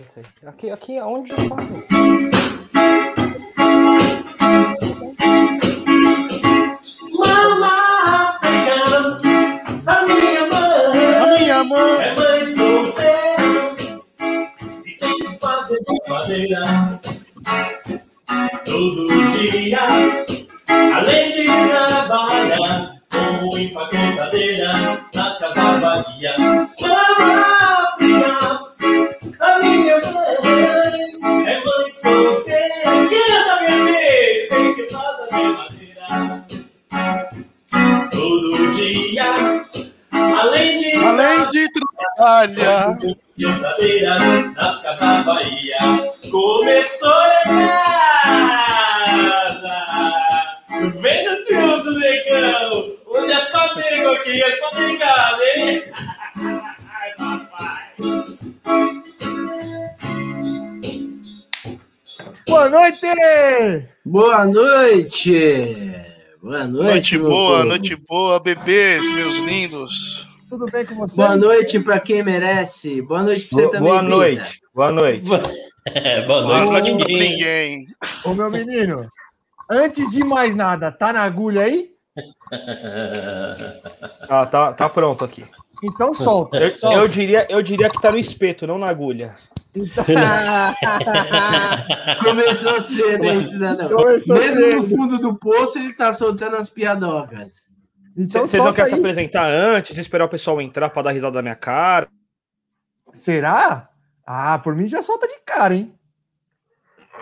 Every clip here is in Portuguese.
aparecer. Aqui, aqui aonde eu falo? Mama a minha mãe. A minha mãe. É mãe solteira e tem que fazer brincadeira todo dia. Além de trabalhar como empacotadeira nas casas Bahia. Casas da Bahia começou casa. Vem no triunfo, negão. Hoje é só amigo aqui, é só brincada, hein? Ai, papai. Boa noite! Boa noite! Boa noite, Noite boa, povo. noite boa, bebês, meus lindos. Tudo bem com vocês? Boa noite pra quem merece. Boa noite pra você Boa, também. boa Pita. noite. Boa noite. É, boa noite pra ninguém. Ninguém. Ô, meu menino, antes de mais nada, tá na agulha aí? Tá, tá, tá pronto aqui. Então solta. Eu, solta. eu diria, eu diria que tá no espeto, não na agulha. Então- Começou cedo, hein, cidadão? Começou Mesmo cedo. no fundo do poço, ele tá soltando as piadocas. Então Vocês não querem se apresentar antes, esperar o pessoal entrar pra dar risada da minha cara? Será? Ah, por mim já solta de cara, hein?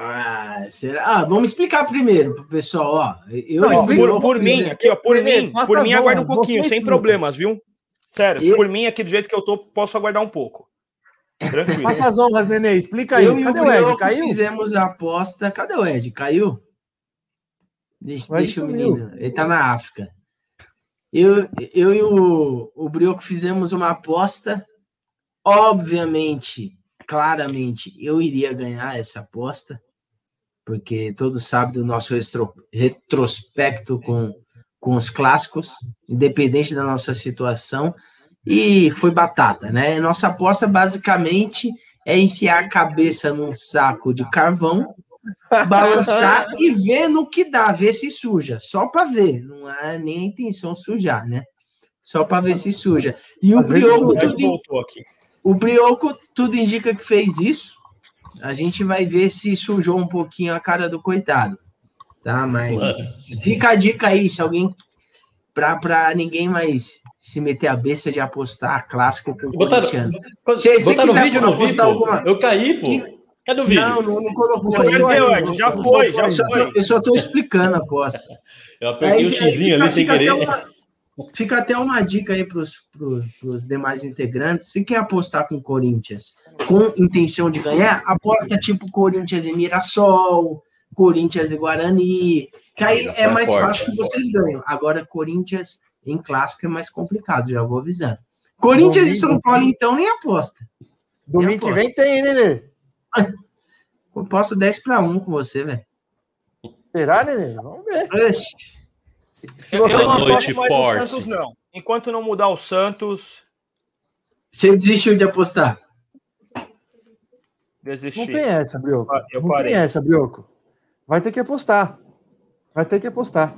Ah, será? Ah, vamos explicar primeiro pro pessoal, ó. Eu Não, o Por, por mim, aqui, ó, por Nenê, mim, por mim aguarda um pouquinho, sem problemas, viu? Sério, Eu- por mim aqui do jeito que eu tô, posso aguardar um pouco. Tranquilo. Faça as honras, Nenê. Explica aí. Eu e Cadê o o Ed? Caiu? fizemos a aposta. Cadê o Ed? Caiu? Deixa, O Ed deixa o menino. Ele tá na África. Eu, eu e o, o Brioco fizemos uma aposta. Obviamente, claramente, eu iria ganhar essa aposta, porque todos sabem do nosso retro- retrospecto com, com os clássicos, independente da nossa situação. E foi batata, né? Nossa aposta basicamente é enfiar a cabeça num saco de carvão, balançar e ver no que dá, ver se suja. Só para ver, não é nem a intenção sujar, né? Só para ver se suja. E o Às Brioco, tudo, voltou aqui. o Brioco, tudo indica que fez isso. A gente vai ver se sujou um pouquinho a cara do coitado. Tá, mas fica a dica aí, se alguém. Pra, pra ninguém mais se meter a besta de apostar clássico com o Botaram, quando- Se- se botaram o vídeo, eu não vi, apostar pô. alguma- Eu caí, pô. Cadê o vídeo? Não, não, não colocou aí. perdeu, Ed, já Não foi, já foi. Eu só, tô explicando a aposta. Eu apertei o xizinho ali sem querer. Até uma, fica até uma dica aí para os demais integrantes. Se quer apostar com o Corinthians com intenção de ganhar, aposta tipo Corinthians e Mirassol, Corinthians e Guarani, que aí é é mais forte, fácil que é vocês ganham. Agora, Corinthians em clássico é mais complicado, já vou avisando. Corinthians e São Paulo, então, nem aposta. Domingo que vem tem, hein, Nenê? Eu posso 10 para 1 com você, velho. Será, Nenê? Vamos ver. Se Eu você não noite, Porce. Santos, não. Enquanto não mudar o Santos, Você desistiu de apostar? desisti. Não tem essa, Brioco. Ah, eu não parei. tem essa, Brioco. Vai ter que apostar. Vai ter que apostar.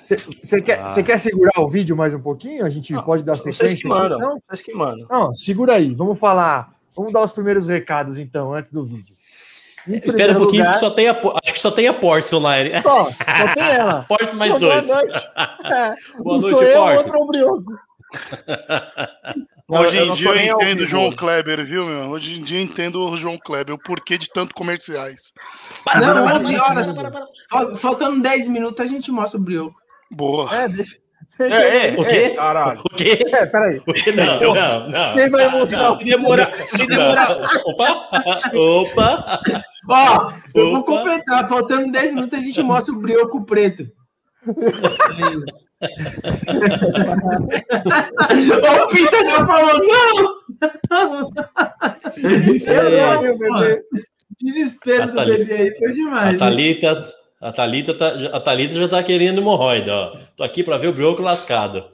Você quer, Ah. quer segurar o vídeo mais um pouquinho? A gente Não, pode dar Vocês sequência? que mandam. então? Vocês que mandam. Não, segura aí. Vamos falar. Vamos dar os primeiros recados, então, antes do vídeo. Em Espera um pouquinho, lugar- que só tem a, acho que só tem a Porce online. Só, só tem ela. Porce mais boa dois. noite. É, Boa um noite, sou eu, outro é o Brioco. Hoje em dia eu entendo o João. Kleber, viu, meu? Hoje em dia eu entendo o João Kleber, o porquê de tanto comerciais. Para, Não, para, para, para, horas. para, para, para. Fal- Faltando 10 minutos, a gente mostra o Brioco. Boa. É, deixa. É, é, O quê? é, caralho. O quê? É, peraí. O quê? Não, não, não. Quem vai mostrar o Se demorar, se demorar. Opa! Opa! Ó, eu vou completar. Faltando 10 minutos, a gente mostra o brioco preto. o Pita já falou, não! Desespero? Desespero do Thalita- bebê aí foi demais. A né? A Thalita, tá, a Thalita já tá querendo hemorroida, ó. Tô aqui pra ver o brioco lascado.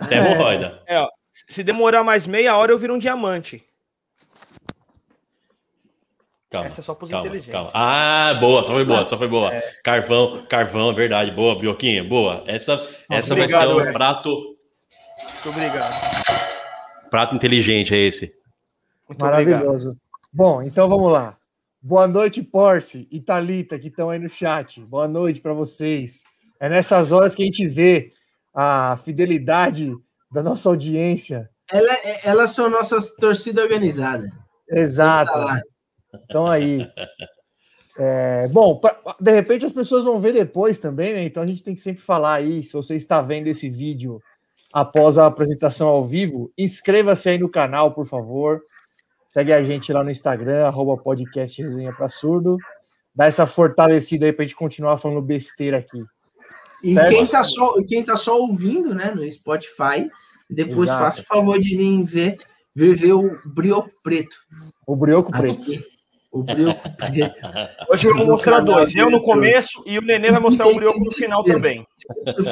Isso é hemorroida. É, ó, se demorar mais meia hora, eu viro um diamante. Calma, Essa é só pros calma, inteligentes. calma. Ah, boa, só foi boa, só foi boa. Carvão, carvão, é verdade. Boa, Bioquinha, boa. Essa, essa vai obrigado, ser um prato, Muito obrigado. prato inteligente, é esse. Muito obrigado. Maravilhoso. Bom, então vamos lá. Boa noite, Porce e Thalita, que estão aí no chat. Boa noite para vocês. É nessas horas que a gente vê a fidelidade da nossa audiência. Ela, elas são nossas torcidas organizadas. Exato. Então aí. É, bom, pra- de repente as pessoas vão ver depois também, né? Então a gente tem que sempre falar aí. Se você está vendo esse vídeo após a apresentação ao vivo, inscreva-se aí no canal, por favor. Segue a gente lá no Instagram, arroba podcast resenha para surdo. Dá essa fortalecida aí pra gente continuar falando besteira aqui. E Certo. quem tá, só, quem tá só ouvindo, né, no Spotify, depois Exato. faça o favor de vir ver, vir ver o brioco preto. O brioco preto. Aqui. O brioco preto. Hoje eu vou mostrar dois. Eu no começo e o Nenê vai mostrar um brioco no final também.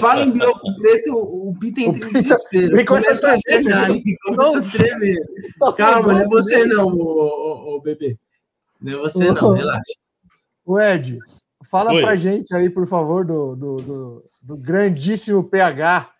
Fala em brioco preto, o Pita entra em desespero. vem com essa Começa a tristeza, tremer, né? Começa a tremer. Nossa, Calma, não é você não, ô, ô, ô, bebê. Não é você não, relaxa. O Ed, fala Oi. pra gente aí, por favor, do, do, do, do grandíssimo PH.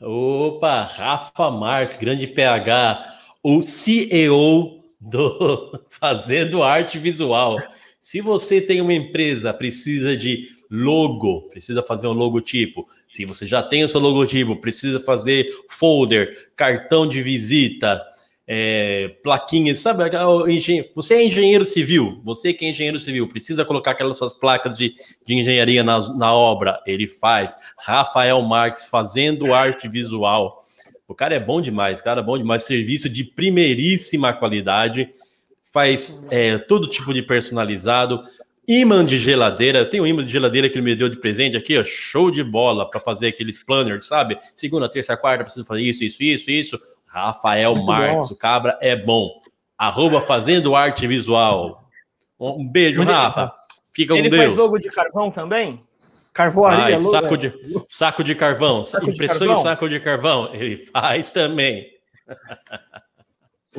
Opa, Rafa Marques, grande PH, o CEO do Fazendo Arte Visual. Se você tem uma empresa, precisa de logo, precisa fazer um logotipo. Se você já tem o seu logotipo, precisa fazer folder, cartão de visita, é, plaquinhas, sabe? Você é engenheiro civil, você que é engenheiro civil, precisa colocar aquelas suas placas de, de engenharia na, na obra, ele faz. Rafael Marques fazendo arte visual. O cara é bom demais, cara bom demais. Serviço de primeiríssima qualidade, faz é, todo tipo de personalizado. Imã de geladeira, tem um imã de geladeira que ele me deu de presente aqui, ó, show de bola para fazer aqueles planners, sabe? Segunda, terça, quarta, precisa fazer isso, isso, isso, isso. Rafael Muito Marques, bom. o cabra é bom. Arroba fazendo arte visual. Um beijo, Ele- Rafa. Fica com Ele Deus. faz logo de carvão também? Carvoaria, Faz, saco, velho. de, saco de carvão, Saco de impressão carvão? em saco de carvão, ele faz também.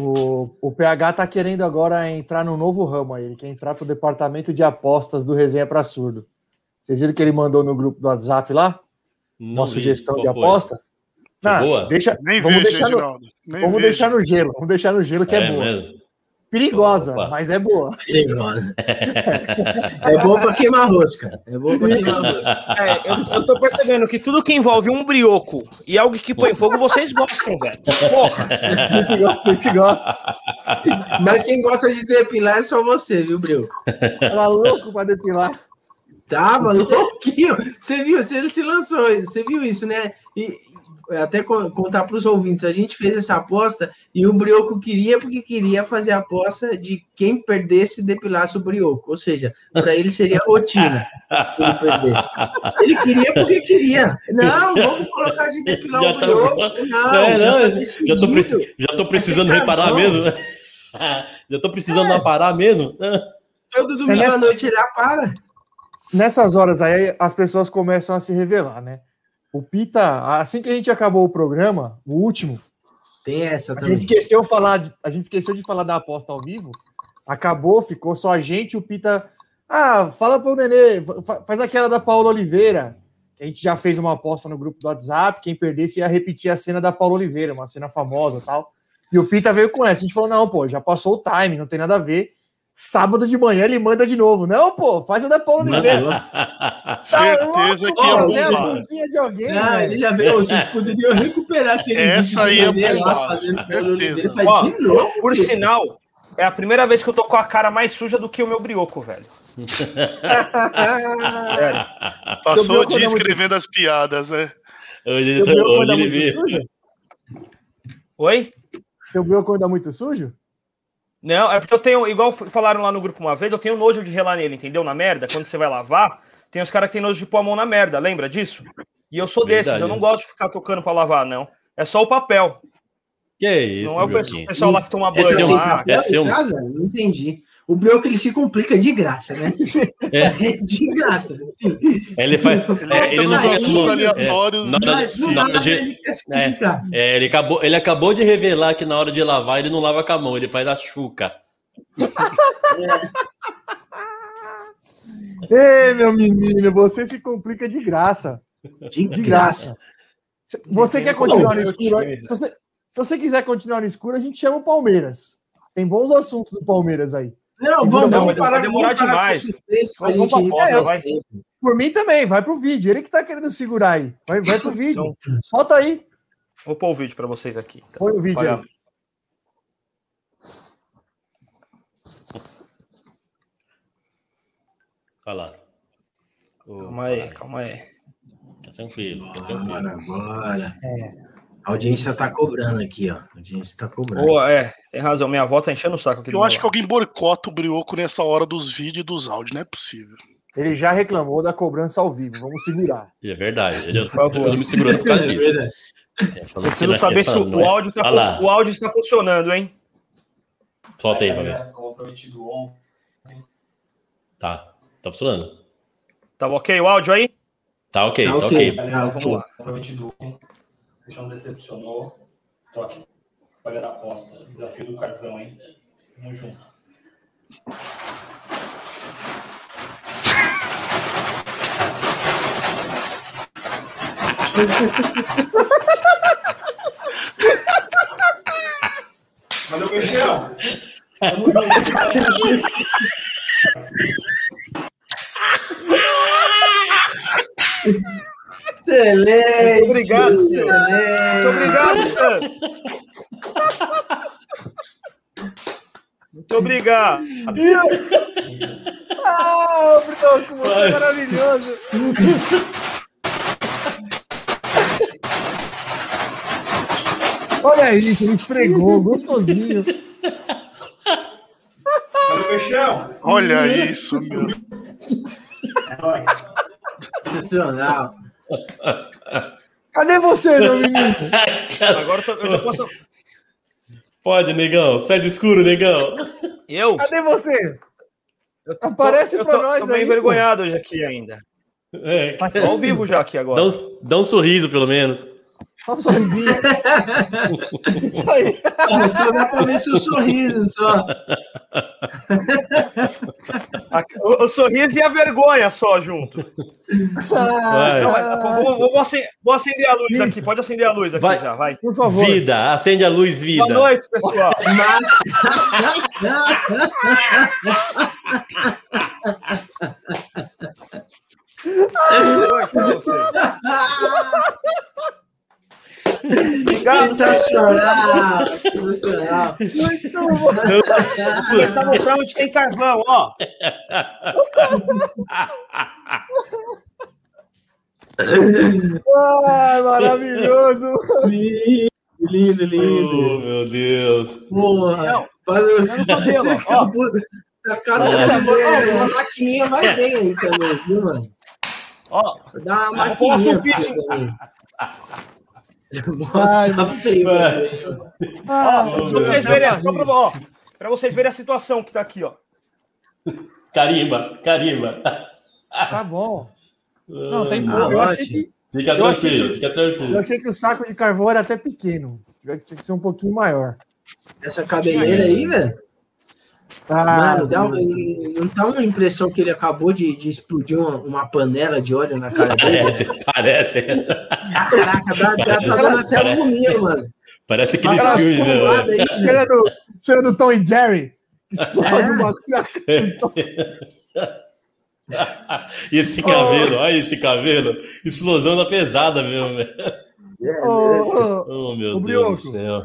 O, o PH tá querendo agora entrar num novo ramo aí. Ele quer entrar pro departamento de apostas do Resenha para Surdo. Vocês viram que ele mandou no grupo do WhatsApp lá? Não Uma vi. sugestão Qual de foi? aposta? Não, boa? deixa, Nem vamos vejo, deixar no, vamos deixar no gelo. Vamos deixar no gelo que é, É boa. mesmo? Perigosa, Opa. mas é boa. Perigosa. É bom pra queimar rosca. É bom pra queimar rosca. É, eu, eu tô percebendo que tudo que envolve um brioco e algo que põe fogo, vocês gostam, velho. Porra! A gente gosta, a gente gosta. Mas quem gosta de depilar é só você, viu, Brioco? Tava louco pra depilar. Tava louquinho. Você viu, você se lançou, você viu isso, né? E até co- contar para os ouvintes, a gente fez essa aposta e o Brioco queria porque queria fazer a aposta de quem perdesse depilasse o Brioco. Ou seja, para ele seria rotina ele perdesse. Ele queria porque queria. Não, vamos colocar de depilar Já o tá- Brioco. Não, É, não, já tá já tô, pre- já tô precisando ser reparar carvão. mesmo. já tô precisando aparar mesmo. Todo domingo É nessa- à noite ele apara. Nessas horas aí, as pessoas começam a se revelar, né? O Pita, assim que a gente acabou o programa, o último, Tem essa a também. gente esqueceu falar, de- a gente esqueceu de falar da aposta ao vivo. Acabou, ficou só a gente, o Pita. Ah, fala pro Nenê, fa- faz aquela da Paula Oliveira. A gente já fez uma aposta no grupo do WhatsApp. Quem perdesse ia repetir a cena da Paula Oliveira, uma cena famosa e tal. E o Pita veio com essa. A gente falou: não, pô, já passou o time, não tem nada a ver. Sábado de manhã ele manda de novo. Não, pô, faz a da Paula Oliveira. Certeza que Tá ia louco, né? A bundinha de alguém, Ah, velho. ele já veio, vocês poderiam recuperar aquele Essa aí é bomba, fazendo certeza. Paulo Ó, novo, Por filho. sinal, é a primeira vez que eu tô com a cara mais suja do que o meu brioco, velho. Passou Seu o dia escrevendo as piadas, né? Hoje ele, tá, hoje anda ele muito veio. sujo? Oi? Seu brioco anda muito sujo? Não, é porque eu tenho, igual falaram lá no grupo uma vez, eu tenho nojo de relar nele, entendeu? Na merda, quando você vai lavar, tem os caras que tem nojo de pôr a mão na merda, lembra disso? E eu sou desses, Verdade. eu não gosto de ficar tocando pra lavar, não. É só o papel. Que isso, não é o pessoal, pessoal lá que toma Esse banho é um- lá. é seu- casa? Não entendi. O Brioco ele se complica de graça, né? É. de graça, sim. Ele faz. É, ele não assuntos no- é, aleatórios. na hora de- do na hora nada de- ele quer se complicar. É, ele acabou, ele acabou de revelar que na hora de lavar ele não lava com a mão, ele faz a chuca. Ei, meu menino, você se complica de graça. De De graça. graça. Você quer continuar no escuro? Se você, se você quiser continuar no escuro, a gente chama o Palmeiras. Tem bons assuntos do Palmeiras aí. Não, Segura vamos, não, vamos vai parar, demorar vamos parar demais. suspense Vamos pra É, vai. Por mim também, vai pro vídeo. Ele que tá querendo segurar aí. Vai, vai pro vídeo. Solta aí. Vou pôr o vídeo pra vocês aqui. tá? Põe o vídeo Olha. aí. Olha lá. Calma aí, calma aí. Fica tranquilo, fica tranquilo. Bora, bora. A audiência tá cobrando aqui, ó. A audiência tá cobrando. Boa, é, tem razão. Minha avó tá enchendo o saco aqui. Eu acho que alguém boicota o Brioco nessa hora dos vídeos e dos áudios, não é possível. Ele já reclamou da cobrança ao vivo. Vamos segurar. É verdade. Eu, Por favor. eu tô me segurando por causa É disso. É, Eu preciso não é- saber se o é- áudio, tá o áudio está funcionando, hein? Solta aí, Fabio. Tá. Tá funcionando. Tá ok o áudio aí? Tá ok, Tá tá ok. ok. galera, vamos lá. Prometido ontem, o chão decepcionou. Tô aqui. Olha a aposta. Desafio do carvão, hein? Tamo junto. Valeu, Peixão! Tamo junto. Excelente! Muito obrigado, senhor. excelente. Muito obrigado, Sam. Muito obrigado. Ah, Brioco, você é maravilhoso. Olha isso, ele esfregou, gostosinho. Olha isso, meu. É. Sensacional. Cadê você, meu menino? Agora eu tô- eu já posso. Pode, negão. Sai do escuro, negão. Eu? Cadê você? Eu tô- Aparece eu pra tô- nós Tô meio aí, envergonhado hoje aqui ainda. É, ao vivo já aqui agora. dá, um, dá um sorriso, pelo menos. Só um sorrisinho. Isso aí. Só dá pra ver seu sorriso, só. O, o sorriso e a vergonha só junto. Vai. Não, mas vou, vou- vou acen- vou acender a luz Isso. aqui. Pode acender a luz aqui Vai. já, vai. Por favor. Vida, acende a luz, vida. Boa noite, pessoal. Boa noite pra você. Obrigado. Sensacional! Sensacional! Começar a mostrar onde tem carvão, ó. Ai, maravilhoso. Lindo, lindo. Oh, meu Deus. Porra. Não, Valeu. não Você ó. A cara É. tá boa. Ó, Uma maquininha vai bem aí também, viu, mano? Ó, Dá uma maquininha. sulfite. você também. Ai. Ah, ó, pra vocês verem, só pra, ó, pra vocês verem a situação que tá aqui, ó. Carimba, carimba. Tá bom. Não, tem Ah, pouco. Eu achei que, Fica Eu achei tranquilo, que- fica eu tranquilo. achei que o saco de carvão era até pequeno. Tinha que ser um pouquinho maior. Essa cabeleira aí, velho. Ah, Mano, dá não dá uma impressão que ele acabou de, de explodir uma, uma panela de óleo na cara dele? Parece, parece. Caraca, dá, dá, tá dando até Parece. agonia, mano. Parece filmes, chulada né? Cena do, cena do Tom e Jerry. Explode É. um na E esse cabelo, olha esse cabelo. Explosão da pesada mesmo, ô, Oh, meu Deus Brioco. do céu.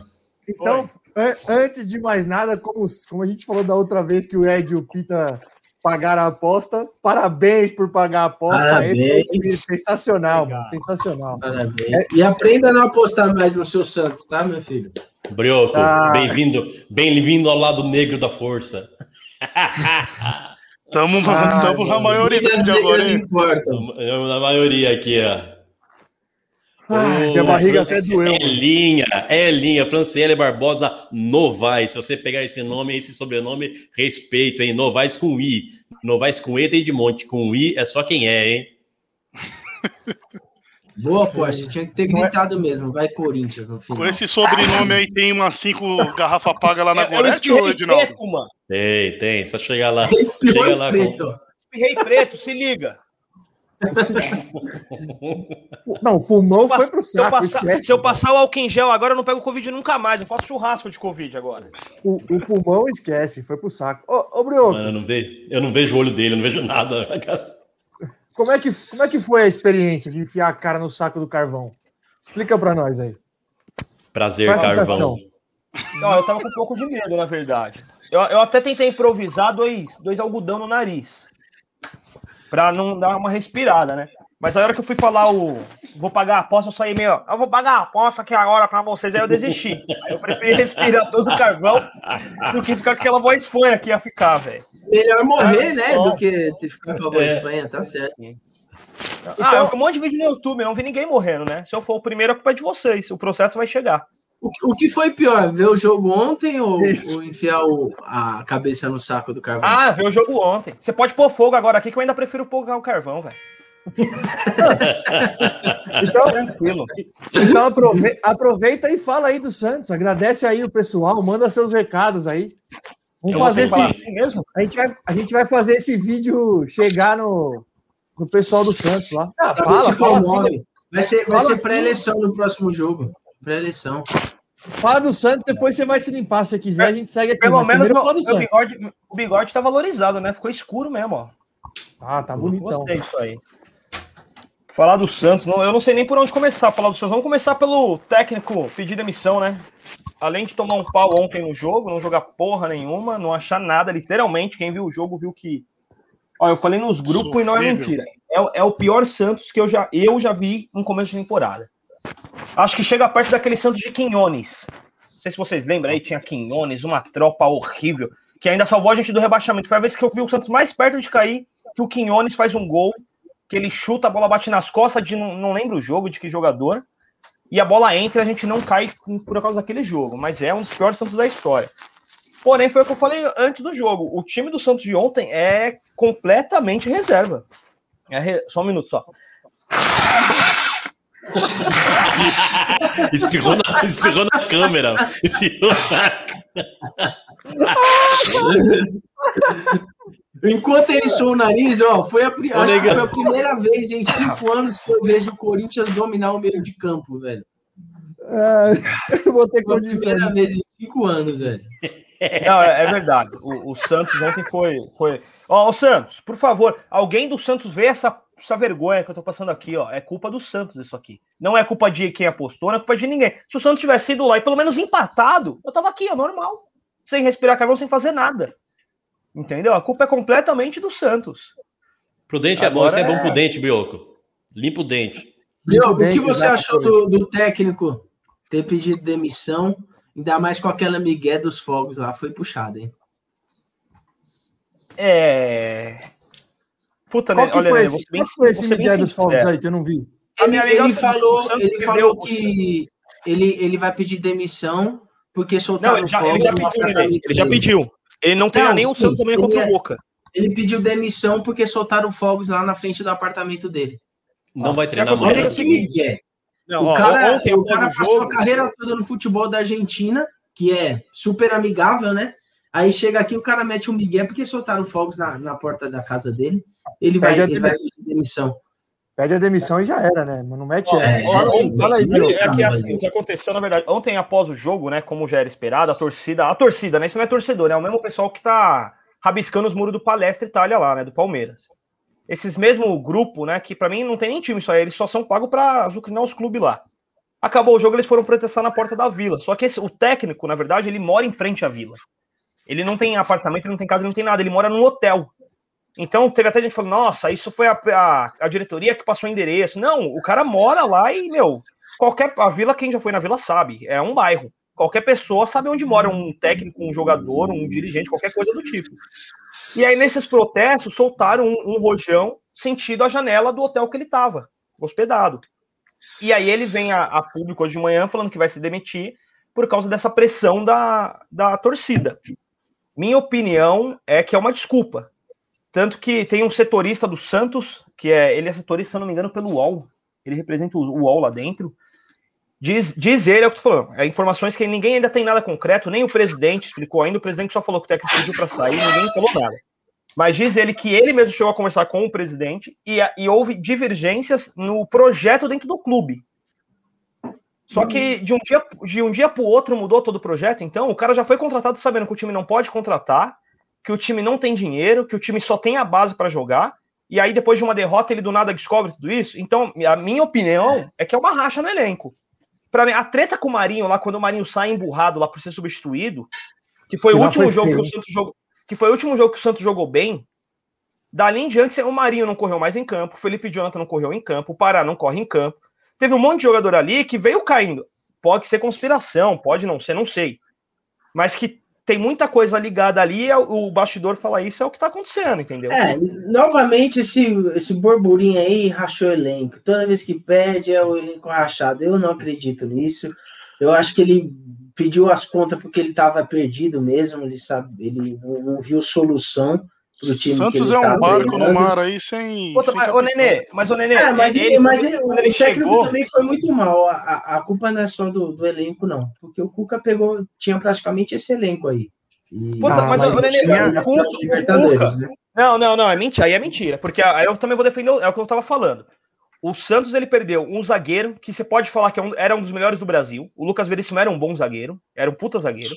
Então, an- antes de mais nada, como, como a gente falou da outra vez que o Ed e o Pita pagaram a aposta, parabéns por pagar a aposta. Parabéns. Esse é sensacional, mano, sensacional. Parabéns. E aprenda a não apostar mais no seu Santos, tá, meu filho? Brioco, Ah. bem-vindo, bem-vindo ao lado negro da força. Tamo, Ai, tamo na maioridade Brigas agora, na maioria aqui, ó. Ai, minha barriga até doeu. É linha, é linha. Franciele Barbosa Novaes. Se você pegar esse nome, esse sobrenome, respeito, hein? Novaes com I. Novaes com E tem de monte. Com I é só quem é, hein? Boa, Porsche. Tinha que ter é- gritado mesmo. Vai, Corinthians, no final. Com esse sobrenome aí tem umas cinco garrafa paga lá na É, é Gorete, espirrei Edinaldo? Tem, tem. Só chegar lá. Chega lá preto. espirrei preto, se liga. Não, o pulmão foi pro Se eu, saco. passar, esquece. se eu passar o álcool em gel agora, eu não pego Covid nunca mais. Eu faço churrasco de Covid agora. O, o pulmão esquece, foi pro saco. Ô, ô Brioco, Mano, eu não vejo, eu não vejo o olho dele, eu não vejo nada. como é, que, como é que foi a experiência de enfiar a cara no saco do carvão? Explica pra nós aí. Prazer, Qual a carvão. sensação? Não, eu tava com um pouco de medo, na verdade. Eu, eu até tentei improvisar dois, dois algodão no nariz. Pra não dar uma respirada, né? Mas a hora que eu fui falar o. Vou pagar a aposta, eu saí meio. Eu vou pagar a aposta aqui agora pra vocês, aí eu desisti. Aí eu preferi respirar todo o carvão do que ficar com aquela voz fanha que ia ficar, velho. Melhor morrer, né? bom. Do que ficar com a voz É. fanha, tá certo. Ah, eu vi um monte de vídeo no YouTube, não vi ninguém morrendo, né? Se eu for o primeiro, a culpa é de vocês. O processo vai chegar. O, que- o que foi pior, ver o jogo ontem ou, ou enfiar o- a cabeça no saco do carvão? Ah, vi o jogo ontem. Você pode pôr fogo agora aqui, que eu ainda prefiro pôr o carvão, velho. Então, Tranquilo. então aprove- aproveita e fala aí do Santos. Agradece aí o pessoal, manda seus recados aí. Vamos Eu fazer esse. assim mesmo? A gente, vai, a gente vai fazer esse vídeo chegar no, no pessoal do Santos lá. Ah, fala, ver fala assim. Vai ser, vai Fala ser assim. pré-eleição no próximo jogo. Pré-eleição. fala do Santos, depois você vai se limpar se quiser. A gente segue aqui. Pelo menos primeiro meu, fala do meu Santos. bigode, o bigode tá valorizado, né? Ficou escuro mesmo, ó. Ah, tá bonitão. Gostei disso aí. Falar do Santos, não- eu não sei nem por onde começar a falar do Santos. Vamos começar pelo técnico pedir demissão, né? Além de tomar um pau ontem no jogo, não jogar porra nenhuma, não achar nada, literalmente. Quem viu o jogo viu que. Ó, eu falei nos grupos e não é Sofrível. mentira. É, o- é o pior Santos que eu já, eu já vi em começo de temporada. Acho que chega perto daquele Santos de Quinhones. Não sei se vocês lembram aí, tinha Quinhones, uma tropa horrível, que ainda salvou a gente do rebaixamento. Foi a vez que eu vi o Santos mais perto de cair, que o Quinhones faz um gol, que ele chuta, a bola bate nas costas de não, não lembro o jogo, de que jogador, e a bola entra a gente não cai por causa daquele jogo. Mas é um dos piores Santos da história. Porém, foi o que eu falei antes do jogo. O time do Santos de ontem é completamente reserva. É re- Só um minuto só. Espirrou na, espirrou na câmera. Espirrou na... Enquanto ele soou o nariz, ó, foi a, foi a primeira vez em cinco anos que eu vejo o Corinthians dominar o meio de campo, velho. Ah, eu vou ter Foi a condição. primeira vez em cinco anos, velho. Não, é, é verdade. O, o Santos ontem foi. foi... Ó, ô, Santos, por favor, alguém do Santos vê essa, essa vergonha que eu tô passando aqui, ó. É culpa do Santos isso aqui. Não é culpa de quem apostou, não é culpa de ninguém. Se o Santos tivesse ido lá e pelo menos empatado, eu tava aqui, ó, normal. Sem respirar carvão, sem fazer nada. Entendeu? A culpa é completamente do Santos. Prudente é bom, Agora você é bom é- pro dente, Bioco. Limpa o dente. Brioco, o que você achou do, do técnico ter pedido demissão, ainda mais com aquela migué dos fogos lá? Foi puxado, hein? É. Puta, Qual né? que Olha, foi eu esse, bem- foi esse Miguel dos Fogos aí que eu não vi? A Ele, minha ele falou, ele falou que ele, ele vai pedir demissão porque soltaram Não, ele já, ele fogos já pediu, apartamento Ele já pediu. Ele não Não, nem o Santos amanhã ele contra é- o Boca. Ele pediu demissão porque soltaram fogos lá na frente do apartamento dele. Não vai Nossa, treinar já aconteceu amanhã. Olha que migué. Não, o ó, cara, ontem, o cara passou jogo, a carreira toda no futebol da Argentina, que é super amigável, né? Aí chega aqui, o cara mete um migué porque soltaram fogos na, na porta da casa dele. Ele vai, Pede ele vai demissão. pedir demissão. Pede a demissão e já era, né? Mas não mete Ó, essa. é, Fala aí, é, fala aí, é, Diogo. É que assim, o que aconteceu, na verdade, ontem após o jogo, né, como já era esperado, a torcida, a torcida, né, isso não é torcedor, né, é o mesmo pessoal que tá rabiscando os muros do Palestra Itália lá, né, do Palmeiras. Esses mesmo grupo, né, que pra mim não tem nem time isso aí, eles só são pagos pra azucrinar os clubes lá. Acabou o jogo, eles foram protestar na porta da vila. Só que esse- o técnico, na verdade, ele mora em frente à vila. Ele não tem apartamento, ele não tem casa, ele não tem nada, ele mora num hotel. Então, teve até gente falando, nossa, isso foi a, a, a diretoria que passou o endereço. Não, o cara mora lá e, meu, qualquer. A vila, quem já foi na vila sabe, é um bairro. Qualquer pessoa sabe onde mora um técnico, um jogador, um dirigente, qualquer coisa do tipo. E aí, nesses protestos, soltaram um, um rojão sentido à janela do hotel que ele estava, hospedado. E aí ele vem a, a público hoje de manhã falando que vai se demitir por causa dessa pressão da, da torcida. Minha opinião é que é uma desculpa. Tanto que tem um setorista do Santos, que é. Ele é setorista, se não me engano, pelo UOL. Ele representa o UOL lá dentro. Diz, diz ele, é o que tô falando. É informações que ninguém ainda tem nada concreto, nem o presidente explicou ainda. O presidente só falou que o técnico pediu para sair, ninguém falou nada. Mas diz ele que ele mesmo chegou a conversar com o presidente e, e houve divergências no projeto dentro do clube. Só que de um dia de um dia para o outro mudou todo o projeto, então o cara já foi contratado sabendo que o time não pode contratar, que o time não tem dinheiro, que o time só tem a base para jogar, e aí depois de uma derrota ele do nada descobre tudo isso. Então, a minha opinião é que é uma racha no elenco. Para mim, a treta com o Marinho lá quando o Marinho sai emburrado lá por ser substituído, que foi Que o último foi jogo que o Santos jogou, que foi o último jogo que o Santos jogou bem. Dali em diante, o Marinho não correu mais em campo, o Felipe Jonathan não correu em campo, o Pará não corre em campo. Teve um monte de jogador ali que veio caindo. Pode ser conspiração, pode não ser, não sei. Mas que tem muita coisa ligada ali, é o bastidor fala isso, é o que tá acontecendo, entendeu? É, novamente esse, esse burburinho aí rachou o elenco. Toda vez que perde é o elenco rachado. Eu não acredito nisso. Eu acho que ele pediu as contas porque ele estava perdido mesmo. Ele sabe, ele não viu solução pro time. Santos que é ele um tá barco no mar aí sem. Puta, sem mas, ô. Nenê, mas o Nenê, É, mas ele, mas ele, quando o ele técnico chegou, também foi muito mal. A, a- a culpa não é só do, do elenco, não. Porque o Cuca pegou, tinha praticamente esse elenco aí. E- Puta, Ah, mas, mas ô, Nenê, tinha o Cuca- o né? Não, não, não, é mentira, aí é mentira, porque aí eu também vou defender, é o que eu tava falando. O Santos ele perdeu um zagueiro que você pode falar que é era um dos melhores do Brasil. O Lucas Veríssimo era um bom zagueiro, era um puta zagueiro.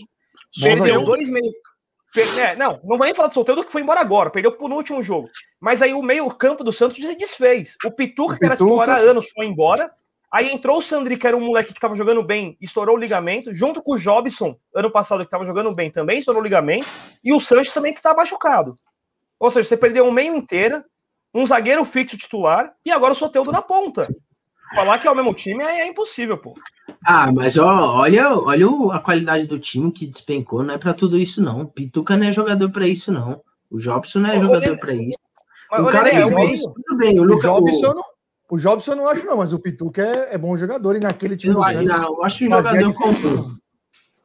Perdeu zagueiro. dois meio. É, não, não vou nem falar do Solteiro que foi embora agora, perdeu no último jogo. Mas aí o meio-campo do Santos se desfez. O Pituca, O que era titular há anos, foi embora. Aí entrou o Sandri, que era um moleque que tava jogando bem, estourou o ligamento, junto com o Jobson, ano passado, que tava jogando bem também, estourou o ligamento, e o Sanches também que tá machucado. Ou seja, você perdeu um meio inteiro, um zagueiro fixo titular, e agora o Soteudo na ponta. Falar que é o mesmo time é, é impossível, pô. Ah, mas ó, olha, olha o- a qualidade do time que despencou. Não é pra tudo isso, não. Pituca não é jogador pra isso, não. O Jobson não é ô, jogador pra isso. Mas, o cara é é o. Jobson, tudo bem. O, O Luca, Jobson, não, o Jobson eu não acho, não, mas o Pituca é, é bom jogador e naquele time eu, do Santos. não, eu acho um jogador comum.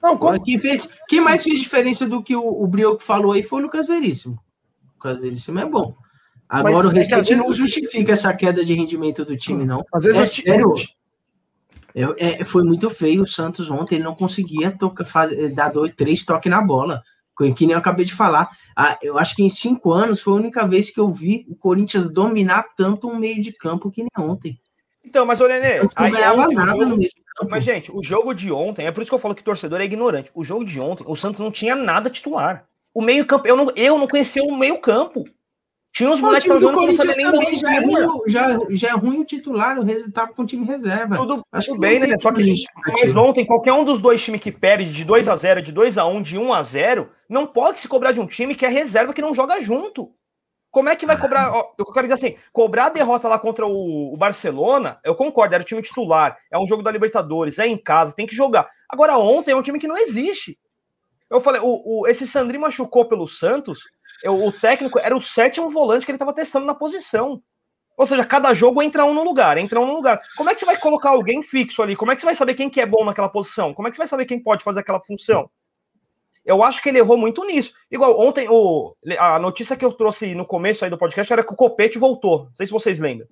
Não, como? Quem, fez, quem mais fez diferença do que o, o Brioco falou aí foi o Lucas Veríssimo. O Lucas Veríssimo é bom. Agora Mas o é que restante vezes- não justifica essa queda de rendimento do time, não. Às vezes É ti- sério. É- é- foi muito feio o Santos ontem, ele não conseguia tocar, faz- dar dois, três toques na bola. Que nem eu acabei de falar. Ah, eu acho que em cinco anos foi a única vez que eu vi o Corinthians dominar tanto um meio de campo que nem ontem. Então, mas, ô Nenê, Não aí ganhava ontem o nada jogo- no meio de campo. Mas, gente, o jogo de ontem, é por isso que eu falo que torcedor é ignorante. O jogo de ontem, o Santos não tinha nada titular. O meio-campo, eu não, eu não conhecia o meio-campo. Tinha uns moleques que estavam do jogando que não sabia nem já é, ruim, já, já é ruim o titular, o resultado com o time reserva. Tudo, Acho tudo bem, né? tem Só que mas ontem, qualquer um dos dois times que perde de 2 a 0 de 2 a 1 de 1 a 0 não pode se cobrar de um time que é reserva, que não joga junto. Como é que vai cobrar? Ó, eu quero dizer assim, cobrar a derrota lá contra o, o Barcelona, eu concordo, era o time titular, é um jogo da Libertadores, é em casa, tem que jogar. Agora, ontem é um time que não existe. Eu falei, o, o- esse Sandri machucou pelo Santos, o técnico era o sétimo volante que ele estava testando na posição. Ou seja, cada jogo entra um no lugar, entra um no lugar. Como é que você vai colocar alguém fixo ali? Como é que você vai saber quem que é bom naquela posição? Como é que você vai saber quem pode fazer aquela função? Eu acho que ele errou muito nisso. Igual ontem, o, a notícia que eu trouxe no começo aí do podcast era que o Copete voltou. Não sei se vocês lembram.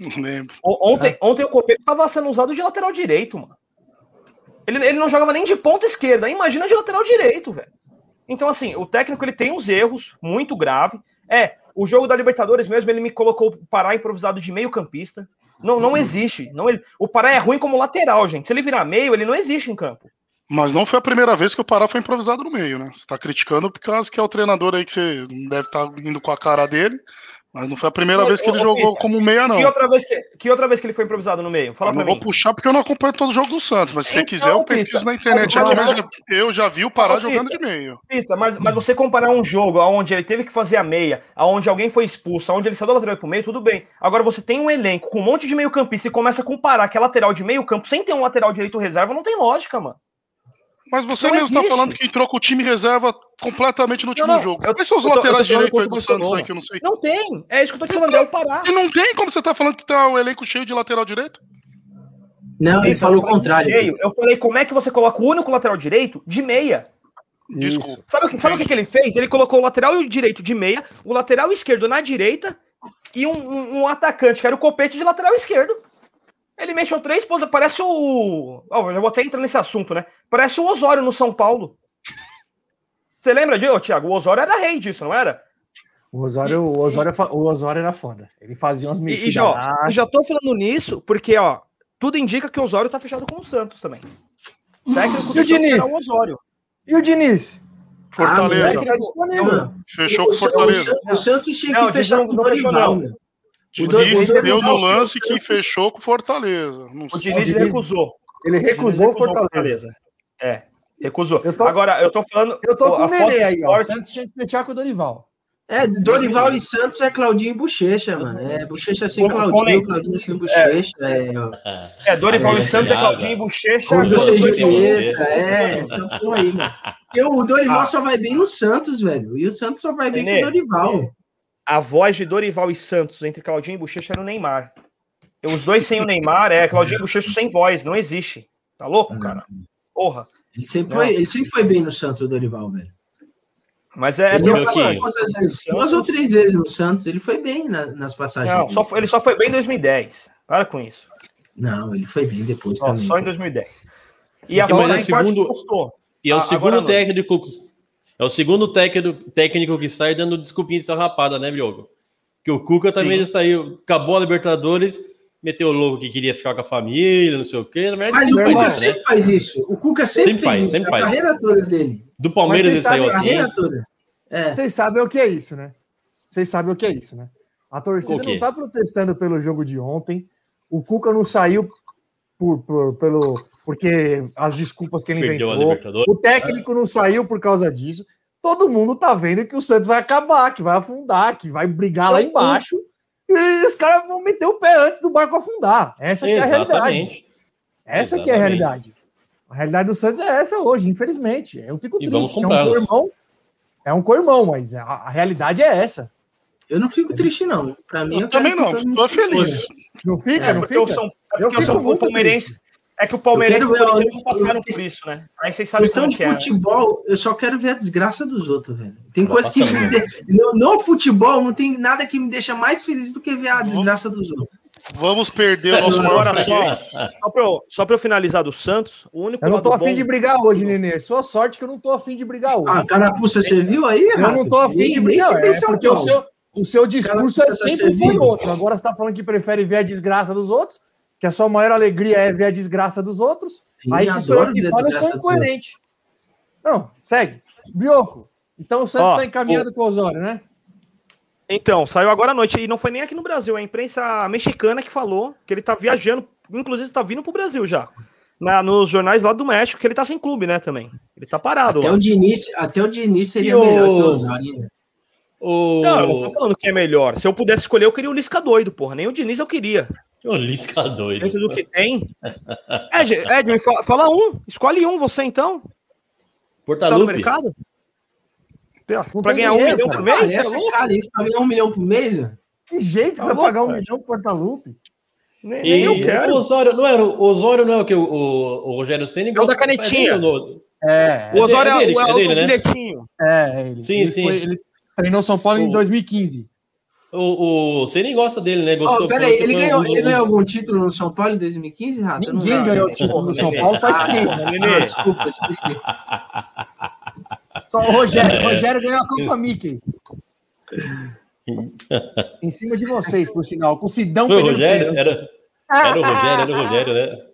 Não lembro. O- Ontem, ontem o Copete estava sendo usado de lateral direito, mano. Ele, ele não jogava nem de ponta esquerda. Imagina de lateral direito, velho. Então, assim, o técnico ele tem uns erros muito graves. É, o jogo da Libertadores mesmo, ele me colocou o Pará improvisado de meio campista. Não, não existe. Não, o Pará é ruim como lateral, gente. Se ele virar meio, ele não existe em campo. Mas não foi a primeira vez que o Pará foi improvisado no meio, né? Você tá criticando por causa que é o treinador aí que você deve estar indo com a cara dele. Mas não foi a primeira vez que ele ô, jogou como meia, não. Que outra, vez que, que outra vez que ele foi improvisado no meio? Fala Eu pra não vou mim. puxar porque eu não acompanho todo o jogo do Santos, mas se você Então, quiser, eu pesquiso na internet mas- aqui, mas- já- eu já vi o Pará Ô, jogando de meio. Pita, mas, mas você comparar um jogo onde ele teve que fazer a meia, onde alguém foi expulso, onde ele saiu do lateral pro meio, tudo bem. Agora você tem um elenco com um monte de meio campista e começa a comparar que é lateral de meio campo sem ter um lateral direito reserva, não tem lógica, mano. Mas você Não mesmo está falando que entrou com o time reserva completamente no último não, jogo. eu- Quais são os eu laterais direitos do Santos aí que eu não sei? Não tem. É isso que eu tô te falando, é o Pará. E não tem como você tá falando que tá o elenco cheio de lateral direito? Não, ele falou eu o falei contrário. cheio. Eu falei, como é que você coloca o único lateral direito de meia? Desculpa. Sabe, o que, sabe o que, ele fez? Ele colocou o lateral direito de meia, o lateral esquerdo na direita e um, um- um atacante, que era o copete de lateral esquerdo. Ele mexeu três poses, parece o. Ó, eu já vou até entrar nesse assunto, né? Parece o Osório no São Paulo. Você lembra disso, Thiago? O Osório era rei disso, não era? O Osório, o, Osório, fa- o Osório era foda. Ele fazia umas E, e mexidas já, já tô falando nisso porque, ó, tudo indica que o Osório tá fechado com o Santos também. O técnico do E o Diniz? o Osório. E o Diniz? Fortaleza. Ah. Não, Fechou com o, Fortaleza. o, o Santos tinha Não, que fechar não- com o não fechou, não. O Diniz deu no lance que fechou com Fortaleza. Não O. Diniz recusou. Ele Diniz recusou o Fortaleza. É, recusou. Eu tô- Agora, eu tô falando. Eu tô com a o foto Nenê aí, ó. O Santos tinha que fechar com o Dorival. É, Dorival e Santos é Claudinho e Bochecha, mano. É Bochecha sem Com- Claudinho, com- Claudinho sem Bochecha. É, ó. É, Dorival É, e Santos, é. Claudinho e Bochecha. Segundos. você. letra, é, porra aí, mano. Porque o Dorival Ah. só vai bem no Santos, velho. E o Santos só vai bem Nenê. com o Dorival. A voz de Dorival e Santos entre Claudinho e Bochecha era o Neymar. Os dois sem o Neymar é Claudinho e Bochecha sem voz, não existe. Tá louco, cara? Porra. Ele sempre, foi, ele sempre foi bem no Santos, o Dorival, velho. Mas é. ele passou quantas vezes? Duas ou três vezes no Santos. Ele foi bem na- nas passagens. Não, só foi- ele só foi bem em 2010. Para com isso. Não, ele foi bem depois Ó, também. só em 2010. E a mas é segundo- postou. E é o Ah, segundo não. técnico. É o segundo técnico, técnico que sai dando desculpinha de rapada, né, Briogo? Que o Cuca também Sim. já saiu, acabou a Libertadores, meteu o louco que queria ficar com a família, não sei o quê. Na verdade, Mas o sempre Cuca faz isso, né? sempre faz isso. O Cuca sempre, Sempre faz, isso. sempre a faz. carreira toda dele. Do Palmeiras ele saiu assim. É. Vocês sabem o que é isso, né? Vocês sabem o que é isso, né? A torcida não tá protestando pelo jogo de ontem. O Cuca não saiu por, por- pelo, porque as desculpas que ele Perdeu inventou. Libertadores. O técnico não saiu por causa disso. Todo mundo tá vendo que o Santos vai acabar, que vai afundar, que vai brigar lá embaixo. E os caras vão meter o pé antes do barco afundar. Essa que é a realidade. Exatamente. Essa que é a Exatamente. realidade. A realidade do Santos é essa hoje, infelizmente. Eu fico E triste. é um cormão. É um cormão, mas a, a realidade é essa. Eu não fico triste, não. Pra mim, Eu também não, tô feliz. Não fica, É, não fica? É Eu porque o fico São muito Palmeirense. É que o Palmeirense e o Corinthians não passaram por isso, né? Aí vocês sabem Questão como de que é. futebol, eu só quero ver a desgraça dos outros, velho. Tem coisa que me de... no, no futebol não tem nada que me deixa mais feliz do que ver a desgraça dos outros. Vamos perder o nosso maior Agora só, só pra, eu, só pra eu finalizar do Santos, o único Eu não tô afim de brigar hoje, Nenê. Sua sorte que eu não tô afim de brigar hoje. Ah, carapuça, você viu aí? eu não tô afim de brigar. É porque o seu, o seu discurso é sempre foi outro. Agora você tá falando que prefere ver a desgraça dos outros, que a sua maior alegria é ver a desgraça dos outros. Sim, Aí se sou eu que falo, eu sou incoerente. Não, segue. Bioco. Então o Santos Ó, tá encaminhado com o Osório, né? Então, saiu agora à noite, e não foi nem aqui no Brasil, é a imprensa mexicana que falou que ele tá viajando, inclusive está vindo pro Brasil já. Na, nos jornais lá do México, que ele tá sem clube, né, também. Ele tá parado Até lá. o até o Diniz seria E o- melhor que o Osório. né? O, Não, eu não tô falando que é melhor. Se eu pudesse escolher, eu queria o Lisca doido, porra. Nem o Diniz eu queria. O Lisca doido. Dentro do que tem. Ed, Ed fala, fala um. Escolhe um, você então. Tá no Portalupe. mercado? Pra, Não pra tem ganhar um dinheiro, milhão cara. por mês? Ah, Você é louco? cara, isso pra ganhar um milhão por mês? né? Que jeito Tá vai louco, pagar um cara. milhão por Portalupe? Nem, E nem eu o quero. Osório não era o Osório não é o que o, o, o Rogério Ceni É o da canetinha. É, O Osório é, dele, o, é é o dele, do né? bilhetinho. é, ele, Sim, ele sim. foi- ele treinou São Paulo em O- 2015. O, o Ceni gosta dele, né? Gostou. Ó, pera falou aí, que ele ganhou, um ele ganhou algum título no São Paulo em 2015, Rato? Ninguém ganhou o título do São Paulo faz tempo. Ah, desculpa, esqueci. Só o Rogério. O Rogério ganhou a Copa Mickey. Em cima de vocês, por sinal. Com o Sidão Foi o Rogério? Era, era o Rogério, era o Rogério, né?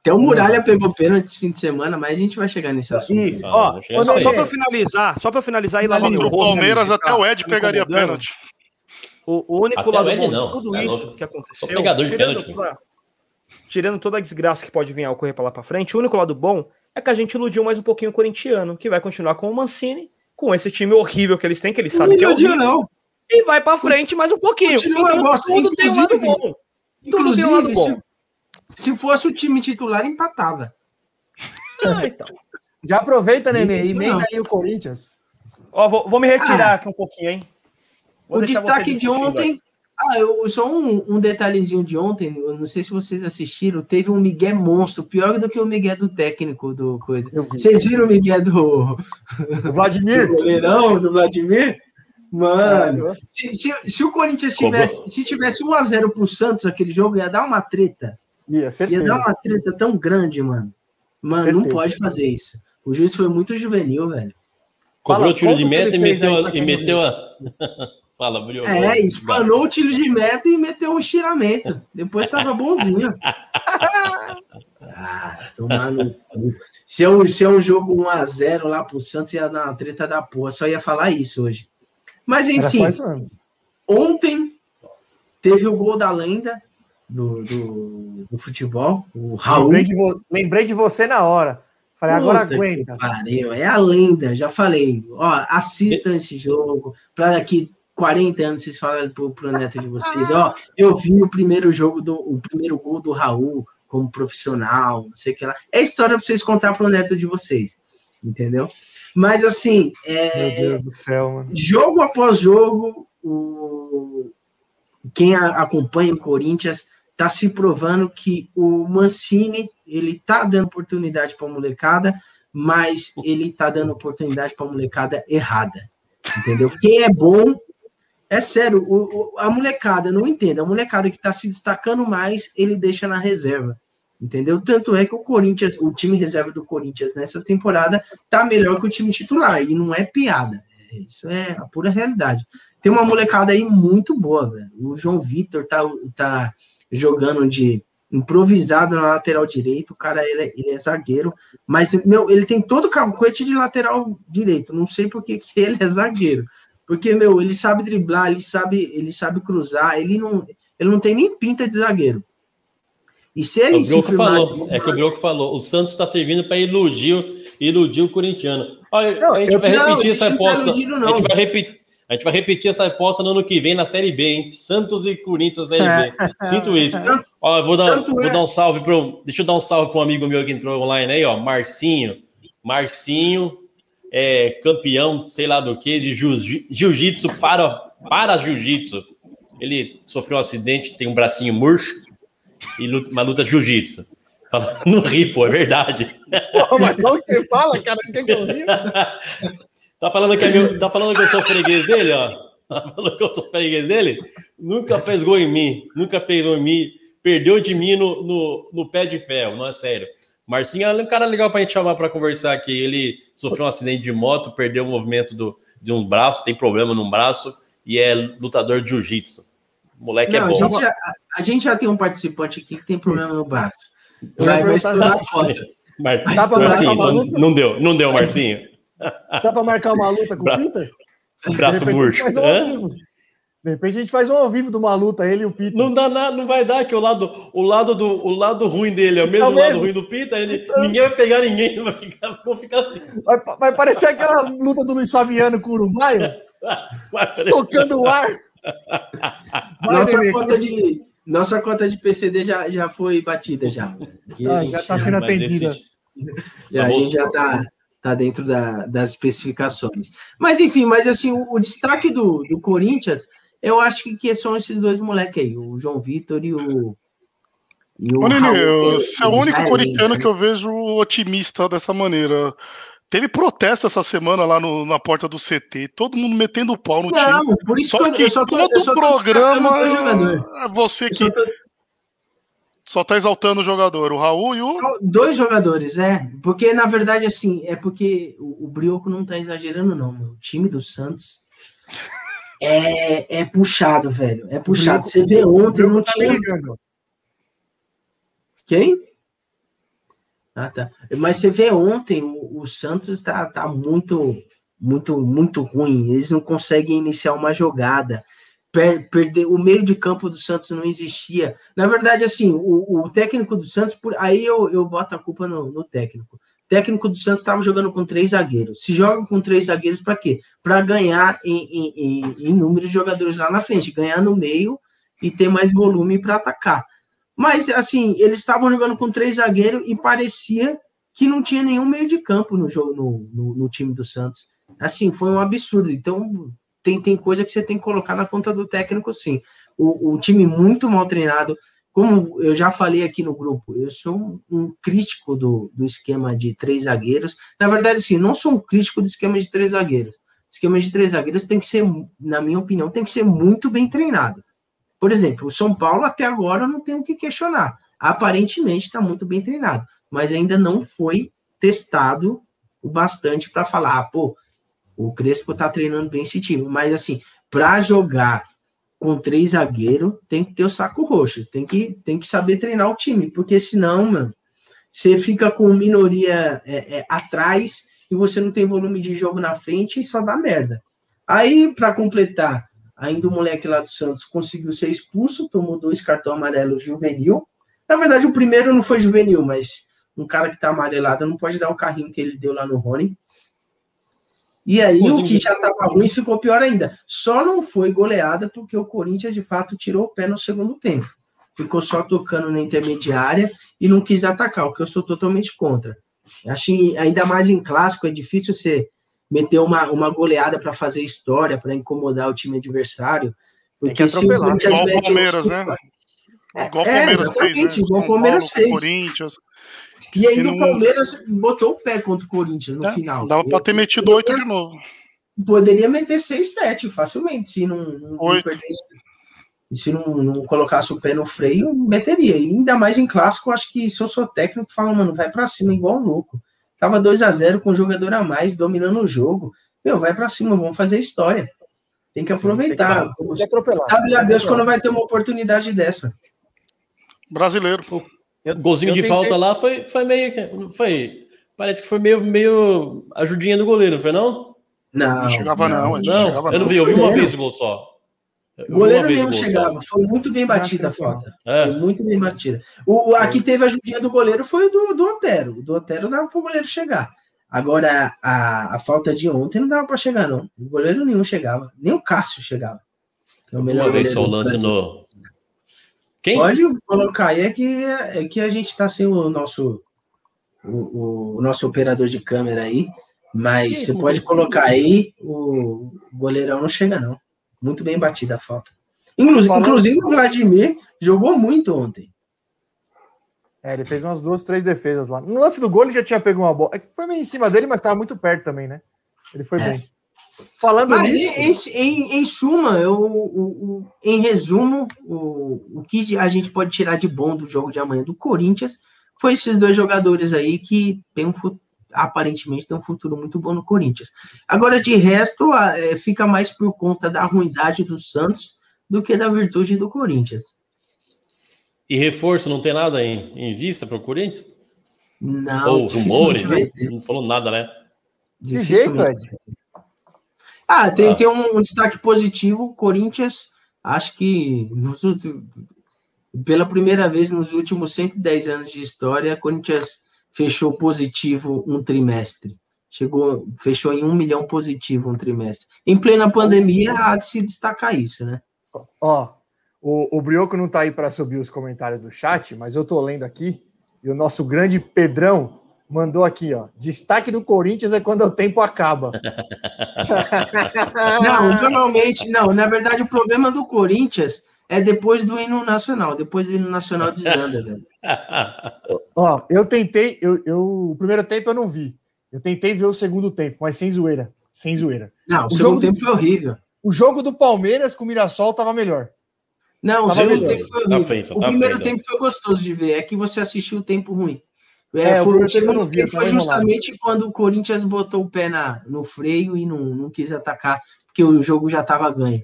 Até o Muralha pegou pênalti esse fim de semana, mas a gente vai chegar nesse assunto. Isso, Ah, ó. Só, eu finalizar, só pra eu finalizar e lavar Pro rosto. Palmeiras, até o Ed tá pegaria incomodando. pênalti. O, o único Até lado bom não, de tudo tá isso louco. que aconteceu, pegador de tirando, pênalti. toda, tirando toda a desgraça que pode vir a ocorrer pra lá pra frente, o único lado bom é que a gente iludiu mais um pouquinho o corintiano, que vai continuar com o Mancini, com esse time horrível que eles têm, que eles sabem que é horrível, não. e vai pra frente mais um pouquinho. Continua Então tudo tem um lado bom. Tudo tem um lado bom. Se, se fosse o time titular, empatava. Ah, então. Já aproveita, Nenê, e Não. emenda aí o Corinthians. Ó, vou, vou me retirar aqui um pouquinho, hein? Vou o destaque de ontem. Ah, eu, só um, um detalhezinho de ontem, eu não sei se vocês assistiram, teve um Miguel monstro, pior do que o Miguel do técnico do coisa. Vi. Vocês viram o Miguel do, O Vladimir. do goleirão, do Vladimir? Mano, se, se, se o Corinthians tivesse, se tivesse 1x0 pro Santos aquele jogo, ia dar uma treta. Ia, Ia dar uma treta tão grande, mano. Mano, não Certeza. pode fazer isso. O juiz foi muito juvenil, velho. Cobrou Fala, o tiro de meta e meteu, a, e não meteu a. Fala. É, espanou o tiro de meta e meteu um estiramento. Depois tava bonzinho. Ah, tomar no cu. Se é um, se é um jogo 1x0 lá pro Santos, ia dar uma treta da porra. Só ia falar isso hoje. Mas enfim, ontem teve o gol da lenda do, do, do futebol, o Raul. Lembrei de, vo- lembrei de você na hora. Falei, agora Puta que aguenta. pariu, é a lenda, já falei. Ó, assistam esse jogo, para daqui 40 anos vocês falarem pro, pro neto de vocês. Ó, eu vi o primeiro jogo do o primeiro gol do Raul como profissional, não sei o que lá. É história para vocês contar pro neto de vocês, entendeu? Mas assim, é, Meu Deus do céu, mano. jogo após jogo, o... quem a- acompanha o Corinthians está se provando que o Mancini ele tá dando oportunidade para a molecada, mas ele tá dando oportunidade para a molecada errada. Entendeu? Quem é bom, é sério, o- o- a molecada, não entenda, a molecada que está se destacando mais, ele deixa na reserva. Entendeu? Tanto é que o Corinthians, o time reserva do Corinthians nessa temporada tá melhor que o time titular, e não é piada. É, Isso é a pura realidade. Tem uma molecada aí muito boa, velho. O João Vitor tá, tá jogando de improvisado na lateral direito. O cara, ele, é- ele é zagueiro, mas, meu, ele tem todo o cacuete de lateral direito. Não sei por que ele é zagueiro. Porque, meu, ele sabe driblar, ele sabe, ele sabe cruzar, ele não, ele não tem nem pinta de zagueiro. E se ele O se falou, é que o Brioco falou, o Santos está servindo para iludir, o- iludir o corintiano. Olha, Não, a gente eu- vai Não, repetir essa tá aposta. A gente vai repetir. A gente vai repetir essa aposta no ano que vem na Série B, hein? Santos e Corinthians na Série B. Sinto isso. Eu vou dar, vou é. dar um salve pro. Deixa eu dar um salve para um amigo meu que entrou online aí, ó. Marcinho. Marcinho, é, campeão, sei lá do que, de jiu- jiu-jitsu para, para jiu-jitsu. Ele sofreu um acidente, tem um bracinho murcho e luta, uma luta de jiu-jitsu. Não ri, pô, é verdade. Pô, mas olha o que você fala, cara. Quer que rio? Tá falando que, é meu, tá falando que eu sou freguês dele, ó. Tá falando que eu sou freguês dele? Nunca fez gol em mim. Nunca fez gol em mim. Perdeu de mim no, no, no pé de ferro, não é sério. Marcinho é um cara legal pra gente chamar pra conversar aqui. Ele sofreu um acidente de moto, perdeu o movimento do, de um braço, tem problema num braço e é lutador de jiu-jitsu. O moleque Não, é a, bom. gente já, a gente já tem um participante aqui que tem problema Isso. no braço. Vai, vai estourar a. Mar... Dá pra Marcinho, marcar uma então, luta? não deu, não deu, Marcinho. Dá pra marcar uma luta com o Bra- Pita? De Braço a murcho. De repente a gente faz um ao vivo de uma luta, ele e o Pita. Não dá nada, não vai dar que o lado, o lado do, o lado ruim dele é o mesmo, É o mesmo. lado ruim do Pita, ele, ninguém vai pegar ninguém, vai ficar, vão ficar assim. Vai, vai parecer aquela luta do Luiz Fabiano com o Uruguaio, socando o ar. Vai, Nossa conta de, nossa conta de PCD já, já foi batida já. E Ah, já tá sendo atendida. desse- já- a gente já tá, tá dentro da- das especificações. Mas enfim, mas assim, o, o destaque do, do Corinthians, eu acho que, que são esses dois moleques aí, o João Vitor e o. E Ô, Nenê, Raul, que você é o único corintiano lento, que eu vejo otimista dessa maneira. Teve protesto essa semana lá no- na porta do CT, todo mundo metendo o pau no time. Não, por isso Só que eu- só tô, todo eu só programa é você que só tô- só tá exaltando o jogador, o Raul e o. Dois jogadores, é. Porque, na verdade, assim, é porque o, o Brioco não tá exagerando, não. O time do Santos é, é puxado, velho. É puxado. Você vê ontem, não Tá me tinha. ligando. Quem? Ah, tá. Mas você vê ontem, o, o Santos tá, tá muito, muito, muito ruim. Eles não conseguem iniciar uma jogada. Per, perder, o meio de campo do Santos não existia. Na verdade, assim, o, o técnico do Santos, por aí eu, eu boto a culpa no, no técnico. Técnico do Santos estava jogando com três zagueiros. Se joga com três zagueiros para quê? Para ganhar em, em, em, em número de jogadores lá na frente, ganhar no meio e ter mais volume para atacar. Mas, assim, eles estavam jogando com três zagueiros e parecia que não tinha nenhum meio de campo no jogo no, no, no time do Santos. Assim, foi um absurdo. Então, tem, tem coisa que você tem que colocar na conta do técnico, sim. O, o time muito mal treinado. Como eu já falei aqui no grupo, eu sou um, crítico do, do esquema de três zagueiros. Na verdade, assim, não sou um crítico do esquema de três zagueiros. O esquema de três zagueiros tem que ser, na minha opinião, tem que ser muito bem treinado. Por exemplo, o São Paulo até agora não tem o que questionar. Aparentemente está muito bem treinado, mas ainda não foi testado o bastante para falar, ah, pô, o Crespo está treinando bem esse time. Mas assim, para jogar com três zagueiros, tem que ter o saco roxo, tem que, tem que saber treinar o time, porque senão, mano, você fica com minoria é, é, atrás e você não tem volume de jogo na frente e só dá merda. Aí, para completar, ainda o moleque lá do Santos conseguiu ser expulso, tomou dois cartões amarelos juvenil. Na verdade, o primeiro não foi juvenil, mas um cara que tá amarelado não pode dar o carrinho que ele deu lá no Rony. E aí o que já estava ruim ficou pior ainda. Só não foi goleada porque o Corinthians de fato tirou o pé no segundo tempo. Ficou só tocando na intermediária e não quis atacar, o que eu sou totalmente contra. Acho ainda mais em clássico, é difícil você meter uma, uma goleada para fazer história, para incomodar o time adversário. Porque se o Corinthians igual o Palmeiras, né? Igual o é, Palmeiras é, fez, né? igual o Palmeiras fez. Corinthians. E ainda não... o Palmeiras botou o pé contra o Corinthians no é, final. Dava para ter metido oito de novo. Poderia meter 6, 7 facilmente, se não, não, não perdesse. Se não, não, colocasse o pé no freio, meteria. E ainda mais em clássico, acho que se eu sou técnico, fala, mano, vai para cima igual um louco. Tava 2 a 0 com um jogador a mais, dominando o jogo. Meu, vai para cima, vamos fazer história. Tem que aproveitar. Sim, tem que atropelar. Sabe a Deus quando vai ter uma oportunidade dessa. Brasileiro. Eu, Golzinho eu de falta lá foi, foi meio. Foi, parece que foi meio, meio ajudinha do goleiro, não foi não? Não. Não chegava não. Não, não chegava eu não vi, eu vi uma vez o gol só. O goleiro nenhum chegava, só. foi muito bem batida a falta. É. Foi muito bem batida. O, a que teve a ajudinha do goleiro foi do, do Otero. O do Otero dava para o goleiro chegar. Agora, a, a falta de ontem não dava para chegar, não. O goleiro nenhum chegava. Nem o Cássio chegava. É o melhor Uma vez só o lance no, quem? Pode colocar aí, é que, é que a gente está sem o nosso, o, o, nosso operador de câmera aí, mas você pode colocar aí, o goleirão não chega não. Muito bem batida a falta. Inclusive, inclusive o Vladimir jogou muito ontem. É, ele fez umas duas, três defesas lá. No lance do gol ele já tinha pego uma bola. É foi meio em cima dele, mas estava muito perto também, né? Ele foi é. bem. Falando Mas, nisso. Em, em, em suma, eu, o, o, em resumo, o, o que a gente pode tirar de bom do jogo de amanhã do Corinthians foi esses dois jogadores aí que tem um aparentemente tem um futuro muito bom no Corinthians. Agora, de resto, é, fica mais por conta da ruindade do Santos do que da virtude do Corinthians. E reforço, não tem nada em, em vista para o Corinthians? Não. Ou rumores? Não falou nada, né? De jeito, Ed. Ah, tem, ah. tem um, um, destaque positivo. Corinthians, acho que nos, pela primeira vez nos últimos 110 anos de história, Corinthians fechou positivo um trimestre. Chegou, fechou em um milhão positivo um trimestre. Em plena pandemia, há de se destacar isso, né? Ó, o, o Brioco não tá aí para subir os comentários do chat, mas eu tô lendo aqui, e o nosso grande Pedrão mandou aqui, ó. Destaque do Corinthians é quando o tempo acaba. não, normalmente, não. Na verdade, o problema do Corinthians é depois do hino nacional. Depois do hino nacional desanda, velho. Ó, eu tentei, eu, eu, o primeiro tempo eu não vi. Eu tentei ver o segundo tempo, mas sem zoeira. Sem zoeira. Não, o, o segundo tempo do, foi horrível. O jogo do Palmeiras com o Mirassol tava melhor. Não, tava o segundo melhor. tempo foi horrível. Tá feito, o tá primeiro feito. tempo foi gostoso de ver. É que você assistiu o tempo ruim. É, é foi, eu vi, foi justamente quando o Corinthians botou o pé na, no freio e não, não quis atacar, porque o jogo já estava ganho.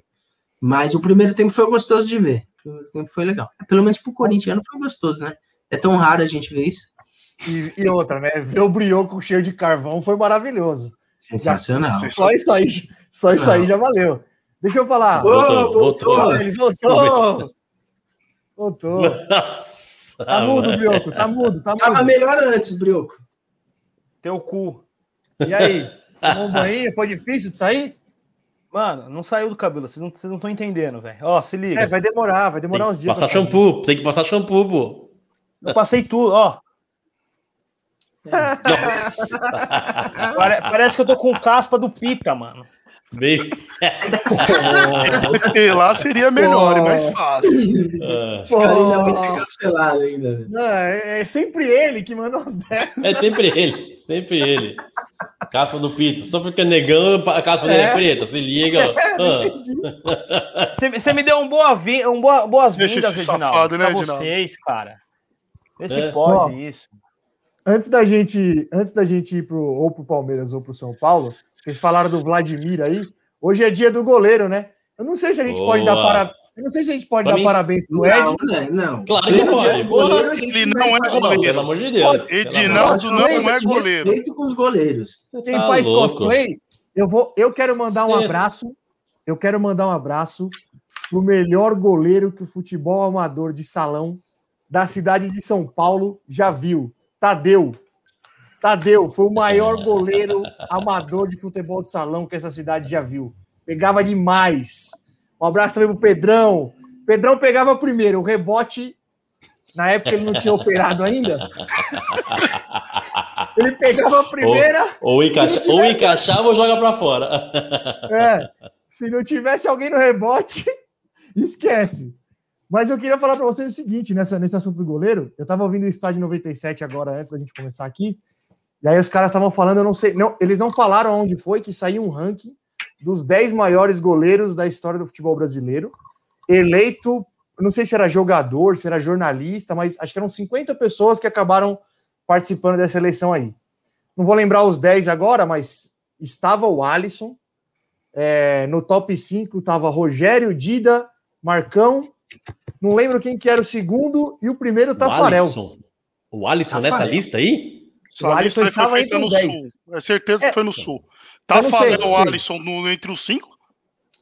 Mas o primeiro tempo foi gostoso de ver. O primeiro tempo foi legal. Pelo menos pro corintiano foi gostoso, né? É tão raro a gente ver isso. E, e outra, né? Ver o brioco cheio de carvão foi maravilhoso. Sensacional. Já, só isso aí, só isso aí já valeu. Deixa eu falar. Voltou, voltou. voltou. Ele voltou. Voltou. Nossa. Tá mudo, Brioco, tá mudo, tá mudo. Tava melhor antes, Brioco. Teu cu. E aí? Tomou um banho? Foi difícil de sair? Mano, não saiu do cabelo, vocês não estão entendendo, velho. Ó, se liga. É, vai demorar, vai demorar uns dias. Passar shampoo, tem que passar shampoo, pô. Eu passei tudo, ó. Nossa. Parece que eu tô com caspa do Pita, mano. Bem... lá seria melhor e mais fácil. Pô. ainda vai ser cancelado ainda. Não, é, é, sempre ele que manda os dessas. É sempre ele, sempre ele. Caspa do Pito. Só porque é negão, a caspa dele é, é preta. Se liga. É, Você me deu um boa vi um boa, boas-vindas, Reginaldo. Né, pra vocês, cara. Vê se é. pode isso. Antes da gente, antes da gente ir pro, ou pro Palmeiras ou pro São Paulo, vocês falaram do Vladimir aí. Hoje é dia do goleiro, né? Eu não sei se a gente Boa. pode dar parabéns. Eu não sei se a gente pode Pra dar mim- parabéns pro Ed. Não, né? Não. Claro que Pelo pode. goleiro, Ele não é fazer. goleiro. Pelo amor de Deus. Edinaldo não Deus. é goleiro. Respeito com os goleiros. Você Quem tá faz louco. cosplay, eu vou, eu quero mandar um abraço. Eu quero mandar um abraço pro melhor goleiro que o futebol amador de salão da cidade de São Paulo já viu. Tadeu. Tadeu foi o maior goleiro amador de futebol de salão que essa cidade já viu. Pegava demais. Um abraço também pro Pedrão. Pedrão pegava primeiro, o rebote. Na época ele não tinha operado ainda. Ele pegava a primeira. Ou, encaixa, Se não ou tivesse- encaixava ou joga pra fora. É, se não tivesse alguém no rebote, esquece. Mas eu queria falar para vocês o seguinte, nessa, nesse assunto do goleiro, eu estava ouvindo o estádio 97 agora, antes da gente começar aqui, e aí os caras estavam falando, eu não sei, não, eles não falaram onde foi, que saiu um ranking dos 10 maiores goleiros da história do futebol brasileiro, eleito, não sei se era jogador, se era jornalista, mas acho que eram 50 pessoas que acabaram participando dessa eleição aí. Não vou lembrar os 10 agora, mas estava o Alisson, é, no top 5 estava Rogério, Dida, Marcão. Não lembro quem que era o segundo e o primeiro O Tafarel. Alisson. O Alisson nessa Tafarel. lista aí? O Alisson estava entre no os 10. Sul. É certeza É. que foi no Sul. Eu não sei, Tafarel, não sei. Alisson no, entre os cinco?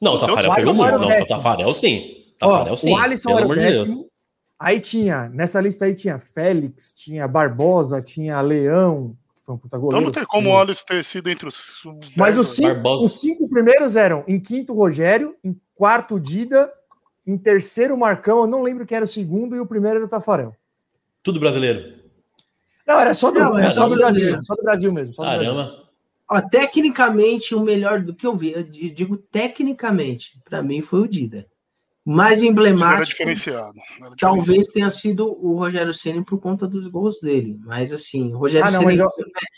Não, o Então, Tafarel o pegou muito. o Não, o. Tafarel sim. Tafarel sim. o Alisson era o décimo. Aí tinha, nessa lista aí tinha Félix, tinha Barbosa, tinha Leão, que foi um puta Então goleiro. não tem como o Alisson ter sido entre os. Mas os cinco, Barbosa. os cinco primeiros eram em quinto Rogério, em quarto Dida, em terceiro Marcão, eu não lembro quem era o segundo e o primeiro era o Tafarel. Tudo brasileiro. Não, era só do, Não, era só do. Brasil, só do Brasil mesmo. Só do Brasil. Caramba. Ó, tecnicamente, o melhor do que eu vi, eu di- digo tecnicamente, para mim foi o Dida. Mais emblemático, talvez tenha sido o Rogério Ceni por conta dos gols dele. Mas assim, o Rogério Ah, não, Ceni, eu,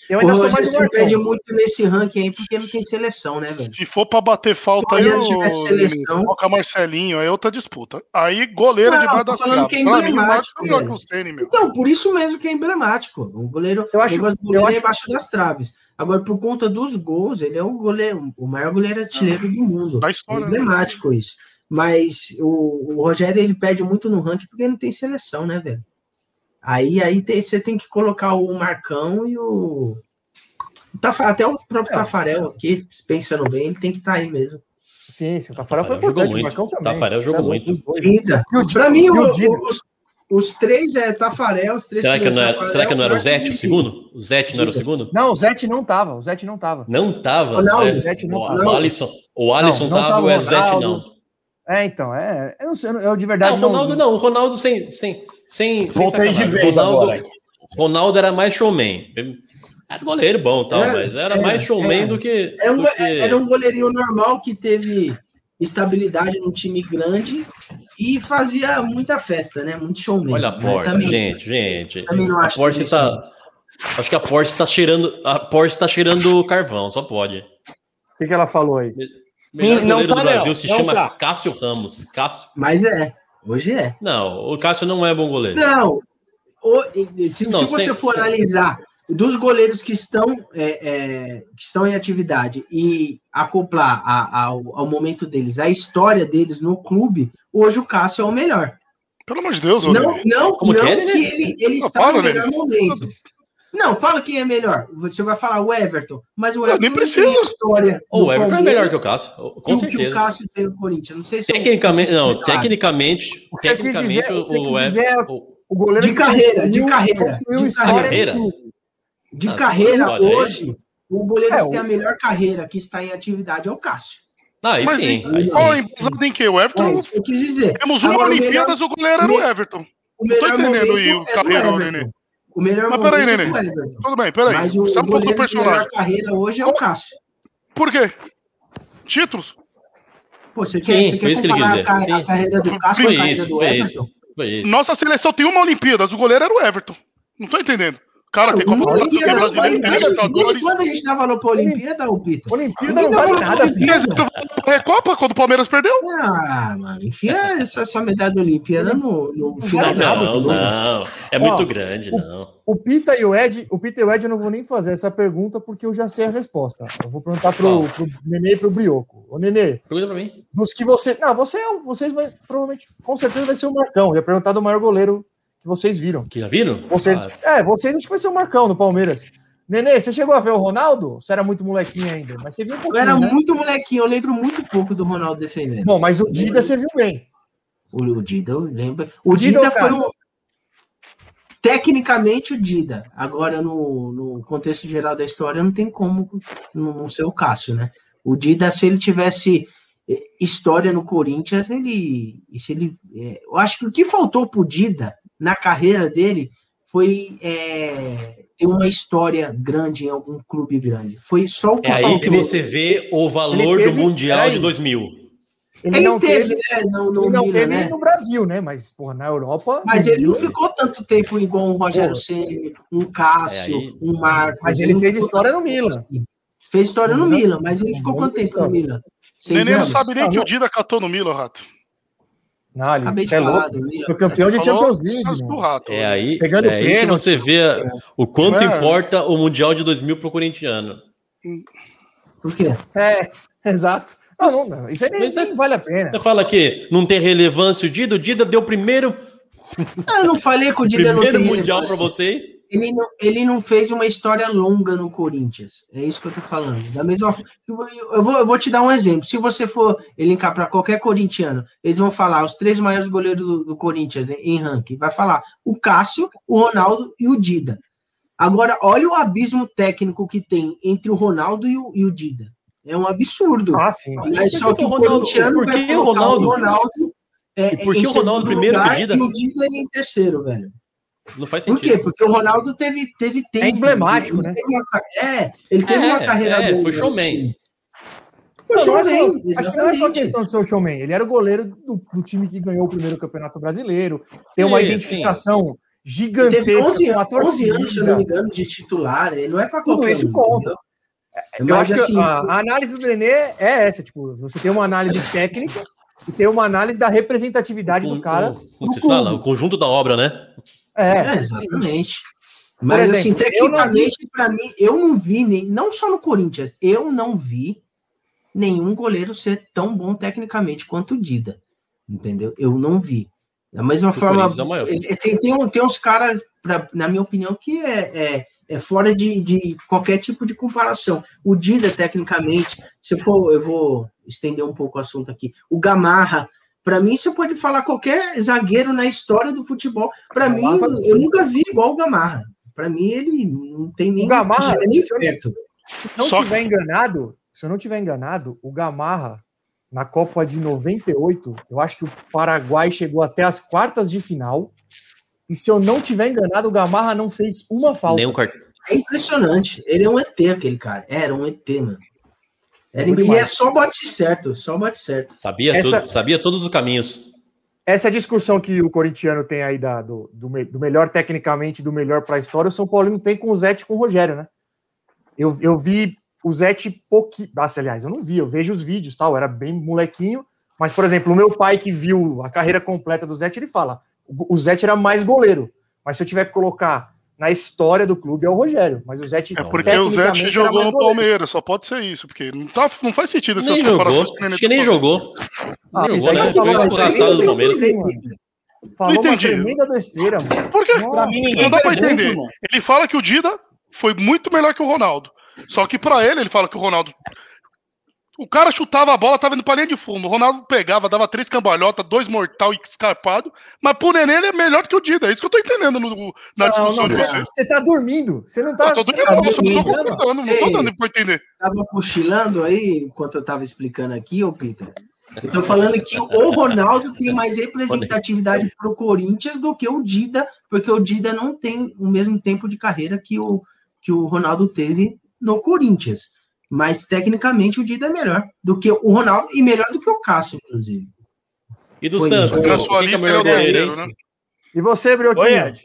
eu ainda sou mais Ceni perde muito nesse ranking aí porque não tem seleção, né, velho? Se for pra bater falta aí, tivesse seleção- coloca Marcelinho, aí é outra disputa. Aí goleiro Não, debaixo tô das falando traves. que é mim, emblemático, Marcos é que Ceni, meu. Então, por isso mesmo que é emblemático. O goleiro, Eu acho- o eu goleiro é acho- embaixo das traves. Agora, por conta dos gols, ele é o goleiro, o maior goleiro artilheiro do mundo. Da É história. né? emblemático isso. Mas o, o Rogério ele perde muito no ranking porque não tem seleção, né, velho? Aí, aí tem- você tem que colocar o Marcão e o. o até o próprio É. Tafarel aqui, pensando bem, ele tem que estar aí mesmo. Sim, sim, o Tafarel foi Tafarel jogou importante, o. Marcão também. Tafarel jogou Tá muito. o Pra mim, o- o os, os três é Tafarel. Os três Será que, não era, será que não era o Tafarel, Zete o segundo? O Zete não era o segundo? Não, o Zete não tava, o Zete não tava. Não tava. Ronaldo, é. Zete não o, tava. o Alisson, o Alisson Não, não tava, o o Zete Ronaldo. não. É, então, é, eu não sei, eu de Não, verdade o Ronaldo não. O Ronaldo sem, sem, sem, sem de vez Ronaldo, agora. Ronaldo era mais showman. Era goleiro bom tal, É, mas era é, mais showman é. do que. É um, do que- Era um goleirinho normal que teve estabilidade num time grande e fazia muita festa, né? Muito showman. Olha a Porsche, também- gente, gente. não A acho Porsche isso, tá. Acho que a Porsche tá cheirando. A Porsche tá cheirando carvão, só pode. O que, que ela falou aí? Melhor Não goleiro tá, do Brasil não. se Não chama tá. Cássio Ramos. Cássio. Mas é, hoje é. Não, o Cássio não é bom goleiro. Não, o- se, Não, se você sem- for sem- analisar dos goleiros que estão, é, é, que estão em atividade e acoplar a- ao, ao momento deles, a história deles no clube, hoje o Cássio é o melhor. Pelo amor de Deus, Não, não, Como não que que, é, Nenê? ele, ele Não, está no melhor momento. Não, fala quem é melhor. Você vai falar o Everton, mas o Não, Everton nem não tem precisa. história. O Everton é Palmeiras melhor que o Cássio, com que o- o certeza. Cássio tem no Corinthians. Não sei se eu Tecnicamente, não, claro. tecnicamente, O tecnicamente dizer- o que você o, quis o, dizer é- o- O goleiro De carreira, de carreira, de carreira. De Ah, carreira é hoje, o goleiro É, que tem o- a melhor carreira que está em atividade é o Cássio. Ah, aí Mas sim, aí sim. Em que? O É Everton. isso que eu quis dizer. Temos uma Agora, o Olimpíadas, o goleiro era o Everton. O Não tô melhor entendendo aí o é carreira, Everton. Nenê. O melhor Mas peraí, momento Nenê. é. Tudo bem, peraí. Mas o, Sabe um pouco do goleiro de melhor personagem. carreira hoje é o Cássio. Por quê? Títulos? Pô, você quer, Sim, você foi quer isso que ele quis a, dizer, a sim. carreira do Cássio com Foi a carreira isso, do foi Everton? isso. Foi isso. Nossa seleção tem uma Olimpíadas, o goleiro era o Everton. Não tô entendendo. Cara, tem Copa do Brasil, tem Olimpíada não vale nada. Desde quando a gente falando pra Olimpíada, ô Pita? Olimpíada não vale nada. Mas é Recopa quando o Palmeiras perdeu? Ah, mano, enfia essa, essa medalha da Olimpíada no, no final da Não, Mundo. não. É Ó, muito grande, não. O Pita e o Ed, o Pita e o Ed eu não vou nem fazer essa pergunta porque eu já sei a resposta. Eu vou perguntar pro, pro Nenê e pro Brioco. Ô Nenê, Pergunta pra mim. dos que você. Não, você é um- vocês vai, provavelmente, com certeza vai ser o Marcão. Eu ia perguntar do maior goleiro que vocês viram. Que já viram? Vocês, Ah, é, vocês acho que vai ser o Marcão no Palmeiras. Nenê, você chegou a ver o Ronaldo? Você era muito molequinho ainda, mas você viu um Eu pouquinho, era né? muito molequinho, eu lembro muito pouco do Ronaldo defendendo. Bom, mas o Dida você viu bem. O, o Dida, eu lembro. O Dida Dida, ou foi um... Tecnicamente o Dida. Agora, no, no contexto geral da história, não tem como não ser o Cássio, né? O Dida, se ele tivesse eh, história no Corinthians, ele. Se ele eh, eu acho que o que faltou pro Dida na carreira dele foi eh, ter uma história grande em algum clube grande. Foi só o que É aí que você vê o valor Ele do teve- Mundial de 2000. Ele, Ele não teve, teve, né? No, no ele não Milan, teve né? no Brasil, né? Mas, porra, na Europa. Mas ele não ficou tanto tempo igual um Rogério. Ceni, um Cássio, É, aí- um Marcos. Mas ele não fez ficou história no Milan. assim. Fez história no Milan- mas ele ficou quanto fez tempo no. Milan? Nenê não sabe nem Ah, que o Dida catou no Milan, Rato. Não, ele, Acabei você é louco. Foi campeão de Champions League, mano. Rato. É aí, Pegando é aí que pênalti. você vê o quanto É. importa o Mundial de 2000 pro corintiano. Por quê? É, exato. Não, não, não. Isso aí nem, Mas é- nem vale a pena. Você fala que não tem relevância o Dida, o Dida deu o primeiro, Eu não falei que o Dida não primeiro tem Mundial pra relevância. vocês. Ele não, ele não fez uma história longa no Corinthians. É isso que eu tô falando. Da mesma forma. Eu vou, eu vou te dar um exemplo. Se você for elencar para qualquer corintiano, eles vão falar os três maiores goleiros do, do Corinthians em, em ranking. Vai falar o Cássio, o Ronaldo e o Dida. Agora, olha o abismo técnico que tem entre o Ronaldo e o, e o Dida. É um absurdo. Ah, sim. Mas só que o o Ronaldo- corintiano por vai que o colocar Ronaldo- o Ronaldo é, E por que o Ronaldo primeiro lugar que Dida? E o Dida em terceiro, velho. Não faz Por sentido. quê? Porque o Ronaldo teve, teve tempo. emblemático, ele né? uma é, ele teve É, uma carreira é, longa. foi showman. assim. Foi Não, não é só- showman, acho que não é só questão de ser o showman. Ele era o goleiro do, do time que ganhou o primeiro campeonato brasileiro. Tem uma Sim, identificação teve gigantesca 11, com a 11 anos, se eu não me engano, de titular. Ele não é para Tudo qualquer isso um, conta. entendeu? Eu Mas, acho assim, que a, a análise do Nenê é essa, tipo, você tem uma análise técnica e tem uma análise da representatividade do cara. No você fala? O conjunto da obra, né? É, É, sim. exatamente. Mas assim, exemplo, eu não vi- tecnicamente, para mim, eu não vi, nem, não só no Corinthians, eu não vi nenhum goleiro ser tão bom tecnicamente quanto o Dida. Entendeu? Eu não vi. Da mesma O forma, é o maior. ele- tem, tem, tem uns caras, na minha opinião, que é, é, é fora de, de qualquer tipo de comparação. O Dida, tecnicamente, se eu for, eu vou estender um pouco o assunto aqui. O Gamarra, para mim, você pode falar qualquer zagueiro na história do futebol. Para mim, eu nunca vi igual o Gamarra. Para mim, ele não tem nem, O Gamarra, nem se eu- perto. Se não Só- tiver enganado, se eu não tiver enganado, o Gamarra na Copa de 98, eu acho que o Paraguai chegou até as quartas de final. E se eu não tiver enganado, o Gamarra não fez uma falta. Nem um cartão. É impressionante. Ele é um ET, aquele cara. Era um ET, mano. Era, e é só bote certo, só bote certo. Sabia, Essa- tudo, sabia todos os caminhos. Essa discussão que o corintiano tem aí da- do, do me- do melhor tecnicamente, do melhor para a história, o São Paulino tem com o Zete e com o Rogério, né? Eu, eu vi o Zete pouquinho. Nossa, aliás, eu não vi, eu vejo os vídeos tal, era bem molequinho. Mas, por exemplo, o meu pai que viu a carreira completa do Zete, ele fala: o, Zete era mais goleiro. Mas se eu tiver que colocar na história do clube, é o Rogério. Mas o Zete. É porque o Zete jogou no. Palmeiras, só pode ser isso, porque não, tá, não faz sentido Nem essas comparações jogou. Acho que nem jogou. Ah, Nem e jogou, daí né? falou do tremenda Palmeiras. besteira, mano. Falou Não uma entendi. tremenda besteira, mano. Por quê? Nossa. Mim, Não dá pra entender. irmão. Ele fala que o Dida foi muito melhor que o Ronaldo. Só que pra ele, ele fala que o Ronaldo. O cara chutava a bola, tava indo pra linha de fundo. O Ronaldo pegava, dava três cambalhotas, dois mortal e escarpado. Mas pro Nenê ele é melhor que o Dida. É isso que eu tô entendendo no- na Não, discussão não, de você, vocês. você tá dormindo. Você não tá. Eu tô dormindo, tá eu só não tô dormindo. concordando, não tô dando pra entender. Tava cochilando aí, enquanto eu tava explicando aqui, ô Peter. Eu tô falando que o Ronaldo tem mais representatividade pro Corinthians do que o Dida, porque o Dida não tem o mesmo tempo de carreira que o, que o Ronaldo teve no Corinthians. Mas tecnicamente o Dida é melhor do que o Ronaldo e melhor do que o Cássio, inclusive. E do Foi. Santos, Quem que é o melhor o goleiro, né? E você, Brioquinho? Oi, Ed.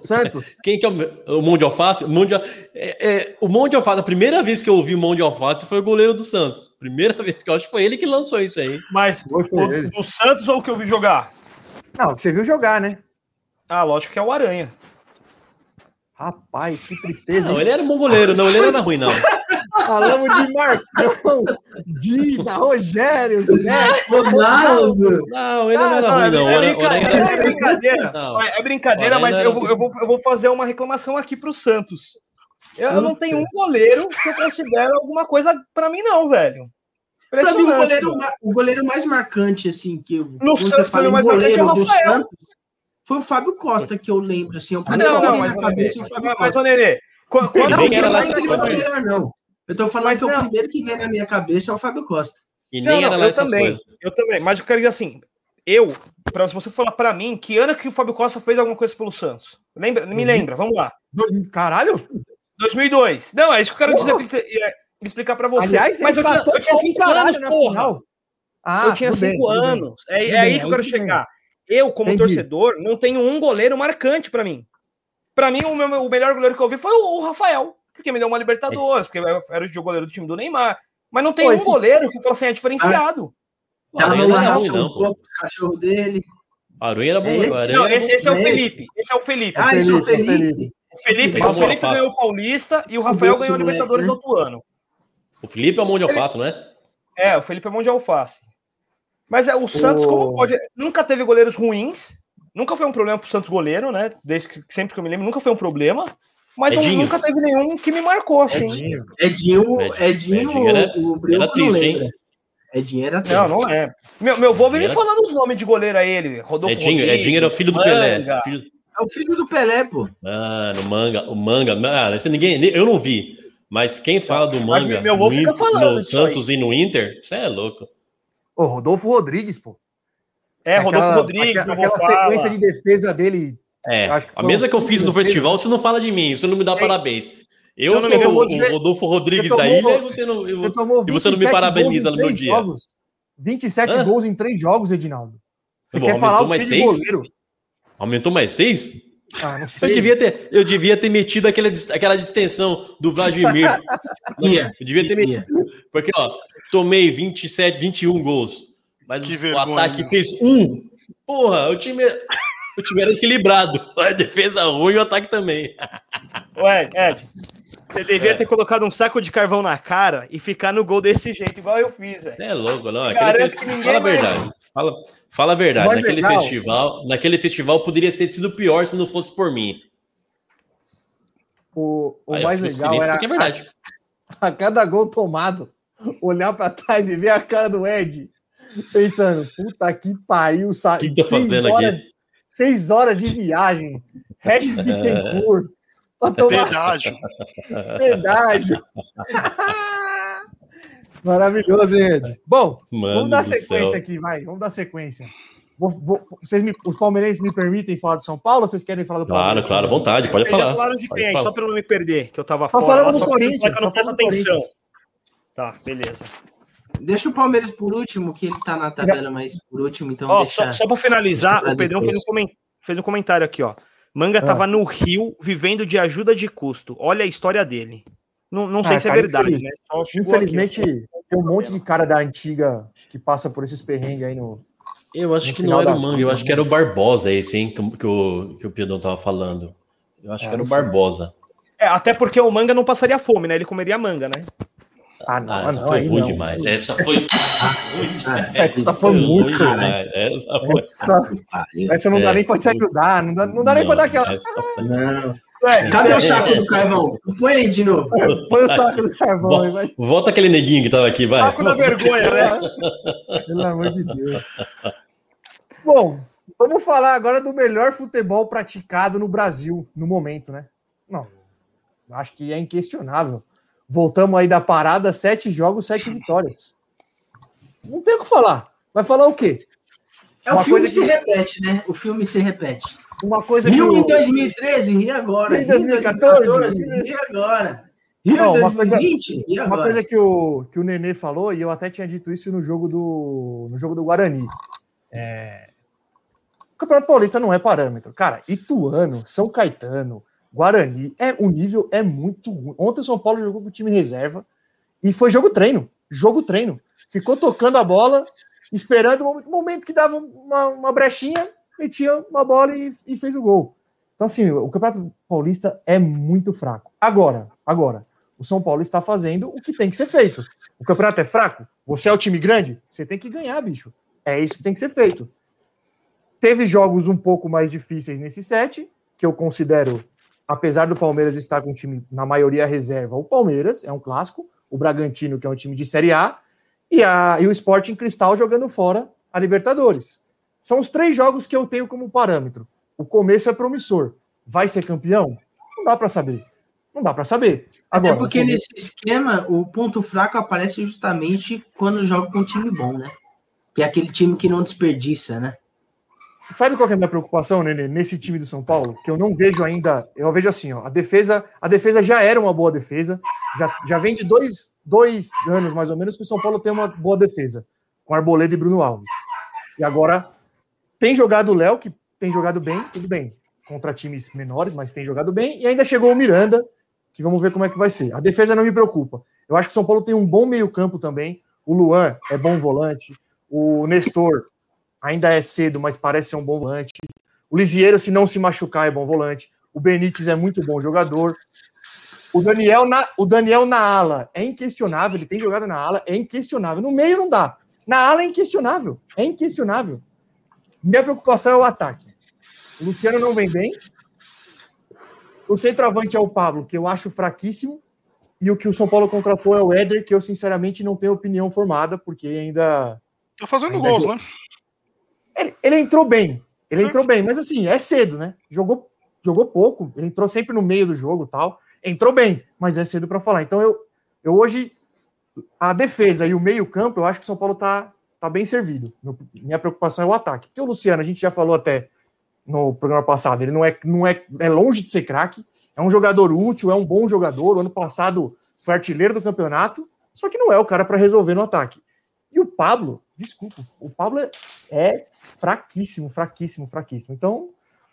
Santos. Quem que é o, o Mão de Alface? O Mão de, é, é, o Mão de Alface, a primeira vez que eu ouvi o Mão de Alface foi o goleiro do Santos. Primeira vez que eu acho que foi ele que lançou isso aí. Mas o, do Santos ou o que eu vi jogar? Não, que você viu jogar, né? Ah, lógico que é o Aranha. Rapaz, que tristeza. Não, hein? ele era um bom goleiro, não, ele não era ruim, não. Falamos de Marcão, Dida, Rogério, Zé. Ronaldo. Não, ele não Ah, era não, ruim, não. É, brincadeira, é brincadeira. Não. É brincadeira, mas eu vou, eu, vou, eu vou fazer uma reclamação aqui pro Santos. Eu, não tenho um goleiro que eu considero alguma coisa pra mim, não, velho. Pra mim, o goleiro, o goleiro mais marcante, assim, que eu- No Santos, fala foi o mais marcante é o goleiro Rafael. Santos, foi o Fábio Costa que eu lembro, assim. O Ah, primeiro não, que não, vem mas, cabeça é o Fábio mas, mas, Costa. ô, Nenê, quando, quando Não, não era é lá melhor, não. Eu tô falando Mas que não. o primeiro que vem na minha cabeça é o Fábio Costa. E Não, nem não, era lá eu essas também. coisas. Eu também, mas eu quero dizer assim, eu, pra se você falar pra mim, que ano que o Fábio Costa fez alguma coisa pelo Santos? Lembra, me lembra, vamos lá. Caralho? 2002. Não, é isso que eu quero dizer, pra você- é, explicar pra você. Aliás, mas eu tinha, eu tinha cinco caralho anos, porra. Ah, eu tinha cinco bem. anos. É, é bem, aí que eu quero bem. chegar. Eu, como Entendi. torcedor, não tenho um goleiro marcante pra mim. Pra mim, o, meu, o melhor goleiro que eu vi foi o, o Rafael, porque me deu uma Libertadores, porque eu era o goleiro do time do Neymar. Mas não tem Pô, um esse- goleiro que eu falo assim, é diferenciado. O Tava Aranha não era ruim, não, pô. o cachorro dele. O Aranha era bom. É o esse? Aranha Não, era esse, bom. esse é o. Felipe. Esse é o Felipe. Ah, esse é o Felipe, Felipe. O Felipe, o Felipe ganhou o Paulista e o O Rafael ganhou a moleque, Libertadores né? no outro ano. O Felipe é o mão de alface, não é? É, o Felipe é mão de alface. Mas é, o Santos, como pode. Nunca teve goleiros ruins. Nunca foi um problema pro Santos goleiro, né? Desde que sempre que eu me lembro, nunca foi um problema. Mas Edinho. nunca teve nenhum que me marcou, assim. Edinho. Edinho, Edinho- Edinho, Edinho era- o Bril era não triste, hein? Edinho era Não, não é. Meu, meu avô vem me Era- falando os nomes de goleiro a ele. Rodolfo Edinho, Rodrigues, Edinho era o filho do Pelé. Manga. Filho- É o filho do Pelé, pô. Mano, o manga, o manga. Ah, esse ninguém, eu não vi. Mas quem fala do Mas manga meu avô no, fica falando no disso aí. Santos e no Inter, você é louco. Ô, Rodolfo Rodrigues, pô. É, Rodolfo Aquela- Rodrigues, aquela, aquela sequência de defesa dele. É, a mesma que eu fiz no festival, você não fala de mim, você não me dá Ei, parabéns. eu Eu não sou o, de- Rodolfo Rodrigues Você da tomou- ilha e você não. Você eu- tomou e você não me 27 parabeniza no meu dia. Jogos. 27 Hã? gols em três jogos, Edinaldo. Você Bom, quer aumentou falar o mais seis? goleiro? Aumentou mais seis? Ah, não sei. Eu devia ter, eu devia ter metido aquela, aquela distensão do Vladimir. Eu devia ter metido. Porque, ó, tomei 27, 21 gols. Mas Que o vergonha, ataque fez um. Porra, o time, o time era equilibrado. A defesa ruim e o ataque também. Ué, Ed, você devia É. ter colocado um saco de carvão na cara e ficar no gol desse jeito, igual eu fiz, velho. Você é louco, não. Garanto que ninguém fala a verdade. Fala, fala a verdade. Mais Naquele legal. festival, naquele festival poderia ter sido pior se não fosse por mim. O, o Aí, mais legal era é verdade. a, a cada gol tomado, olhar pra trás e ver a cara do Ed, pensando, puta que pariu, sa... O que que tá fazendo horas, aqui? Seis horas de viagem, Regis Bittencourt, pra tomar Pedágio. pedágio. Maravilhoso, hein, Ed? Bom, Mano vamos dar sequência céu. aqui, vai. Vamos dar sequência. Vou- vou- vocês me- os palmeirenses me permitem falar do São Paulo ou vocês querem falar do Claro, Palmeiras? claro, à vontade, pode Vocês já falar. falaram de quem aí, só pra eu não me perder, que eu tava Só fora. falando lá, do Corinthians, só atenção. Corinthians. Tá, beleza. Deixa o Palmeiras por último, que ele tá na tabela, mas por último, então Ó, deixa. só, só pra finalizar, Pra o Pedrão fez um, fez um comentário aqui, ó. Manga Ah. tava no Rio, vivendo de ajuda de custo. Olha a história dele. Não, não sei Ah, se é verdade, infeliz- né? Chegou aqui. Infelizmente, tem um monte de cara da antiga que passa por esses perrengues aí no. Eu acho No que não era da o Manga, eu acho que era o Barbosa esse, hein, que, que o, que o Pedrão tava falando. Eu acho É, que era o sei. Barbosa. É, até porque o manga não passaria fome, né? Ele comeria manga, né? Ah, não, Ah, essa não, foi ruim não. demais. Essa foi. Essa foi muito. demais. Essa foi. Essa, essa não dá É. nem pra te ajudar, não dá, não dá nem pra dar aquela. foi- Não. É, Cadê o saco do carvão? Põe aí de novo. Põe o saco do carvão vai. Volta aquele neguinho que tava aqui, vai. saco da vergonha, né? Pelo amor de Deus. Bom, vamos falar agora do melhor futebol praticado no Brasil no momento, né? Não, acho que é inquestionável. Voltamos aí da parada, sete jogos, sete vitórias. Não tem o que falar. Vai falar o quê? É o Uma filme coisa se que- repete, né? O filme se repete. Uma coisa que. Rio o- em 2013, e agora? Rio em 2014, e agora? Rio Não, em uma coisa- 2020, e agora? Uma coisa que o, que o Nenê falou, e eu até tinha dito isso no jogo do, no jogo do Guarani. É, Campeonato Paulista não é parâmetro. Cara, Ituano, São Caetano, Guarani, é, o nível é muito ruim. Ontem o São Paulo jogou com o time reserva e foi jogo treino. Jogo treino. Ficou tocando a bola, esperando o momento que dava uma, uma brechinha, metia uma bola e, e fez o gol. Então, assim, o Campeonato Paulista é muito fraco. Agora, agora, o São Paulo está fazendo o que tem que ser feito. O campeonato é fraco? Você é o time grande? Você tem que ganhar, bicho. É isso que tem que ser feito. Teve jogos um pouco mais difíceis nesse set, que eu considero, apesar do Palmeiras estar com o time na maioria reserva, o Palmeiras é um clássico, o Bragantino, que é um time de Série A, e, a, e o Sporting Cristal jogando fora a Libertadores. São os três jogos que eu tenho como parâmetro. O começo é promissor. Vai ser campeão? Não dá para saber. Não dá para saber. Agora, Até porque nesse esquema, o ponto fraco aparece justamente quando joga com um time bom, né? Que é aquele time que não desperdiça, né? Sabe qual é a minha preocupação, Nenê, nesse time do São Paulo? Que eu não vejo ainda. Eu vejo assim, ó, a defesa, a defesa já era uma boa defesa. Já, já vem de dois, dois anos, mais ou menos, que o São Paulo tem uma boa defesa, com Arboleda e Bruno Alves. E agora tem jogado o Léo, que tem jogado bem, tudo bem, contra times menores, mas tem jogado bem. E ainda chegou o Miranda, que vamos ver como é que vai ser. A defesa não me preocupa. Eu acho que o São Paulo tem um bom meio-campo também. O Luan é bom volante. O Nestor ainda é cedo, mas parece ser um bom volante. O Lisieiro, se não se machucar, é bom volante. O Benítez é muito bom jogador. O Daniel na, o Daniel na ala é inquestionável, ele tem jogado na ala, é inquestionável. No meio não dá. Na ala é inquestionável, é inquestionável. Minha preocupação é o ataque. O Luciano não vem bem, o centroavante é o Pablo, que eu acho fraquíssimo. E o que o São Paulo contratou é o Éder, que eu sinceramente não tenho opinião formada, porque ainda. Tá fazendo ainda gols, né? Ele, ele, entrou bem. Ele entrou bem, mas assim, é cedo, né? Jogou, jogou pouco, ele entrou sempre no meio do jogo tal. Entrou bem, mas é cedo para falar. Então eu, eu hoje. A defesa e o meio-campo, eu acho que o São Paulo tá, tá bem servido. Minha preocupação é o ataque. Porque o Luciano, a gente já falou até no programa passado. Ele não é, não é, é longe de ser craque, é um jogador útil, é um bom jogador. O ano passado foi artilheiro do campeonato, só que não é o cara para resolver no ataque. E o Pablo, desculpa, o Pablo é, é fraquíssimo, fraquíssimo, fraquíssimo. Então,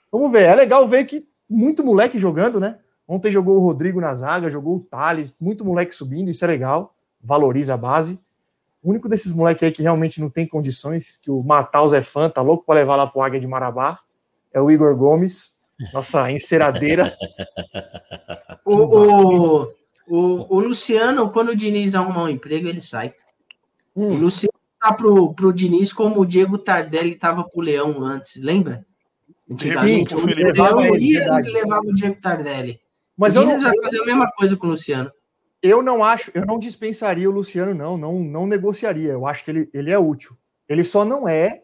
vamos ver. É legal ver que muito moleque jogando, né? Ontem jogou o Rodrigo na zaga, jogou o Thales, muito moleque subindo, isso é legal, valoriza a base. O único desses moleques aí que realmente não tem condições, que o Mataus é fã, tá louco para levar lá pro Águia de Marabá, é o Igor Gomes, nossa enceradeira. o, o, o, o, Luciano, quando o Diniz arrumar um emprego, ele sai. Hum. O Luciano tá pro, pro Diniz como o Diego Tardelli estava pro Leão antes, lembra? Sim, o ia levava o Diego Tardelli. Mas o Diniz não, vai fazer a mesma coisa com o Luciano. Eu não acho, eu não dispensaria o Luciano, não, não, não negociaria. Eu acho que ele, ele é útil. Ele só não é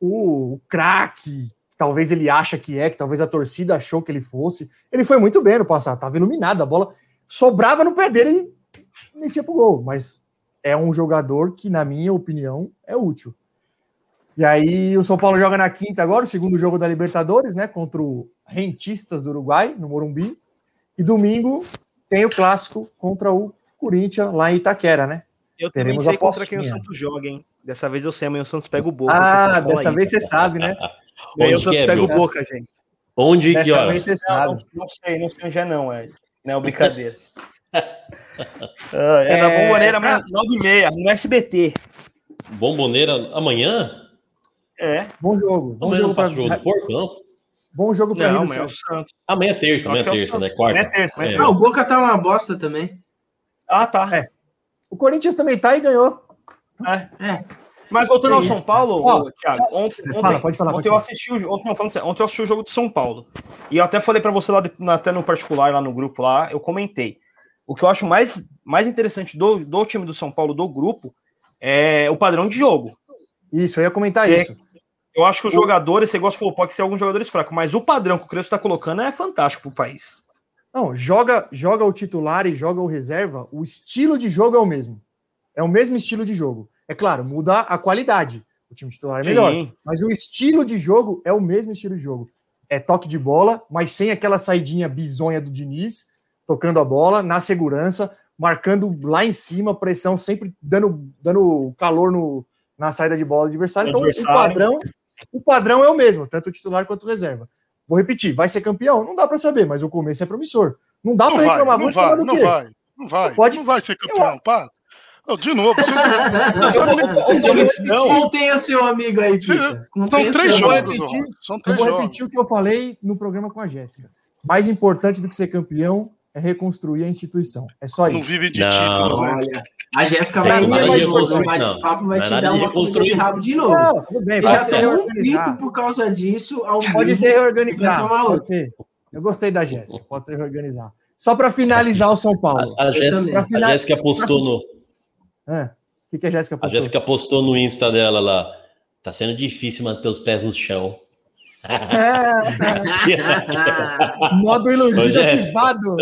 o, o craque talvez ele acha que é, que talvez a torcida achou que ele fosse. Ele foi muito bem no passado, estava iluminado, a bola sobrava no pé dele e metia pro gol. Mas é um jogador que, na minha opinião, é útil. E aí o São Paulo joga na quinta agora, o segundo jogo da Libertadores, né? Contra o Rentistas do Uruguai, no Morumbi. E domingo tem o clássico contra o Corinthians lá em Itaquera, né? Eu Teremos também sei contra quem o Santos joga, hein? Dessa vez eu sei, amanhã o Santos pega o Boca. Ah, dessa vez você sabe, né? Aí o Santos é, pega o Boca, gente. Onde e que horas? Não, não, sei, não sei onde é não, é. Não, é é, é na Bomboneira amanhã, 9h30, no SBT. Bomboneira amanhã? É. Bom jogo. Bom amanhã jogo para jogo do Porco, não? Bom jogo para Rio amanhã, Santos. Amanhã é terça, amanhã é terça, né? Quarta. Amanhã é terça, amanhã é. Ah, o Boca tá uma bosta também. Ah, tá. É. O Corinthians também tá e ganhou. É. é. Mas voltando ao São Paulo, oh, Thiago, ontem, Fala, pode falar, ontem pode eu assisti o ontem, falando sério, ontem eu assisti o jogo do São Paulo. E eu até falei para você lá até no particular lá no grupo lá, eu comentei. O que eu acho mais, mais interessante do, do time do São Paulo do grupo é o padrão de jogo. Isso, eu ia comentar é, isso. Eu acho que os o... jogadores, você gosta falou, pode ser alguns jogadores fracos, mas o padrão que o Crespo está colocando é fantástico para o país. Não, joga, joga o titular e joga o reserva, o estilo de jogo é o mesmo. É o mesmo estilo de jogo. É claro, muda a qualidade. O time titular é melhor. Sim. Mas o estilo de jogo é o mesmo estilo de jogo. É toque de bola, mas sem aquela saidinha bizonha do Diniz, tocando a bola, na segurança, marcando lá em cima, pressão, sempre dando, dando calor no, na saída de bola do adversário. Então, adversário. o padrão o padrão é o mesmo, tanto o titular quanto o reserva. Vou repetir, vai ser campeão? Não dá para saber, mas o começo é promissor. Não dá para vai, reclamar. não Vou vai, não quê? vai, não vai. Pode- Não vai ser campeão, para. Ô, De novo, você Não. Contenha seu amigo aí, Pita. são três vou jogos, repetir. São Eu três vou jogos. repetir o que eu falei no programa com a Jéssica. Mais importante do que ser campeão é reconstruir a instituição. É só Não isso. vive de Não. títulos, né? Olha, a Jéssica vai vai de no reconstruir, vai não. te Não é dar nada de uma comida de rabo de novo. Não, tudo bem, pode já ser um reorganizar. grito por causa disso. Pode ser. Vai outro. Pode ser. Eu gostei da Jéssica. Pode ser reorganizar. Só para finalizar o São Paulo. A, a Jéssica, também. a Jéssica postou no, É. O que, que a Jéssica a postou? Jéssica postou no Insta dela lá. Tá sendo difícil manter os pés no chão. É, modo iludido Ô, Jéssica. ativado.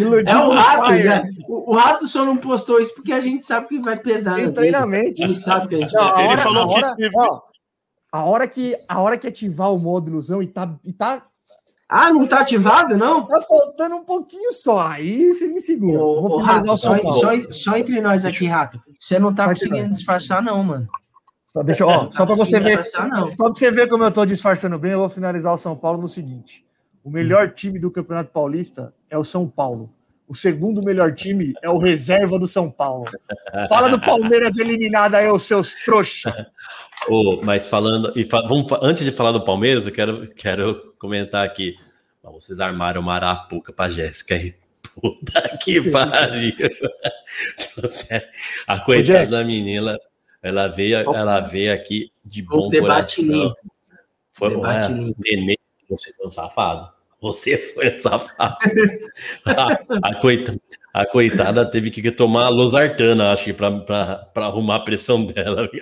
Iludido É o rato, já. O, o rato só não postou isso porque a gente sabe que vai pesar. Vida. treinamento. Ele sabe que a gente Não, a Ele hora, falou a que hora, teve- ó, a hora que a hora que ativar o modo ilusão e tá, e tá, Ah, não tá ativado, não? tá faltando um pouquinho só. Aí vocês me seguram. Ô, Vou ô, rato, só, só, só entre nós aqui, rato. Você não tá conseguindo disfarçar, não, mano. Só, deixa, ó, tá só para você ver, só para você ver como eu tô disfarçando bem, eu vou finalizar o São Paulo no seguinte: o melhor time do Campeonato Paulista é o São Paulo. O segundo melhor time é o reserva do São Paulo. Fala do Palmeiras eliminado aí, os seus trouxa. Ô, mas falando. E fa- vamos, fa- antes de falar do Palmeiras, eu quero, quero comentar aqui. Vocês armaram uma arapuca pra Jéssica aí. Puta que pariu. Sério, A coitada da menina, ela veio, ela veio aqui de bom debate coração. limpo. Foi Debate limpo. Nenê, você foi um safado. Você foi um safado. a, a coitada, a coitada teve que tomar losartana, acho que, pra arrumar a pressão dela.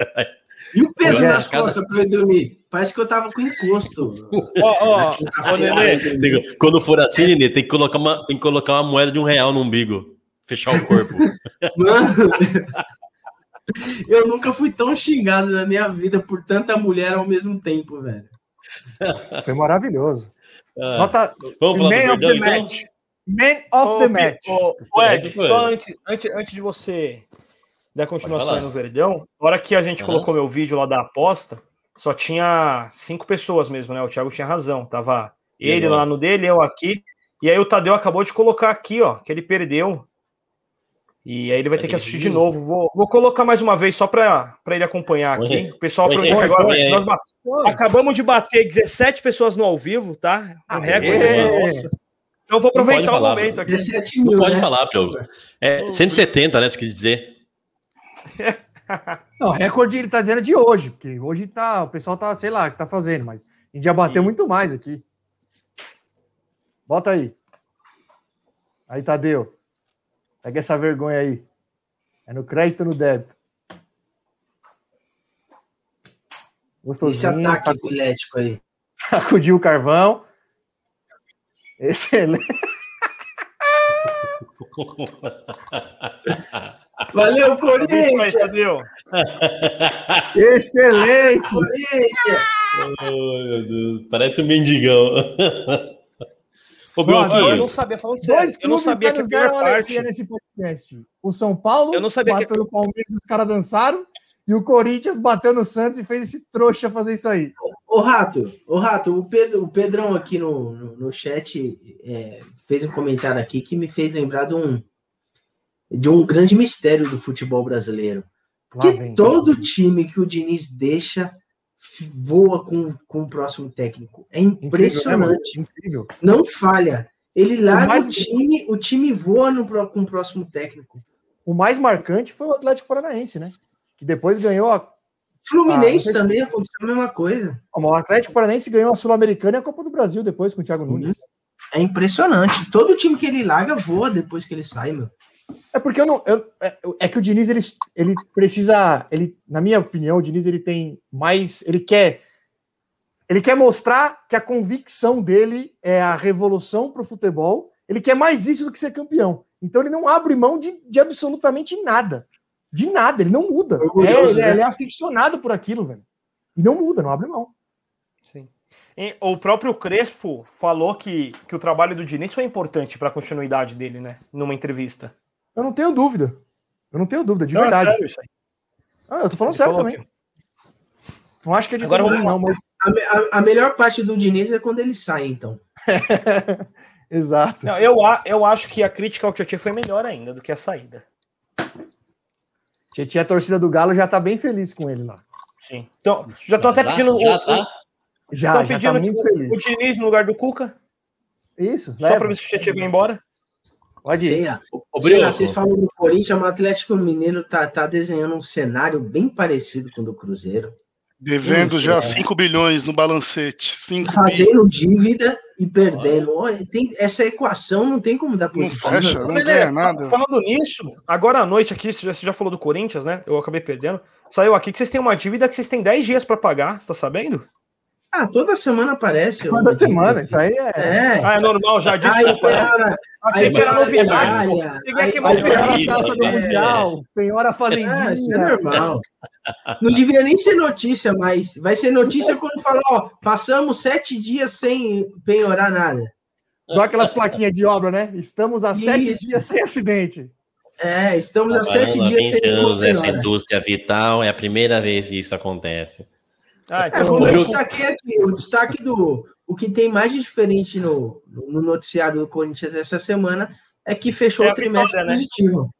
E o peso Olha, nas cada- costas pra eu dormir? Parece que eu tava com encosto. Ó, ó, ó, Nenê, Quando for assim, Nenê, tem que colocar uma, tem que colocar uma moeda de um real no umbigo. Fechar o corpo. Mano, eu nunca fui tão xingado na minha vida por tanta mulher ao mesmo tempo, velho. Foi maravilhoso. Ah, Nota vamos falar Man do of the então? match. Man of Ô, the match. ô, ô, Ed, foi. só antes, antes, antes de você dar continuação no Verdão, a hora que a gente Aham. colocou meu vídeo lá da aposta, só tinha cinco pessoas mesmo, né? O Thiago tinha razão. Tava E ele agora? lá no dele, eu aqui. E aí o Tadeu acabou de colocar aqui, ó, que ele perdeu. E aí ele vai ter que assistir de novo. Vou, vou colocar mais uma vez só para ele acompanhar aqui. O pessoal aproveita que agora nós ba- acabamos de bater 17 pessoas no ao vivo, tá? Um Aê! recorde nosso. Então eu vou aproveitar Não pode o falar, momento aqui. 17 Não mil, pode né? falar, Pio. É 170, né? Você quis dizer. Não, recorde ele tá dizendo é de hoje, porque hoje tá, o pessoal tá, sei lá, o que tá fazendo, mas a gente já bateu muito mais aqui. Bota aí. Aí, Tadeu. Pega essa vergonha aí. É no crédito ou no débito? Esse Gostosinho, ataque sacu- epilético aí. sacudiu o carvão. Excelente. Valeu, Corinthians! Excelente. Corinthians! Oh, meu Deus, Parece um mendigão. Ô, Ó, Eu não sabia, falando sério, Dois eu não clubes sabia que que a deram parte. nesse podcast. O São Paulo Eu não sabia que- bateu no Palmeiras, os caras dançaram. E o Corinthians bateu no Santos e fez esse trouxa fazer isso aí. Ô, Rato, ô, Rato, o, Pedro, o Pedrão aqui no, no, no chat é, fez um comentário aqui que me fez lembrar de um, de um grande mistério do futebol brasileiro. Lá Que vem. todo time que o Diniz deixa voa com, com o próximo técnico. É né, impressionante. Incrível. Não falha. Ele larga mais- o time, o time voa no, com o próximo técnico. O mais marcante foi o Atlético Paranaense, né? Que depois ganhou a. Fluminense Ah, sei se- também aconteceu a mesma coisa. O Atlético Paranaense ganhou a Sul-Americana e a Copa do Brasil depois com o Thiago Uhum. Nunes. É impressionante. Todo time que ele larga voa depois que ele sai, meu. É porque eu não. eu- é, é que o Diniz ele, ele precisa. Ele, na minha opinião, o Diniz ele tem mais. Ele quer. Ele quer mostrar que a convicção dele é a revolução para o futebol. Ele quer mais isso do que ser campeão. Então ele não abre mão de, de absolutamente nada. De nada, ele não muda. Orgulhoso, É, ele, né? ele é aficionado por aquilo, velho. E não muda, não abre mão. Sim. E o próprio Crespo falou que, que o trabalho do Diniz foi importante para a continuidade dele, né? Numa entrevista. Eu não tenho dúvida. Eu não tenho dúvida, de Não, é verdade. sério isso aí. Ah, eu tô falando sério também. Não acho que é de Agora vamos não, mas. A, a- a melhor parte do Diniz é quando ele sai, então. Exato. Não, eu, a- eu acho que a crítica ao Tietchan foi melhor ainda do que a saída. Tietchan, a torcida do Galo já tá bem feliz com ele lá. Sim. Então, já estão até Já- pedindo já o, tá? Já, tão já pedindo tá muito o, feliz. o Diniz no lugar do Cuca, Isso, só pra ver se o Tietchan vai embora. Pode ir. Lá. Ô, vocês falam do Corinthians, o Atlético Mineiro tá, tá desenhando um cenário bem parecido com o do Cruzeiro. Devendo Isso, já é. 5 bilhões no balancete. 5 bi. Fazendo dívida e perdendo. Olha, tem, essa equação não tem como dar Não positivo. fecha, não. não ganha é, nada. Falando nisso, agora à noite aqui, você já, falou do Corinthians, né? Eu acabei perdendo. Saiu aqui que vocês têm uma dívida que vocês têm 10 dias pra pagar, você tá sabendo? Ah, toda semana aparece. Toda semana, isso aí é. É. Ah, é normal já, Aí, desculpa. né? cara, Achei aí que era para novidade. Peguei aqui aí- aí Penhora perto. a Aí, taça do é. Mundial, penhora a É, isso é normal. Não devia nem ser notícia, mas vai ser notícia quando falar, ó, passamos sete dias sem penhorar nada. Igual aquelas plaquinhas de obra, né? Estamos há sete dias sem acidente. É, estamos há sete dias 20 sem anos penhora. indústria vital, é a primeira vez que isso acontece. Ah, É, então, eu destaquei aqui, o destaque do. O que tem mais de diferente no, no noticiário do Corinthians essa semana é que fechou É o trimestre vitória, né? positivo.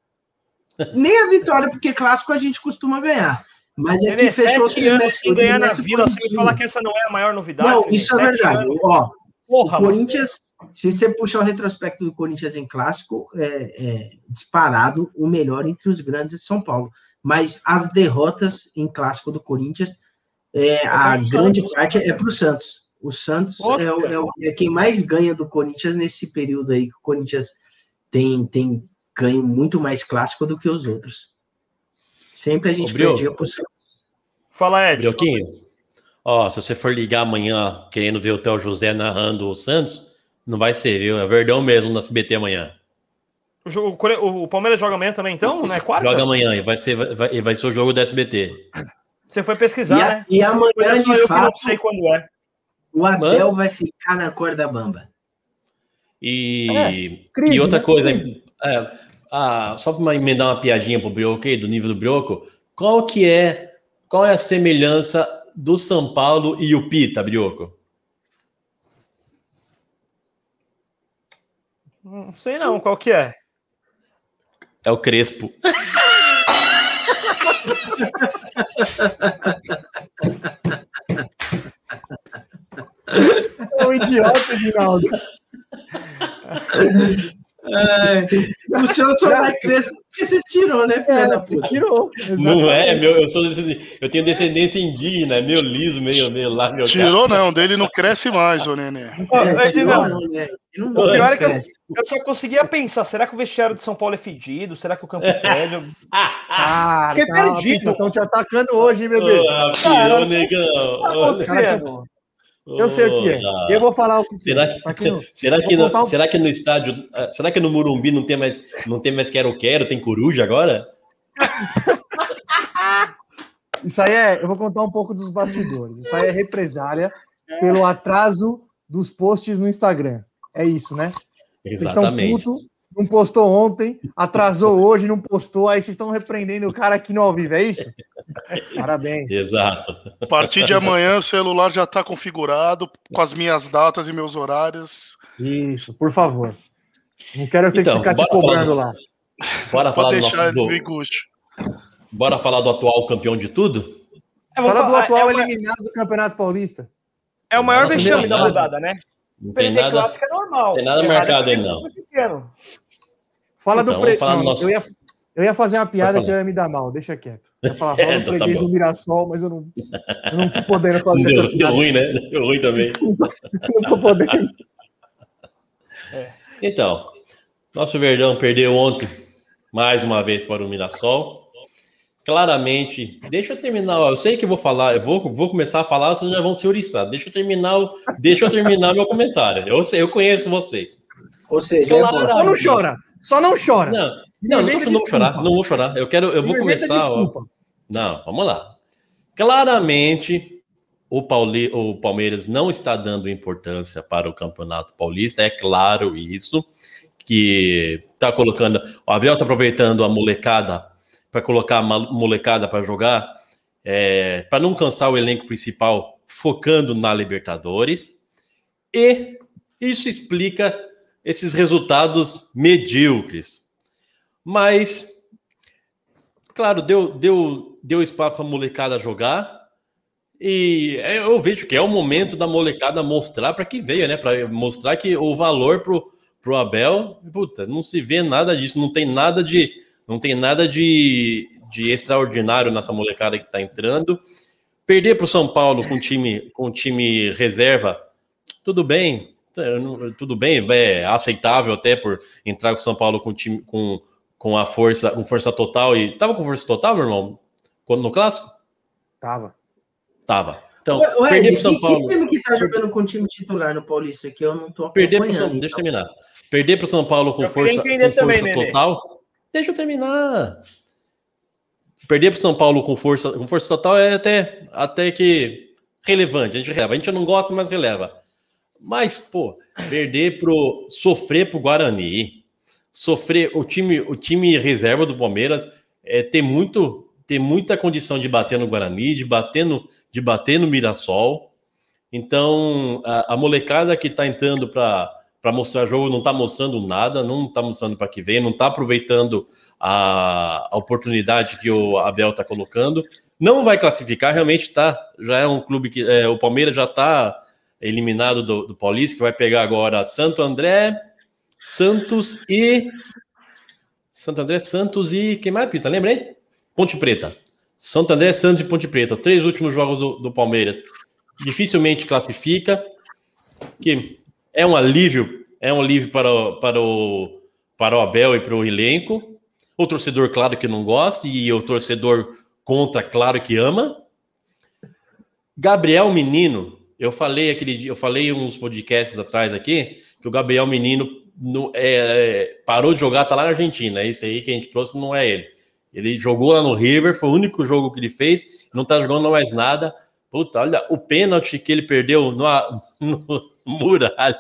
Nem a vitória, porque clássico a gente costuma ganhar. Mas é que fechou o trimestre, sem o ganhar na vila, positivo. falar que essa não é a maior novidade. Não, isso é verdade. anos. Ó, o Porra, mano. Corinthians, se você puxar o retrospecto do Corinthians em clássico, é, é disparado o melhor entre os grandes de São Paulo. Mas as derrotas em clássico do Corinthians, é, a pro grande Santos. parte é para o Santos. O Santos é, o- é o- é quem mais ganha do Corinthians nesse período aí, que o Corinthians tem, tem ganho muito mais clássico do que os outros. Sempre a gente Ô, perdia para o Santos. Fala, Ed. Brioquinho, ó, se você for ligar amanhã querendo ver o Theo José narrando o Santos, não vai ser, viu? É Verdão mesmo na CBT amanhã. O, jogo- o Palmeiras joga amanhã também, então? Não é quarta? Joga amanhã e vai ser, vai, e vai ser o jogo da SBT. Você foi pesquisar, E, a- né? e amanhã, Coisa só de eu que não fato, sei quando é. o Abel Mano. vai ficar na corda bamba. E, crise, e outra né? coisa, é, ah, só para emendar uma piadinha pro Brioco aí, do nível do Brioco, qual que é, qual é a semelhança do São Paulo e o Pita, Brioco? Não sei não, qual que é? É o Crespo. É um idiota, Ginaldo. O Santos só vai crescer porque você tirou, né, filha da É, puta? tirou. Não é, meu, eu sou eu tenho descendência indígena, é meio liso, meio, meio lá, meu Tirou não, dele não cresce mais, ô Nenê. Não. não, né? Não O pior é que eu, eu só conseguia pensar, será que o vestiário de São Paulo é fedido? Será que o campo fede? Eu- Cara, Fiquei calma, perdido. Estão te atacando hoje, hein, bebê? Ah, Cara, pirou, negão. tá? Eu sei o que é. Ah. Eu vou falar o que, que Será é. que, Pra quem não- será, vou que no, um- será que no estádio. ah, Será que no Murumbi não tem mais, não tem mais quero-quero, tem coruja agora? Isso aí é. Eu vou contar um pouco dos bastidores. Isso aí é represália pelo atraso dos posts no Instagram. É isso, né? Vocês estão Exatamente. Não postou ontem, atrasou hoje, não postou, aí vocês estão repreendendo o cara aqui no ao vivo, é isso? Parabéns. Exato. A partir de amanhã o celular já está configurado com as minhas datas e meus horários. Isso, por favor. Não quero ter Então, que ficar te falar cobrando do- lá. Bora falar, do nosso, do, bora falar do atual campeão de tudo? É, Fala do falar, atual é, uma- eliminado do Campeonato Paulista. é o maior vexame da rodada, né? Não tem Perder nada. clássico é normal. tem nada Errado marcado aí, não. É. Fala Então, do Fre... vamos falar do não, nosso- eu, ia, eu ia fazer uma piada que eu ia me dar mal, deixa quieto. Eu ia falar, fala É, do então tá freguês bom. do Mirassol, mas eu não, eu não tô podendo fazer essa Deu, deu piada. ruim, né? Deu ruim também. Não tô podendo. Então, nosso Verdão perdeu ontem, mais uma vez para o Mirassol. Claramente, deixa eu terminar. Eu sei que eu vou falar, eu vou, vou começar a falar, vocês já vão se oriçar. Deixa eu terminar, deixa eu terminar meu comentário. Eu sei, eu conheço vocês. Ou seja, é Claro. bosta. Só não chora. Só não chora. Não, não, não, tô, não vou chorar, não vou chorar. Eu quero, eu vou começar. ó. Não, vamos lá. Claramente, o, Pauli- o Palmeiras não está dando importância para o Campeonato Paulista, é claro isso. Que está colocando. O Abel está aproveitando a molecada para colocar a molecada para jogar. é, para não cansar o elenco principal, focando na Libertadores. E isso explica esses resultados medíocres. Mas, claro, deu, deu, deu espaço para a molecada jogar. E eu vejo que é o momento da molecada mostrar para que veio, né? Para mostrar que o valor pro, pro Abel, puta, não se vê nada disso, não tem nada de não tem nada de, de extraordinário nessa molecada que está entrando. Perder para o São Paulo com time com time reserva, tudo bem, tudo bem, é aceitável até por entrar com o São Paulo com time com, com a força com força total e tava com força total, meu irmão, quando no clássico? Tava. Tava. Então, Ué, perder pro São Paulo. Que time que tá jogando com time titular no Paulista que eu não tô Perder pro São, então. deixa eu terminar. Perder pro São Paulo com eu força, com força também, total. Deixa eu terminar. Perder pro São Paulo com força, com força total é até, até que relevante. A gente releva. A gente não gosta, mas releva. Mas, pô, perder pro. sofrer pro Guarani, sofrer. O time, o time reserva do Palmeiras é ter muito tem muita condição de bater no Guarani, de bater no, de bater no Mirassol. Então, a, a molecada que está entrando para mostrar jogo não está mostrando nada, não está mostrando para que vem, não está aproveitando a, a, oportunidade que o Abel está colocando. Não vai classificar, realmente está. Já é um clube que. É, o Palmeiras já está eliminado do, do Paulista, que vai pegar agora Santo André, Santos e. Santo André, Santos e. Quem mais, Pita? Lembrei? Ponte Preta. Santo André, Santos e Ponte Preta. Três últimos jogos do, do Palmeiras. Dificilmente classifica. Que é um alívio, é um alívio para, para, o, para o Abel e para o elenco. O torcedor, claro que não gosta, e o torcedor contra, claro que ama. Gabriel Menino, eu falei aquele eu falei uns podcasts atrás aqui, que o Gabriel Menino no, é, parou de jogar, tá lá na Argentina. Esse aí que a gente trouxe não é ele. Ele jogou lá no River, foi o único jogo que ele fez, não tá jogando mais nada. Puta, olha o pênalti que ele perdeu no, no Muralha.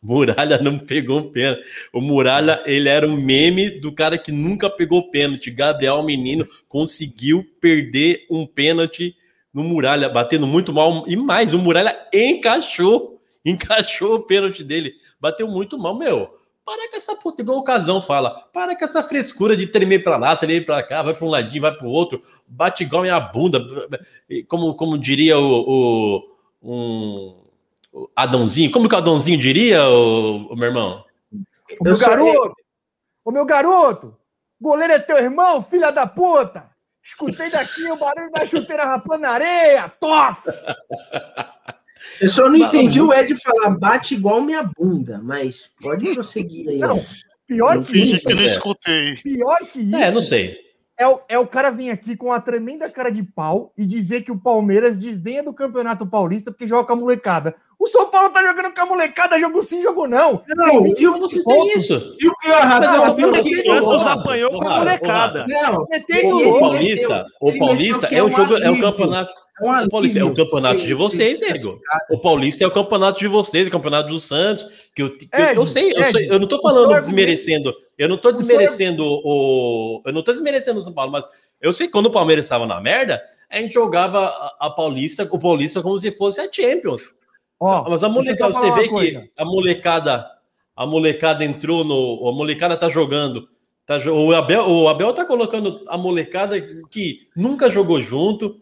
Muralha não pegou um pênalti. O Muralha, ele era um meme do cara que nunca pegou pênalti. Gabriel Menino conseguiu perder um pênalti no Muralha, batendo muito mal. E mais, o Muralha encaixou, encaixou o pênalti dele. Bateu muito mal, meu. Para com essa puta, igual o Casão fala, para com essa frescura de tremer para lá, tremer para cá, vai para um ladinho, vai para o outro, bate igual minha bunda, como, como diria o, o, um, o Adãozinho, como que o Adãozinho diria, o, o meu irmão? O meu garoto, o meu garoto, goleiro é teu irmão, filha da puta, escutei daqui o barulho da chuteira rapando na areia, tof! Eu só não entendi o Ed falar bate igual minha bunda, mas pode prosseguir aí. Não, pior que isso. Que não escutei. Pior que isso. É, não sei. É o, é o cara vir aqui com uma tremenda cara de pau e dizer que o Palmeiras desdenha do Campeonato Paulista porque joga com a molecada. O São Paulo tá jogando com a molecada, jogo sim, jogo não. Não, e vocês têm isso. E o pior, Rafael, o Santos apanhou com a molecada. Não, o, Paulista, o Paulista é o jogo, é o campeonato. O Paulista é o campeonato de vocês, nego. O Paulista é o campeonato de vocês, o campeonato dos Santos. Que eu, que Ed, eu sei, eu, sei, eu não tô falando desmerecendo. Eu não tô desmerecendo o. Eu não tô desmerecendo o São Paulo, mas eu sei que quando o Palmeiras estava na merda, a gente jogava a, a Paulista, o Paulista como se fosse a Champions. Oh, Mas a molecada, você vê que a molecada, a molecada entrou no. A molecada tá jogando. Tá, o, Abel, o Abel tá colocando a molecada que nunca jogou junto.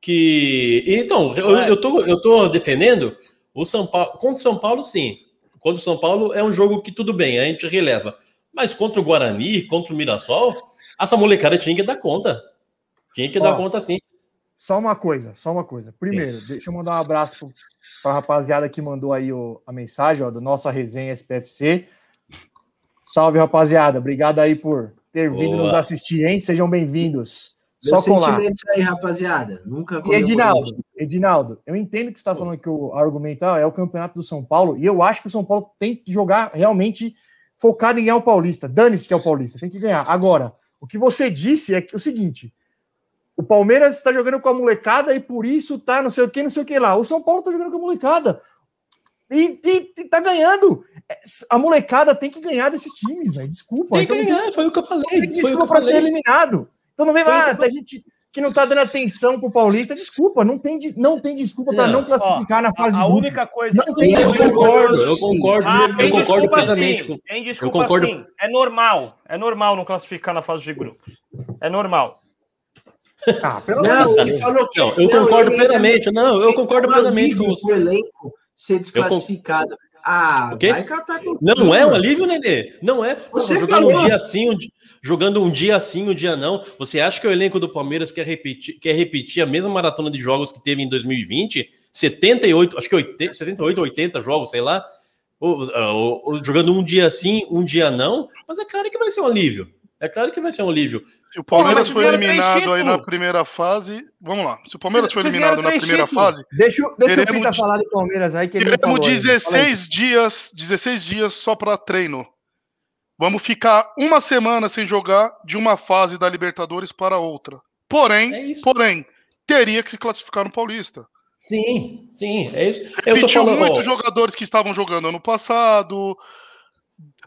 Que. Então, eu, eu, tô, eu tô defendendo o São Paulo. Contra o São Paulo, sim. Contra o São Paulo é um jogo que tudo bem, a gente releva. Mas contra o Guarani, contra o Mirassol, essa molecada tinha que dar conta. Tinha que Ó, dar conta sim. Só uma coisa, só uma coisa. Primeiro, sim. deixa eu mandar um abraço pro para a rapaziada que mandou aí o, a mensagem ó, do nossa resenha SPFC. Salve, rapaziada. Obrigado aí por ter Boa. vindo nos assistir, hein? Sejam bem-vindos. Só colar. aí, rapaziada. Nunca e Edinaldo, Edinaldo, eu entendo que você está falando que o argumental é o campeonato do São Paulo, e eu acho que o São Paulo tem que jogar realmente focado em ganhar o Paulista. Dane-se que é o Paulista, tem que ganhar. Agora, o que você disse é que o seguinte: o Palmeiras está jogando com a molecada e por isso tá não sei o que, não sei o que lá. O São Paulo está jogando com a molecada e, e, e tá ganhando. A molecada tem que ganhar desses times, velho. Desculpa. Tem que então, ganhar, foi o que eu falei. Desculpa para ser eliminado. Então não vem lá, a gente que não tá dando atenção pro Paulista, desculpa, não tem, de- não tem desculpa para Não, classificar na A, fase de a grupo. única coisa. Não tem Eu desculpa. concordo, eu concordo, Ah, eu tem concordo desculpa plenamente sim. Tem desculpa concordo- sim. É normal. É normal não classificar na fase de grupos. É normal. Ah, pelo Não, ele falou que. Não, eu concordo ele- plenamente. Não, eu concordo é um plenamente com alívio você. pro elenco ser desclassificado. Ah, O quê? Não é um alívio, Nenê? Não é. Você Pô, jogando um dia sim, um jogando um dia sim, um dia não. Você acha que o elenco do Palmeiras quer repetir, quer repetir a mesma maratona de jogos que teve em 2020? 78, acho que 80, 78, 80 jogos, sei lá. Ou- ou- ou jogando um dia sim, um dia não. Mas é claro que vai ser um alívio. É claro que vai ser um alívio. Se o Palmeiras foi eliminado aí na primeira fase. Vamos lá. Se o Palmeiras foi eliminado na primeira títulos. fase, Deixa, eu- deixa o Teremos Pita de- falar do Palmeiras aí, que ele teremos falou. ainda. Fala aí. 16 dias, 16 dias só para treino. Vamos ficar uma semana sem jogar de uma fase da Libertadores para outra. Porém, É porém, teria que se classificar no Paulista. Sim, sim, é isso. Eu tô Repetiu falando, muitos jogadores que estavam jogando ano passado.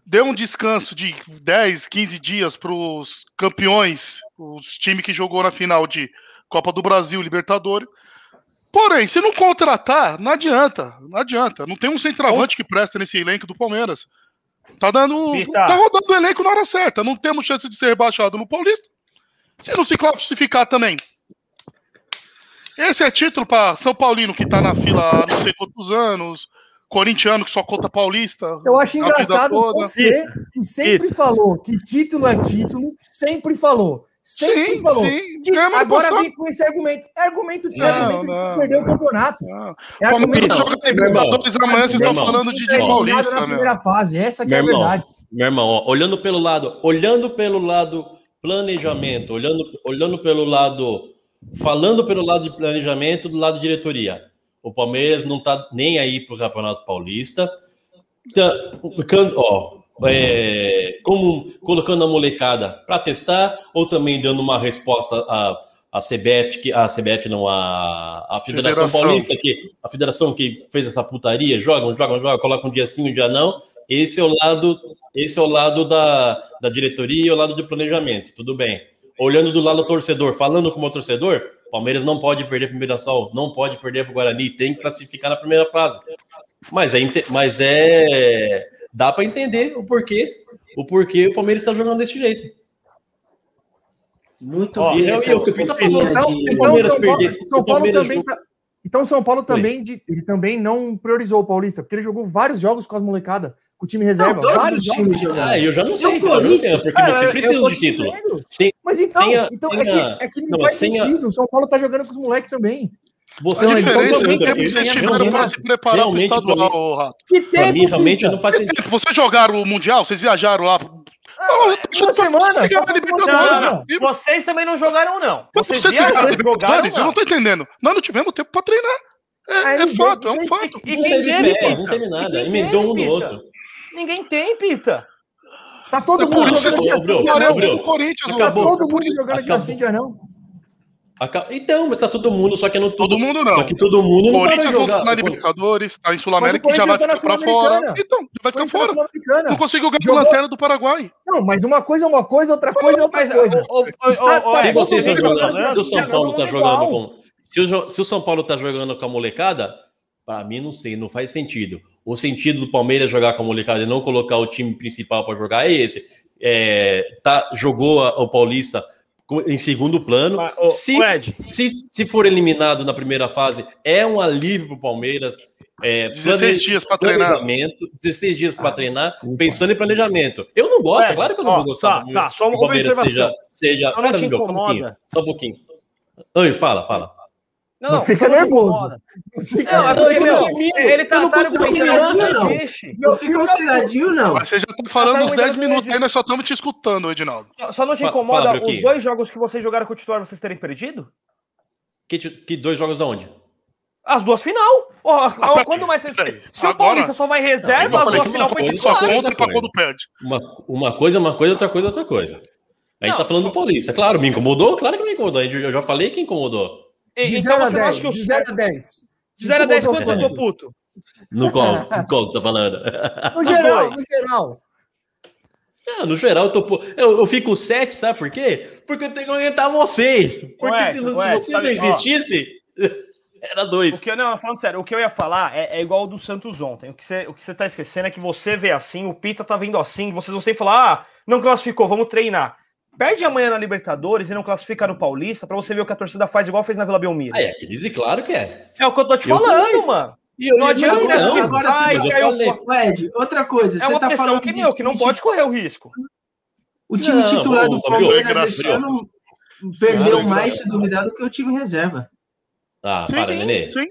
Deu um descanso de 10, 15 dias para os campeões, os times que jogou na final de Copa do Brasil, Libertadores. Porém, se não contratar, não adianta. Não adianta. Não tem um centroavante que presta nesse elenco do Palmeiras. Tá dando. Pita. Tá rodando o elenco na hora certa. Não temos chance de ser rebaixado no Paulista. Se não se classificar também. Esse é título para São Paulino, que tá na fila há não sei quantos anos. Corintiano, que só conta paulista. Eu acho engraçado você, que sempre falou que título é título, sempre falou. Sempre Sim, falou. sim. Que agora passado. vem com esse argumento. É argumento, é Não, argumento não, que perdeu o campeonato. Ah, É argumento Não, joga meu irmão. Libertadores amanhã, vocês estão falando de, de Paulista, na meu. primeira fase. Essa que é a irmão, verdade. Meu irmão, ó, olhando pelo lado, olhando pelo lado planejamento, olhando, olhando pelo lado, falando pelo lado de planejamento, do lado de diretoria. O Palmeiras não tá nem aí pro Campeonato Paulista. Can- ó, é, como colocando a molecada para testar ou também dando uma resposta à, CBF, que a CBF não a, a Federação, Federação. Paulista que a federação que fez essa putaria, jogam, jogam, jogam, coloca um dia sim, um dia não. Esse é o lado, esse é o lado da, da diretoria e o lado do planejamento. Tudo bem. Olhando do lado do torcedor, falando como torcedor, Palmeiras não pode perder para o Mirassol, não pode perder para o Guarani, tem que classificar na primeira fase. Mas é, mas é dá para entender o porquê, o porquê o Palmeiras está jogando desse jeito. Muito Ó, bem. e eu- essa e eu- o Pita falou, Então, de- o então Palmeiras São Paulo, perder- São o Paulo Palmeiras também tá- então São Paulo também, de- ele também não priorizou o Paulista, porque ele jogou vários jogos com as molecadas, com o time reserva. Não, vários times jogaram. Ah, eu já não sei, Eu cara, eu não sei, porque Ah, vocês eu- precisam eu tô de título. Sem, Mas então, Sem a- então sem é, a- que, é que não, não, faz sem a- sentido. O São Paulo tá jogando com os moleques também. você É Não, diferente então, eu- tempo que vocês tiveram para se preparar para o pra estadual. Que Pra tempo, mim, realmente, não faz sentido. Vocês jogaram o Mundial? Vocês viajaram lá? Foi uma Não, semana. não, não. Vocês também não jogaram, não. Vocês, Vocês viajaram, jogaram, Libertadores? Eu não não. tô entendendo. Nós não tivemos tempo para treinar. É, Aí é não fato, é tem- um fato. E Não quem teve não teve nada, emendou um no outro. Ninguém tem, Pita. Tá todo É mundo jogando Bruno, é não. o Bruno, do Corinthians, Tá todo mundo jogando dia Acabou. sim, dia não. Aca- Então, mas tá todo mundo, só que não Todo mundo não. Só que todo mundo não Corinthians não jogar. tá na Libertadores, tá em Sul-América, o que já vai tá ficar pra fora. Então, vai ficar fora. Não conseguiu ganhar Jogou- a lanterna do Paraguai. Não, mas uma coisa é uma coisa, outra coisa é outra coisa. tá Se todo vocês estão jogando, jogando se o assim, São todo Paulo tá igual. jogando com. Se o, Jo- se o São Paulo tá jogando com a molecada, para mim não sei, não faz sentido. O sentido do Palmeiras jogar com a molecada e não colocar o time principal para jogar é esse. É, tá, jogou a- o Paulista em segundo plano. Mas, se, Ed, se, se for eliminado na primeira fase, é um alívio para o Palmeiras. É, 16 plane- dias pra treinar. planejamento, 16 dias para treinar, pensando em planejamento. Eu não gosto, é claro que eu não ó, vou gostar tá, tá, só uma observação. seja, seja... Só não Pera, te só um incomoda? pouquinho, Só um pouquinho. Oi, fala, fala. Não fica só te nervoso. Não fica- Não, é porque, eu meu, não termino, ele tá não tá terminar, com não. peixe. Não fica não. Mas você já tá falando Tá uns 10 argumentando minutos aí, nós só estamos te escutando, Edinaldo. Só- não te incomoda os dois jogos que vocês jogaram com o titular vocês terem perdido? Que, dois jogos da onde? As duas final. Peraí, quando mais vocês... peraí. Se o Paulista só vai Não, reserva, as duas final foi coisa Só titular. conta pra quando perde. Uma, coisa é uma coisa, outra coisa é outra coisa. A gente Não, tá falando do Paulista. Claro, me incomodou? Claro que me incomodou. Eu já falei que incomodou. De Então 0 a você não 10. acha que o De 0 a 10. De 0 a 10 Incomodou quanto quanto? ficou puto? No qual? No qual que você tá falando? No geral, no geral. Ah, no geral, eu, tô, eu, eu fico 7, sabe por quê? Porque eu tenho que aguentar vocês. Porque Ué, se, ué, se vocês sabe- não existissem, era O dois. que, eu- não, falando sério, o que eu ia falar é, é igual o do Santos ontem. O que, você, o que você tá esquecendo é que você vê assim, o Pita tá vendo assim, vocês vão sempre falar, ah, não classificou, vamos treinar. Perde amanhã na Libertadores e não classifica no Paulista pra você ver o que a torcida faz, igual fez na Vila Belmiro. Ah, é, aqueles, e claro que é. É o que eu tô te Eu falando, falei. mano. E eu Não adianta não, não, agora vai, mas eu falei. fora. Ed, outra coisa, É você uma tá pressão falando que, meu, que não pode correr o risco. O time Não, titular do Palmeiras esse ano perdeu Sim, mais, se duvidar, do que o time reserva. Ah, Sim, para, sim, Nenê. sim.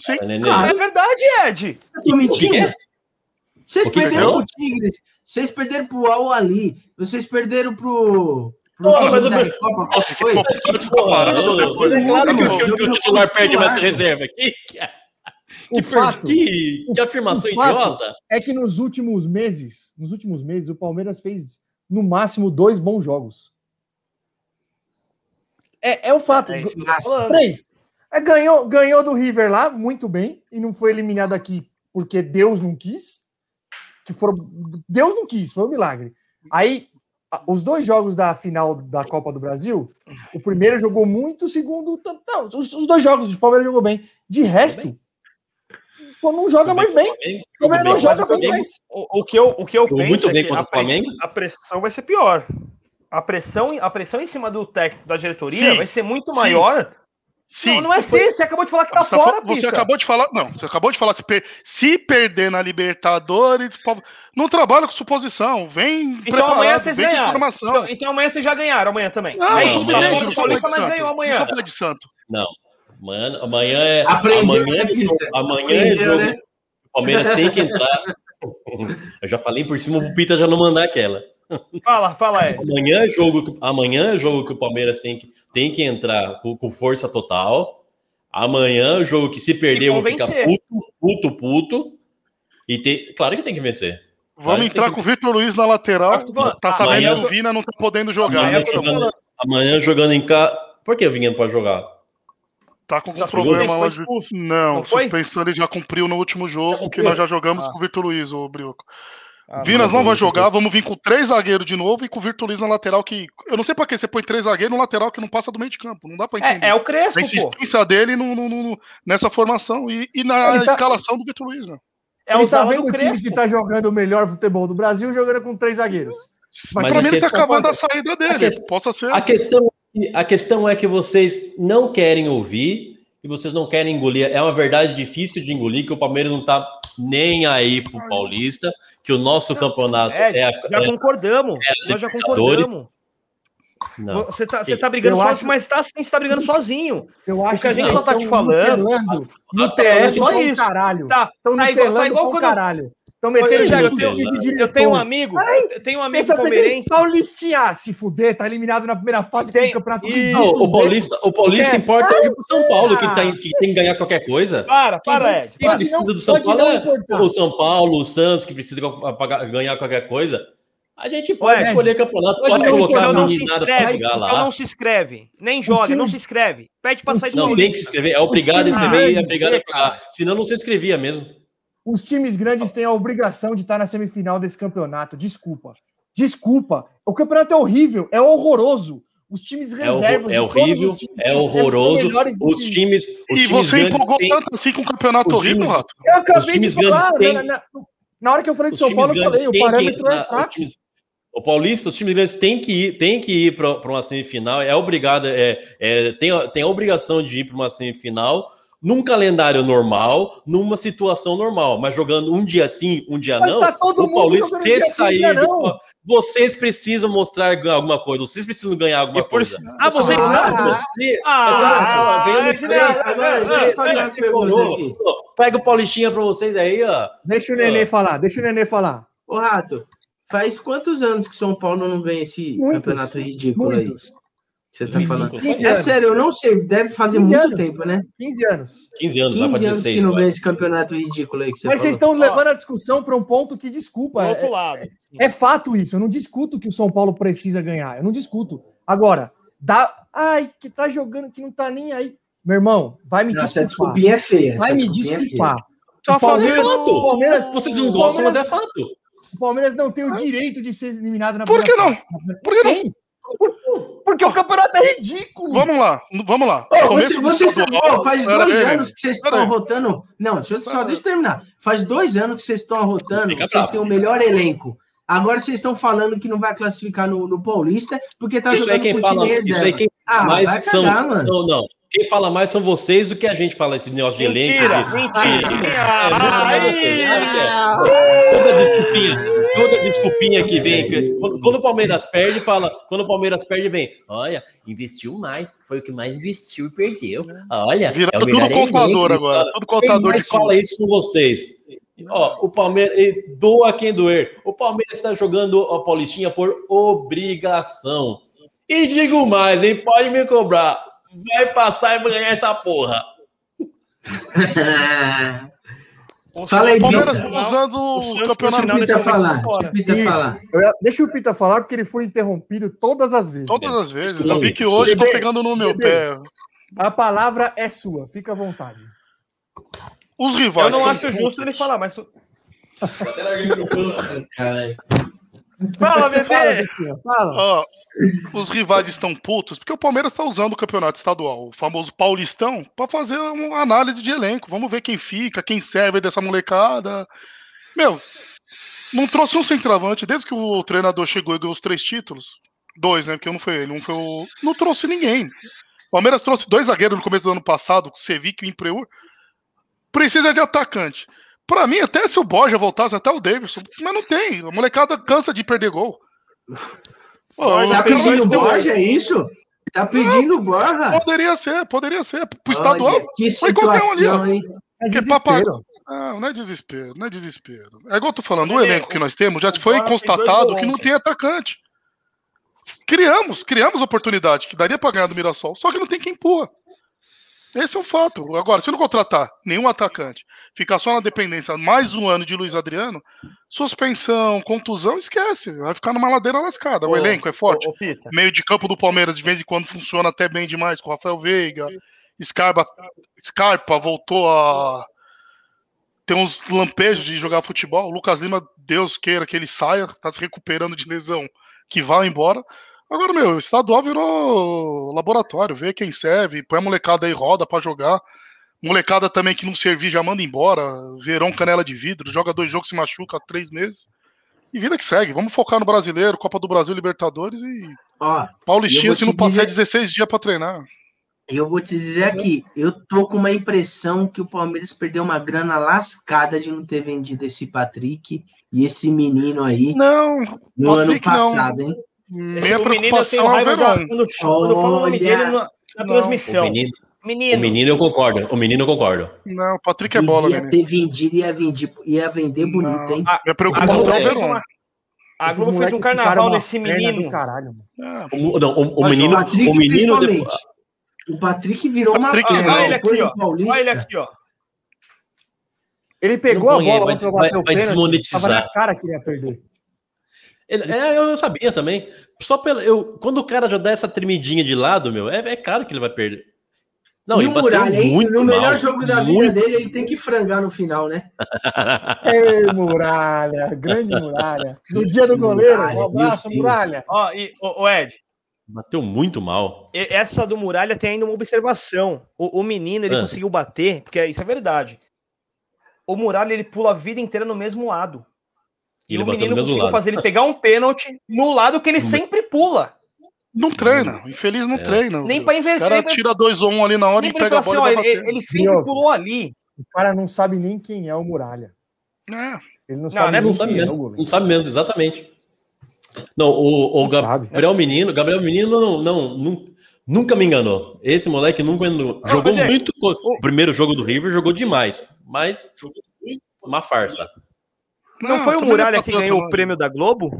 Sim. Para, Nenê. Claro. É verdade, Ed. Eu tô mentindo? é? Vocês que perderam é? pro Tigres, vocês perderam pro Al Ali, vocês perderam pro. pro Porra, mas Copa, qual que foi? Mas é claro que, o- que o- que o titular perde mais que o reserva. Que, que, O que, fato, que, que afirmação o fato- idiota. é que nos últimos meses, nos últimos meses, o Palmeiras fez no máximo dois bons jogos. É, é o fato. É. Três. É, ganhou, ganhou do River lá, muito bem, e não foi eliminado aqui porque Deus não quis. Que foram, Deus não quis, foi um milagre. Aí, os dois jogos da final da Copa do Brasil, o primeiro jogou muito, o segundo. Não, os, os dois jogos, o Palmeiras jogou bem. De resto, não joga mais bem. O Palmeiras não joga jogou bem bem. mais. O, o que eu, o que eu Jogou penso muito é bem que a, o Flamengo. press- a pressão vai ser pior. A pressão, a pressão em cima do técnico da diretoria Sim. vai ser muito maior. Sim. Não, não é ser, você acabou de falar que tá Você, fora, fa- você Pita. acabou de falar. Não, você acabou de falar. Se, per- se perder na Libertadores, não trabalha com suposição. Vem. Então amanhã vocês ganharam. informação. Então, então amanhã vocês já ganharam, amanhã também. Não, é não, isso, não, tá não, fora não, do Paulista, não, mas não, ganhou não amanhã. fala de santo. Não. Amanhã, amanhã é. Aprendeu, amanhã, né, é jogo, Peter? amanhã é Aprendeu, jogo. né? O Palmeiras tem que entrar. Eu já falei por cima pro Pita já não mandar aquela. Fala, fala, Ed. Amanhã é jogo que, amanhã é jogo que o Palmeiras tem que, tem que entrar com, com força total. Amanhã é jogo que se perder eu vou ficar puto, puto, puto. E tem, claro que tem que vencer. Vamos Vai, entrar que- com o Vitor Luiz na lateral. Tá sabendo amanhã- que o Vina não tá podendo jogar. Amanhã né? jogando, amanhã jogando em casa. Por que o Vinha não pode jogar? Tá com algum Já problema lá. Não, Não foi? suspensão ele já cumpriu no último jogo, que nós já jogamos Ah. com o Vitor Luiz, ô Brioco. Ah, Vinas não vai jogar, vamos vir com três zagueiros de novo e com o Luiz na lateral, que. Eu não sei pra que você põe três zagueiros no lateral que não passa do meio de campo. Não dá pra entender. É, é o a Crespo, pô. insistência dele no, no- no- nessa formação e, e na tá- escalação do Luiz, né? É ele o tá vendo do o time Crespo. que tá jogando o melhor futebol do Brasil jogando com três zagueiros. Mas, Mas pra a mim ele tá questão- acabando a saída dele. questão- Possa ser. A questão, a questão é que vocês não querem ouvir e vocês não querem engolir. É uma verdade difícil de engolir que o Palmeiras não tá nem aí pro Paulista, que o nosso campeonato É, é, Já é- concordamos. Nós já concordamos. não. Você tá, você tá brigando Eu sozinho, acho- mas tá, sim, você tá brigando sozinho. Eu acho que a gente só tá te falando- nutelando, É nutelando só isso. caralho. Tá, tá igual- tá igual quando eu- caralho. Estão metendo Thiago, eu tenho-. Eu tenho um amigo, eu tenho um amigo Pensa palmeirense. Paulistinha, ah, se fuder, tá eliminado na primeira fase Tem- do campeonato ridículo Não, o Paulista, o Paulista É. importa pro São Paulo, que, tá, em- que tem que ganhar qualquer coisa. Para, para, Ed. Quem Pode precisa não- do São Paulo é o São Paulo, o Santos, que precisa pagar- ganhar qualquer coisa. A gente pode Ué, escolher campeonato, pode pode colocar Então não se inscreve, jogar então lá. não se inscreve. Nem joga, não se inscreve. Pede pra sair do Não tem que se inscrever, é obrigado a times inscrever e é obrigado a jogar. Senão não se inscrevia mesmo. Os times grandes têm a obrigação de estar na semifinal desse campeonato. Desculpa. Desculpa. O campeonato é horrível, é horroroso. Os times É, reservas. é horrível, os times é horroroso. Os times, os e times você empolgou têm, tanto assim com o campeonato os horrível, times- Rato. Eu acabei os times de falar. grandes Na, têm- na- na hora que eu falei de os São Paulo, eu falei: o têm que parâmetro é fraco. O Paulista, os times grandes têm que ir, têm que ir para uma semifinal, é obrigado, é, é, tem, tem a obrigação de ir para uma semifinal num calendário normal, numa situação normal, mas jogando um dia sim, um dia Mas não. tá todo o Paulista, se sair, vocês precisam mostrar alguma coisa, vocês precisam ganhar alguma por coisa. si- Ah, vocês- Ah, Ah, pega o Paulistinha pra vocês aí, ó. Deixa o Nenê falar, deixa o Nenê falar. Ô, Rato, faz quantos anos que São Paulo não vem esse Muitos, campeonato ridículo Muitos. aí? Você tá 15, falando? 15 É anos. sério, eu não sei, deve fazer 15 muito anos. tempo, né? 15 anos. 15 anos, vai 15 pra anos 16. que não vai. vem esse campeonato ridículo aí que você Mas vocês falou. estão levando a discussão para um ponto que, desculpa, Do é, outro lado. é fato isso. Eu não discuto que o São Paulo precisa ganhar. Eu não discuto. Agora, dá. Ai, que tá jogando que não tá nem aí. Meu irmão, vai me Não, essa desculpar. desculpinha é feia. Vai essa me é desculpar. Tá O Palmeiras, fazendo- o Palmeiras, Vocês não gostam, mas é fato. O Palmeiras não tem o direito de ser eliminado na Por que não? Por que não? Tem. Por- Porque o campeonato é ridículo. Vamos lá, vamos lá. Ô, Começo você- estadual- faz Pera dois aí, anos que vocês estão aí. rotando. Não, deixa eu, só deixa eu terminar. Faz dois anos que vocês estão rotando, Fica vocês bravo. têm o melhor elenco. Agora vocês estão falando que não vai classificar no, no Paulista, porque tá Isso aí jogando quem com fala, isso aí quem Ah, mais vai são, cagar, mano. são- não. Quem fala mais são vocês do que a gente fala esse negócio de elenco. Mentira, de- mentira. É, vocês, é? Toda desculpinha, toda desculpinha que vem. Quando, quando o Palmeiras perde, fala. Quando o Palmeiras perde, vem. Olha, investiu mais. Foi o que mais investiu e perdeu. Olha, Viraram é o tudo melhor elenco, contador agora. Tudo Quem contador de mais fala isso são vocês. Ó, o Palmeiras, doa quem doer. O Palmeiras está jogando a Paulistinha por obrigação. E digo mais, hein? Pode me cobrar. Vai passar e vai ganhar essa porra. Fala aí, O Palmeiras Pita. tá usando o o campeonato Pita falar. fora. Deixa o Pita falar. Eu Deixa o Pita falar, porque ele foi interrompido todas as vezes. todas as vezes. Desculpa Eu vi que hoje tô pegando no meu Bebê. pé. A palavra é sua, fica à vontade. Os Eu rivais. não tão acho justo ele falar, mas. Fala, bebê! Fala. Ó, os rivais estão putos porque o Palmeiras está usando o campeonato estadual, o famoso Paulistão, para fazer uma análise de elenco. Vamos ver quem fica, quem serve dessa molecada. Meu, não trouxe um centroavante desde que o treinador chegou e ganhou os três títulos. Dois, né? Porque um foi ele, um foi o. Não trouxe ninguém. O Palmeiras trouxe dois zagueiros no começo do ano passado, o Cevic e o Impreur. Precisa de atacante. Pra mim, até se o Borja voltasse, até o Davidson, mas não tem. A molecada cansa de perder gol. Pô, Borja, Tá pedindo um- Borja, é isso? Tá pedindo Borja? Poderia ser, poderia ser. Pro estadual. Olha, que Foi qualquer um ali, ó. situação, hein? É Que é desespero. Não, não é desespero, não é desespero. É igual eu tô falando, o Olha aí, elenco que nós temos já o foi constatado que não tem atacante. Criamos, criamos oportunidade que daria pra ganhar do Mirassol, só que não tem quem empurra. Esse é um fato. Agora, se não contratar nenhum atacante, ficar só na dependência mais um ano de Luiz Adriano, suspensão, contusão, esquece. Vai ficar numa ladeira lascada. O Ô, elenco é forte. Ô, ô, meio de campo do Palmeiras de vez em quando funciona até bem demais com o Rafael Veiga. Scarpa, Scarpa voltou a ter uns lampejos de jogar futebol. O Lucas Lima, Deus queira que ele saia, tá se recuperando de lesão, que vá embora. Agora, meu, o estadual virou laboratório, vê quem serve, põe a molecada aí, roda pra jogar. Molecada também que não servir já manda embora. Verão canela de vidro, joga dois jogos, se machuca há três meses. E vida que segue. Vamos focar no brasileiro, Copa do Brasil, Libertadores e Ó, Paulistinha, se não passar dizer- 16 dias pra treinar. eu vou te dizer aqui, eu tô com uma impressão que o Palmeiras perdeu uma grana lascada de não ter vendido esse Patrick e esse menino aí Não, no Patrick ano não. passado, hein? Minha o menino eu tenho preocupação é raiva já quando, quando eu falo o nome dele na, na Não, transmissão. O menino, Menino, o menino eu concordo. O menino eu concordo. Não, o Patrick é bola, né? ter vendido e ia vender, ia vender bonito, hein? Minha a preocupação Globo é o a Globo fez um carnaval perna menino. Caralho, mano. É, O, não, o, o menino, Patrick, o menino principalmente. O Patrick virou Patrick, uma. Olha ele aqui, ó. Olha ele aqui, ó. Ele pegou Não a bola vai- pra vai- bater o vai pênalti, desmonetizar. Tava na cara que ele ia perder. Ele- é, eu sabia também. Só pelo, eu, quando o cara já dá essa tremidinha de lado, meu, é, é claro que ele vai perder. Não, e ele o bateu Muralha, hein? muito no melhor mal, jogo da vida muito. dele, ele tem que frangar no final, né? Ei, Muralha, grande Muralha. No dia do goleiro, Muralha, um abraço. Muralha. Ó, e, ô, ô, Ed, Bateu muito mal. essa do Muralha tem ainda uma observação. O, o menino, ele Ah. conseguiu bater, porque isso é verdade. O Muralha, ele pula a vida inteira no mesmo lado. E, Ele o menino conseguiu lado. fazer ele pegar um pênalti no lado que ele sempre pula. Não treina, infeliz não É. treina. Nem pra inverter, O cara tira 2 ou 1 um ali na hora Nem e pega a falar bola assim, e ó, ele, ele sempre pulou ali. O cara não sabe nem quem é o Muralha. É. Ele não, Não, sabe é nem Não sabe quem é o mesmo. goleiro. Não sabe mesmo, exatamente. Não, o, o Não Gab- sabe. Gabriel Menino, Gabriel Menino não, não, nun- nunca me enganou. Esse moleque nunca me enganou. Jogou é, muito. O primeiro jogo do River jogou demais, mas jogou muito uma farsa. Não, foi o Muralha não é que pra ganhou o prêmio da Globo?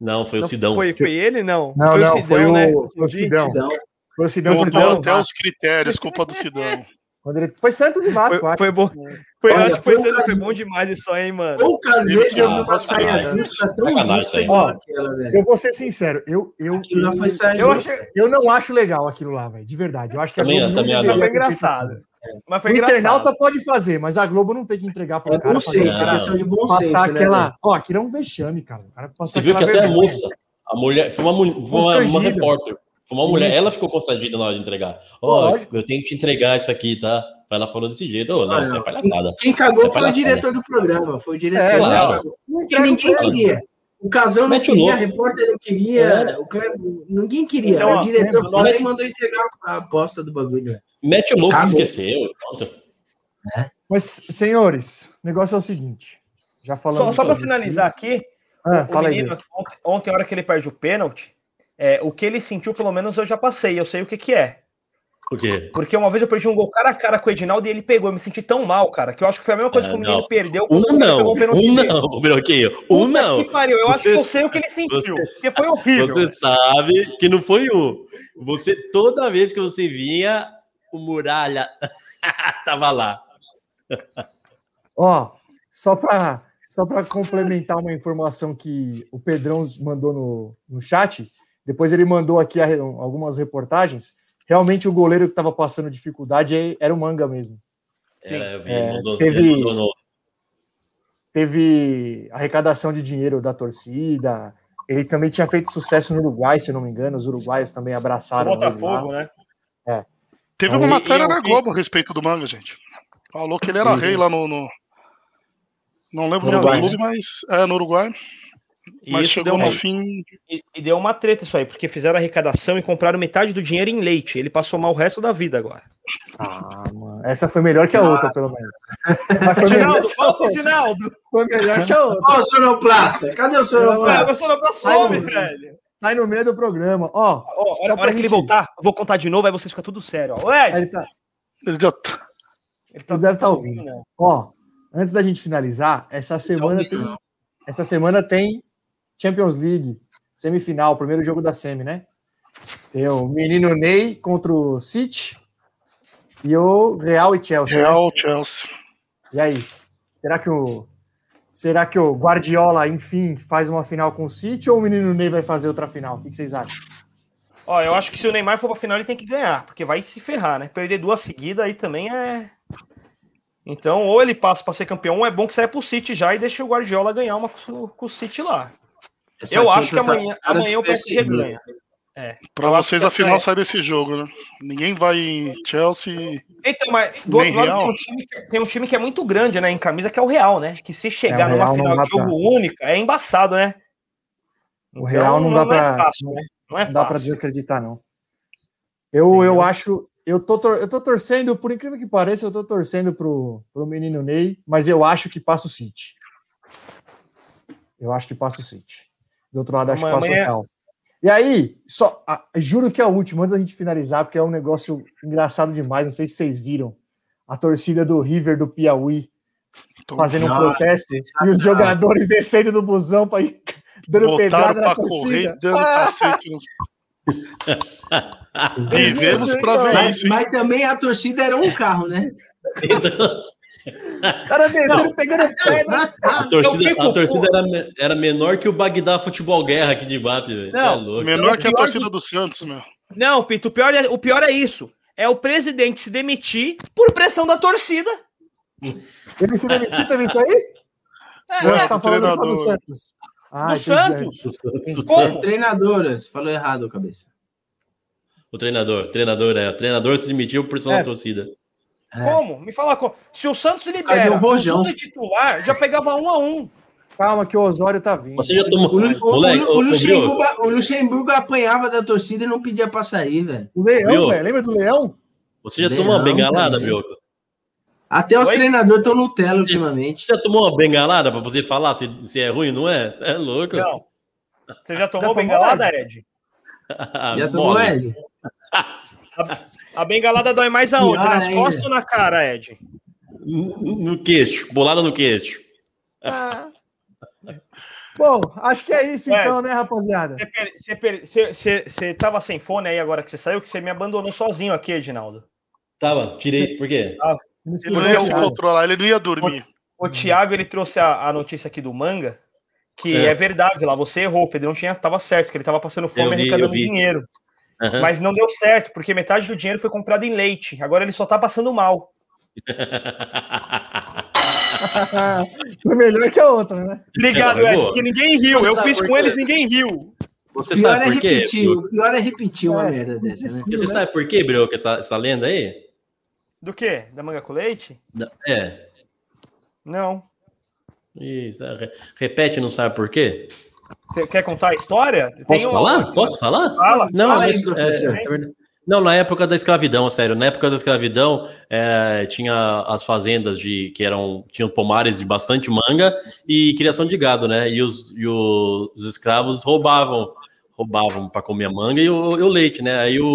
Não, foi Não o Sidão. Foi, foi ele, não? Não, foi não, o Sidão, foi o, né? foi o Sidão. Então, Foi o Sidão não. Mudou até os critérios, culpa do Sidão. Quando ele... Foi Santos e Vasco, Foi, acho. foi bom. Foi, Olha, acho que foi, foi sendo- foi bom demais isso aí, mano. Poucas vezes eu vi uma Ah, saia justa tão Sacanagem justa isso igual aí. aquela, velho. Eu vou ser sincero, eu, eu, eu, Eu achei. eu não acho legal aquilo lá, velho. De verdade. Eu acho que a Também- não também foi ter feito engraçado. Mas O foi engraçado. internauta pode fazer, mas a Globo não tem que entregar pro É cara fazer senso, o é cara questão de bom passar senso, né, aquela. Ó, aquilo é um vexame, cara. O cara passar Você viu que aquela até a vergonha. moça, a mulher, foi uma, foi uma, uma repórter. Foi uma mulher, Isso. ela ficou constrangida na hora de entregar. Ó, Lógico. eu tenho que te entregar isso aqui, tá? Ela falou desse jeito. Ô, não, Ah, isso é não. palhaçada. Quem cagou é foi o diretor do programa. Foi o diretor. É, do claro. programa. Não o ninguém queria. O casal não queria, a repórter não queria, É. o Cleber- ninguém queria. Então, ó, o diretor e mandou entregar a aposta do bagulho. Mete o louco que Acabou. esqueceu. Pronto. Mas, senhores, o negócio é o seguinte. Já falamos. Só, só para finalizar aqui, Ah, o fala aí. menino, Deus. ontem, ontem, a hora que ele perde o pênalti, é, o que ele sentiu, pelo menos eu já passei, eu sei o que, que é. Por quê? Porque uma vez eu perdi um gol cara a cara com o Edinaldo e ele pegou. Eu me senti tão mal, cara, que eu acho que foi a mesma coisa É, que o menino não. perdeu Um não, um dele. não, Broquinho. Um Puta não. Que pariu. Eu acho que Você- eu sei o que ele sentiu. você- Porque foi horrível. Você sabe que não foi um. Você, toda vez que você vinha, o Muralha tava lá. Ó, só para só para complementar uma informação que o Pedrão mandou no, no chat, depois ele mandou aqui a- algumas reportagens. Realmente o goleiro que estava passando dificuldade é- era o Manga mesmo. Era, eu vi, É, mandou- teve- Teve arrecadação de dinheiro da torcida. Ele também tinha feito sucesso no Uruguai, se eu não me engano. Os uruguaios também O abraçaram lá. Botafogo, né? Teve Então, uma matéria eu na Globo a respeito do manga, gente. Falou que ele era Isso. rei lá no. no- Não lembro o No nome do clube, mas é no Uruguai. E Mas isso chegou deu no uma, fim. e, e deu uma treta isso aí, porque fizeram arrecadação e compraram metade do dinheiro em leite. Ele passou mal o resto da vida agora. Ah, mano. Essa foi melhor que a outra, pelo menos. Mas foi melhor, Edinaldo, volta, Edinaldo! foi melhor que a outra. Ó, o sonoplasta. Cadê o sonoplasta? eu sou na Ai, some, velho. Sai no meio do programa. Ó, Ó, Só a hora, hora que ele voltar, vou contar de novo, aí vocês ficam tudo sério. Ó, Ô, Ed, ele, tá, Ele já tá- ele ele deve estar ouvindo. né? Ó, antes da gente finalizar, essa semana tem, essa semana tem Champions League, semifinal, primeiro jogo da semi, né? Tem o menino Ney contra o City e o Real e Chelsea. né? Real Chelsea. E aí? Será que o será que o Guardiola, enfim, faz uma final com o City ou o menino Ney vai fazer outra final? O que vocês acham? Ó, eu acho que se o Neymar for pra final, ele tem que ganhar, porque vai se ferrar, né? Perder duas seguidas aí também é. Então, ou ele passa pra ser campeão, ou é bom que saia pro City já e deixa o Guardiola ganhar uma com o City lá. Essa eu acho que amanhã, amanhã o PSG ganha. Pra Eu acho vocês a final é. sai desse jogo, né? Ninguém vai em Chelsea. Então, mas do outro lado tem um, time, que- tem um time que é muito grande, né, em camisa, que é o Real, né? Que se chegar É, numa Real não final de jogo pra- único, é embaçado, né? O Real não dá é pra- fácil, né? Não é Não dá para desacreditar, não. Eu, eu acho. Eu tô, tor- eu tô torcendo, por incrível que pareça, eu tô torcendo pro, pro menino Ney, mas eu acho que passa o City. Eu acho que passa o City. Do outro lado, acho que passa o Amanhã- Real. E aí, só, ah, juro que é o último, antes da gente finalizar, porque é um negócio engraçado demais. Não sei se vocês viram. A torcida do River do Piauí Então, fazendo um Não, protesto e os jogadores descendo do busão para ir dando botaram pedrada na correr torcida. dando Ah, cacete. nos- Vocês Vivemos viram, pra então? ver Mas, isso, mas também a torcida era um carro, né? Os caras descendo, pegando pedra. A torcida, fico, a torcida era, era menor que o Bagdá Futebol Guerra aqui de Ibape, velho. Você Não, é. Menor que a torcida do Santos, meu. Não, Pito, o pior, é, o pior é isso. É o presidente se demitir por pressão da torcida. Ele se demitiu, teve isso aí? É, Ou É, você tá do falando do. Santos? Ah, do. Santos. O Santos- o Como? Santos- Treinadoras. Falou errado, cabeça. O treinador, o treinador, é. O treinador se demitiu por pressão É. da torcida. É. Como? Me fala como. Se o Santos libera o o? Souza titular, já pegava um a um. Calma que o Osório tá vindo. Você já tomou. O, o- Moleque, o ô, Luxemburgo, o Luxemburgo apanhava da torcida e não pedia pra sair, velho. O Leão, velho. Lembra do Leão? você já Não, tomou uma bengalada. Brioco? Até os Oi? treinadores estão Nutella ultimamente. Você já tomou uma bengalada pra você falar se, se é ruim, não é? É louco. Não. Você já tomou tomou, bengalada, Ed? Ed? Já tomou. Ed? A bengalada dói mais aonde? Nas ainda. costas ou na cara, Ed? No no queixo, bolada no queixo. Bom, acho que é isso É. então, né, rapaziada? Você, tava sem fone aí agora que você saiu, que você me abandonou sozinho aqui, Edinaldo. Tava, tirei. Por quê? Ele não ia se controlar, ele não ia dormir. O Thiago, ele trouxe a, a notícia aqui do manga, que É. é. verdade lá, você errou, o Pedrão tinha, tava certo, que ele tava passando fome e arrecadando dinheiro. Aham. Mas não deu certo, porque metade do dinheiro foi comprado em leite. Agora ele só tá passando mal. Foi melhor que a outra, né? Obrigado, é Ed, porque ninguém riu. Eu fiz com eles, ninguém riu. Você Pior sabe é por quê? repetir, o pior é repetir uma É, merda dessa, né? Você né? sabe por quê, Breu, que essa, essa lenda aí? Do quê? Da manga com leite? Da- É. Não. Isso, re- repete, não sabe por quê? Você quer contar a história? Posso um- falar? Posso falar? Fala. Não, Fala mas, é, é não, na época da escravidão, sério. Na época da escravidão, é, tinha as fazendas de que eram tinham pomares de bastante manga e criação de gado, né? E os, e os escravos roubavam roubavam para comer a manga e o, e o leite, né? Aí o,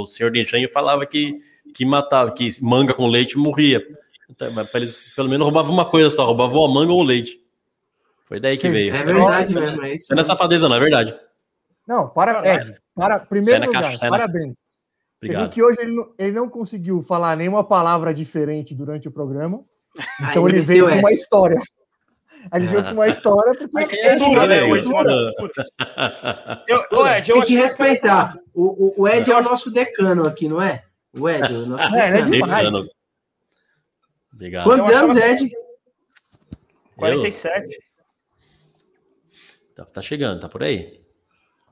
o senhor Denchanho falava que que matava, que manga com leite morria. Então, mas eles pelo menos roubavam uma coisa só, roubavam a manga ou o leite. Foi daí que Vocês- veio. É verdade mesmo, é isso. Não é safadeza, não é verdade. Não, para. Ed, para, primeiro lugar, caixa, parabéns. Você viu Obrigado. que hoje ele não, ele não conseguiu falar nenhuma palavra diferente durante o programa, Aí então ele meteu veio com uma história. Aí ele veio com uma história porque é é dura, né? Aí. Eu, Ed, eu Tem que achei respeitar. O, o, o Ed é o nosso decano aqui, não é? O Ed, o nosso É, ele é decano. demais. Decano. Obrigado. Quantos Eu anos, Ed? 47. Tá, tá chegando, tá por aí.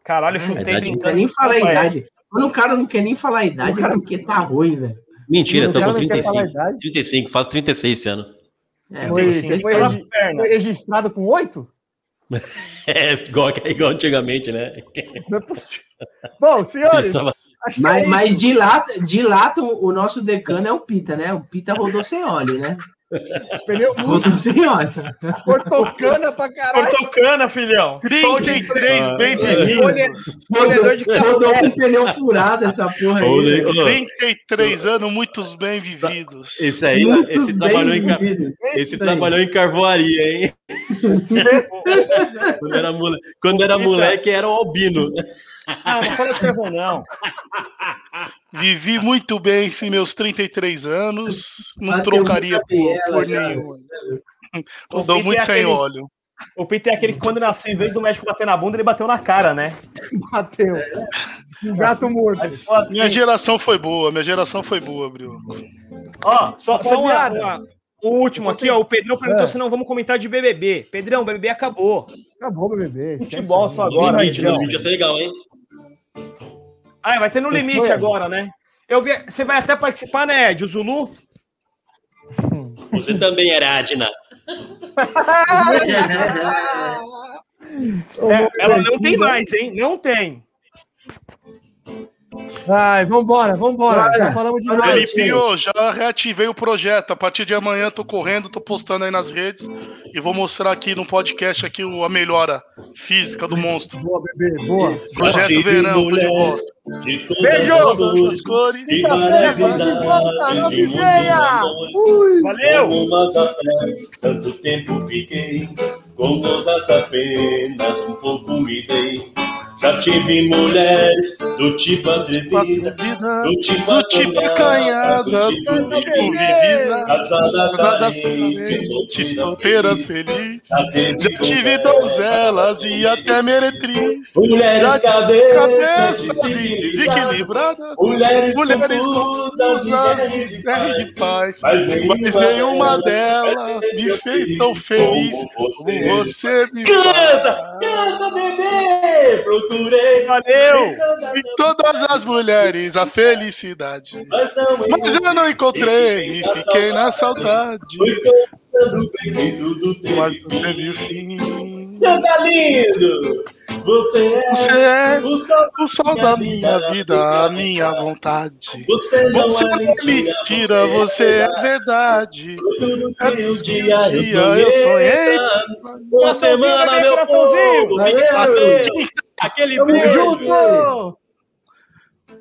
Caralho, eu A chutei Não brincando. quer nem falar a idade. Quando o cara não quer nem falar a idade, é porque tá ruim, velho. Mentira, tô com não quer falar a 35. idade. 35, faço 36 esse ano. É, Foi, Sim, você foi, pela regi- foi registrado com oito? É igual, é igual antigamente, né? Não é possível. Bom, senhores, Estava- acho que é Mas, isso. mas dilata, dilata o nosso decano é o Pita, né? O Pita rodou sem óleo, né? Pneu Rodou sem óleo. cortou cana pra caralho. Cortou cana, filhão. O de 33, Ah, bem é. vivido. Colhedor de café. com pneu furado essa porra aí. Le- velho. ô, 33 anos, muitos bem vividos. Esse aí, Muitos esse bem trabalhou, em, esse aí. trabalhou em carvoaria, hein? Quando era, mole- quando era moleque, era o albino. Não, não fala de carvão, não. Vivi muito bem em meus 33 anos. Não Bateu trocaria por, por nenhum. O Rodou muito é sem aquele- óleo. O Peter é aquele que quando nasceu, em vez do médico bater na bunda, ele bateu na cara, né? Bateu. Um gato morto. Assim. Minha geração foi boa, minha geração foi boa, Bril. Ó, só, só uma, uma- o último aqui, ó. O Pedrão perguntou É. se não vamos comentar de BBB. Pedrão, BBB acabou. Acabou, BBB. esquece Futebol só agora, Limite, ia ser legal, hein? Ah, vai ter no limite foi? agora, né? Eu vi, você vai até participar, né, Ed? O Zulu? Você também era Adna. É, ela não tem mais, hein? Não tem. Ai, vambora, vambora. Olha, Já falamos demais. Felipinho, já reativei o projeto. A partir de amanhã tô correndo, tô postando aí nas redes e vou mostrar aqui no podcast aqui a melhora física do monstro. Boa, bebê, boa. Projeto Verão, tudo de. Beijo! Todas as cores. De volta, nove e meia. Ui! Valeu! Até tanto tempo fiquei, com todas apenas um pouco me dei. Já tive mulheres do tipo atrevida, do tipo Do tipo acanhada, do tipo vivida, casada carente, solteiras felizes. Já tive donzelas e até meretriz. mulheres cabeças, e desequilibradas. mulheres, Mulheres confusas e de paz. Mas nenhuma delas me fez tão feliz como você me Canta, canta, bebê, procurei. Valeu! De todas as mulheres, a felicidade. Mas não Mas eu não encontrei e fiquei na saudade. Mas não teve fim. Canta lindo! Você é Você é o sol. o sol da minha vida, a minha vontade. Você não Você é não é mentira, você é verdade. Tudo É que um dia eu dia eu sonhei. Uma semana, meu coraçãozinho. povo! Aquele beijo. junto!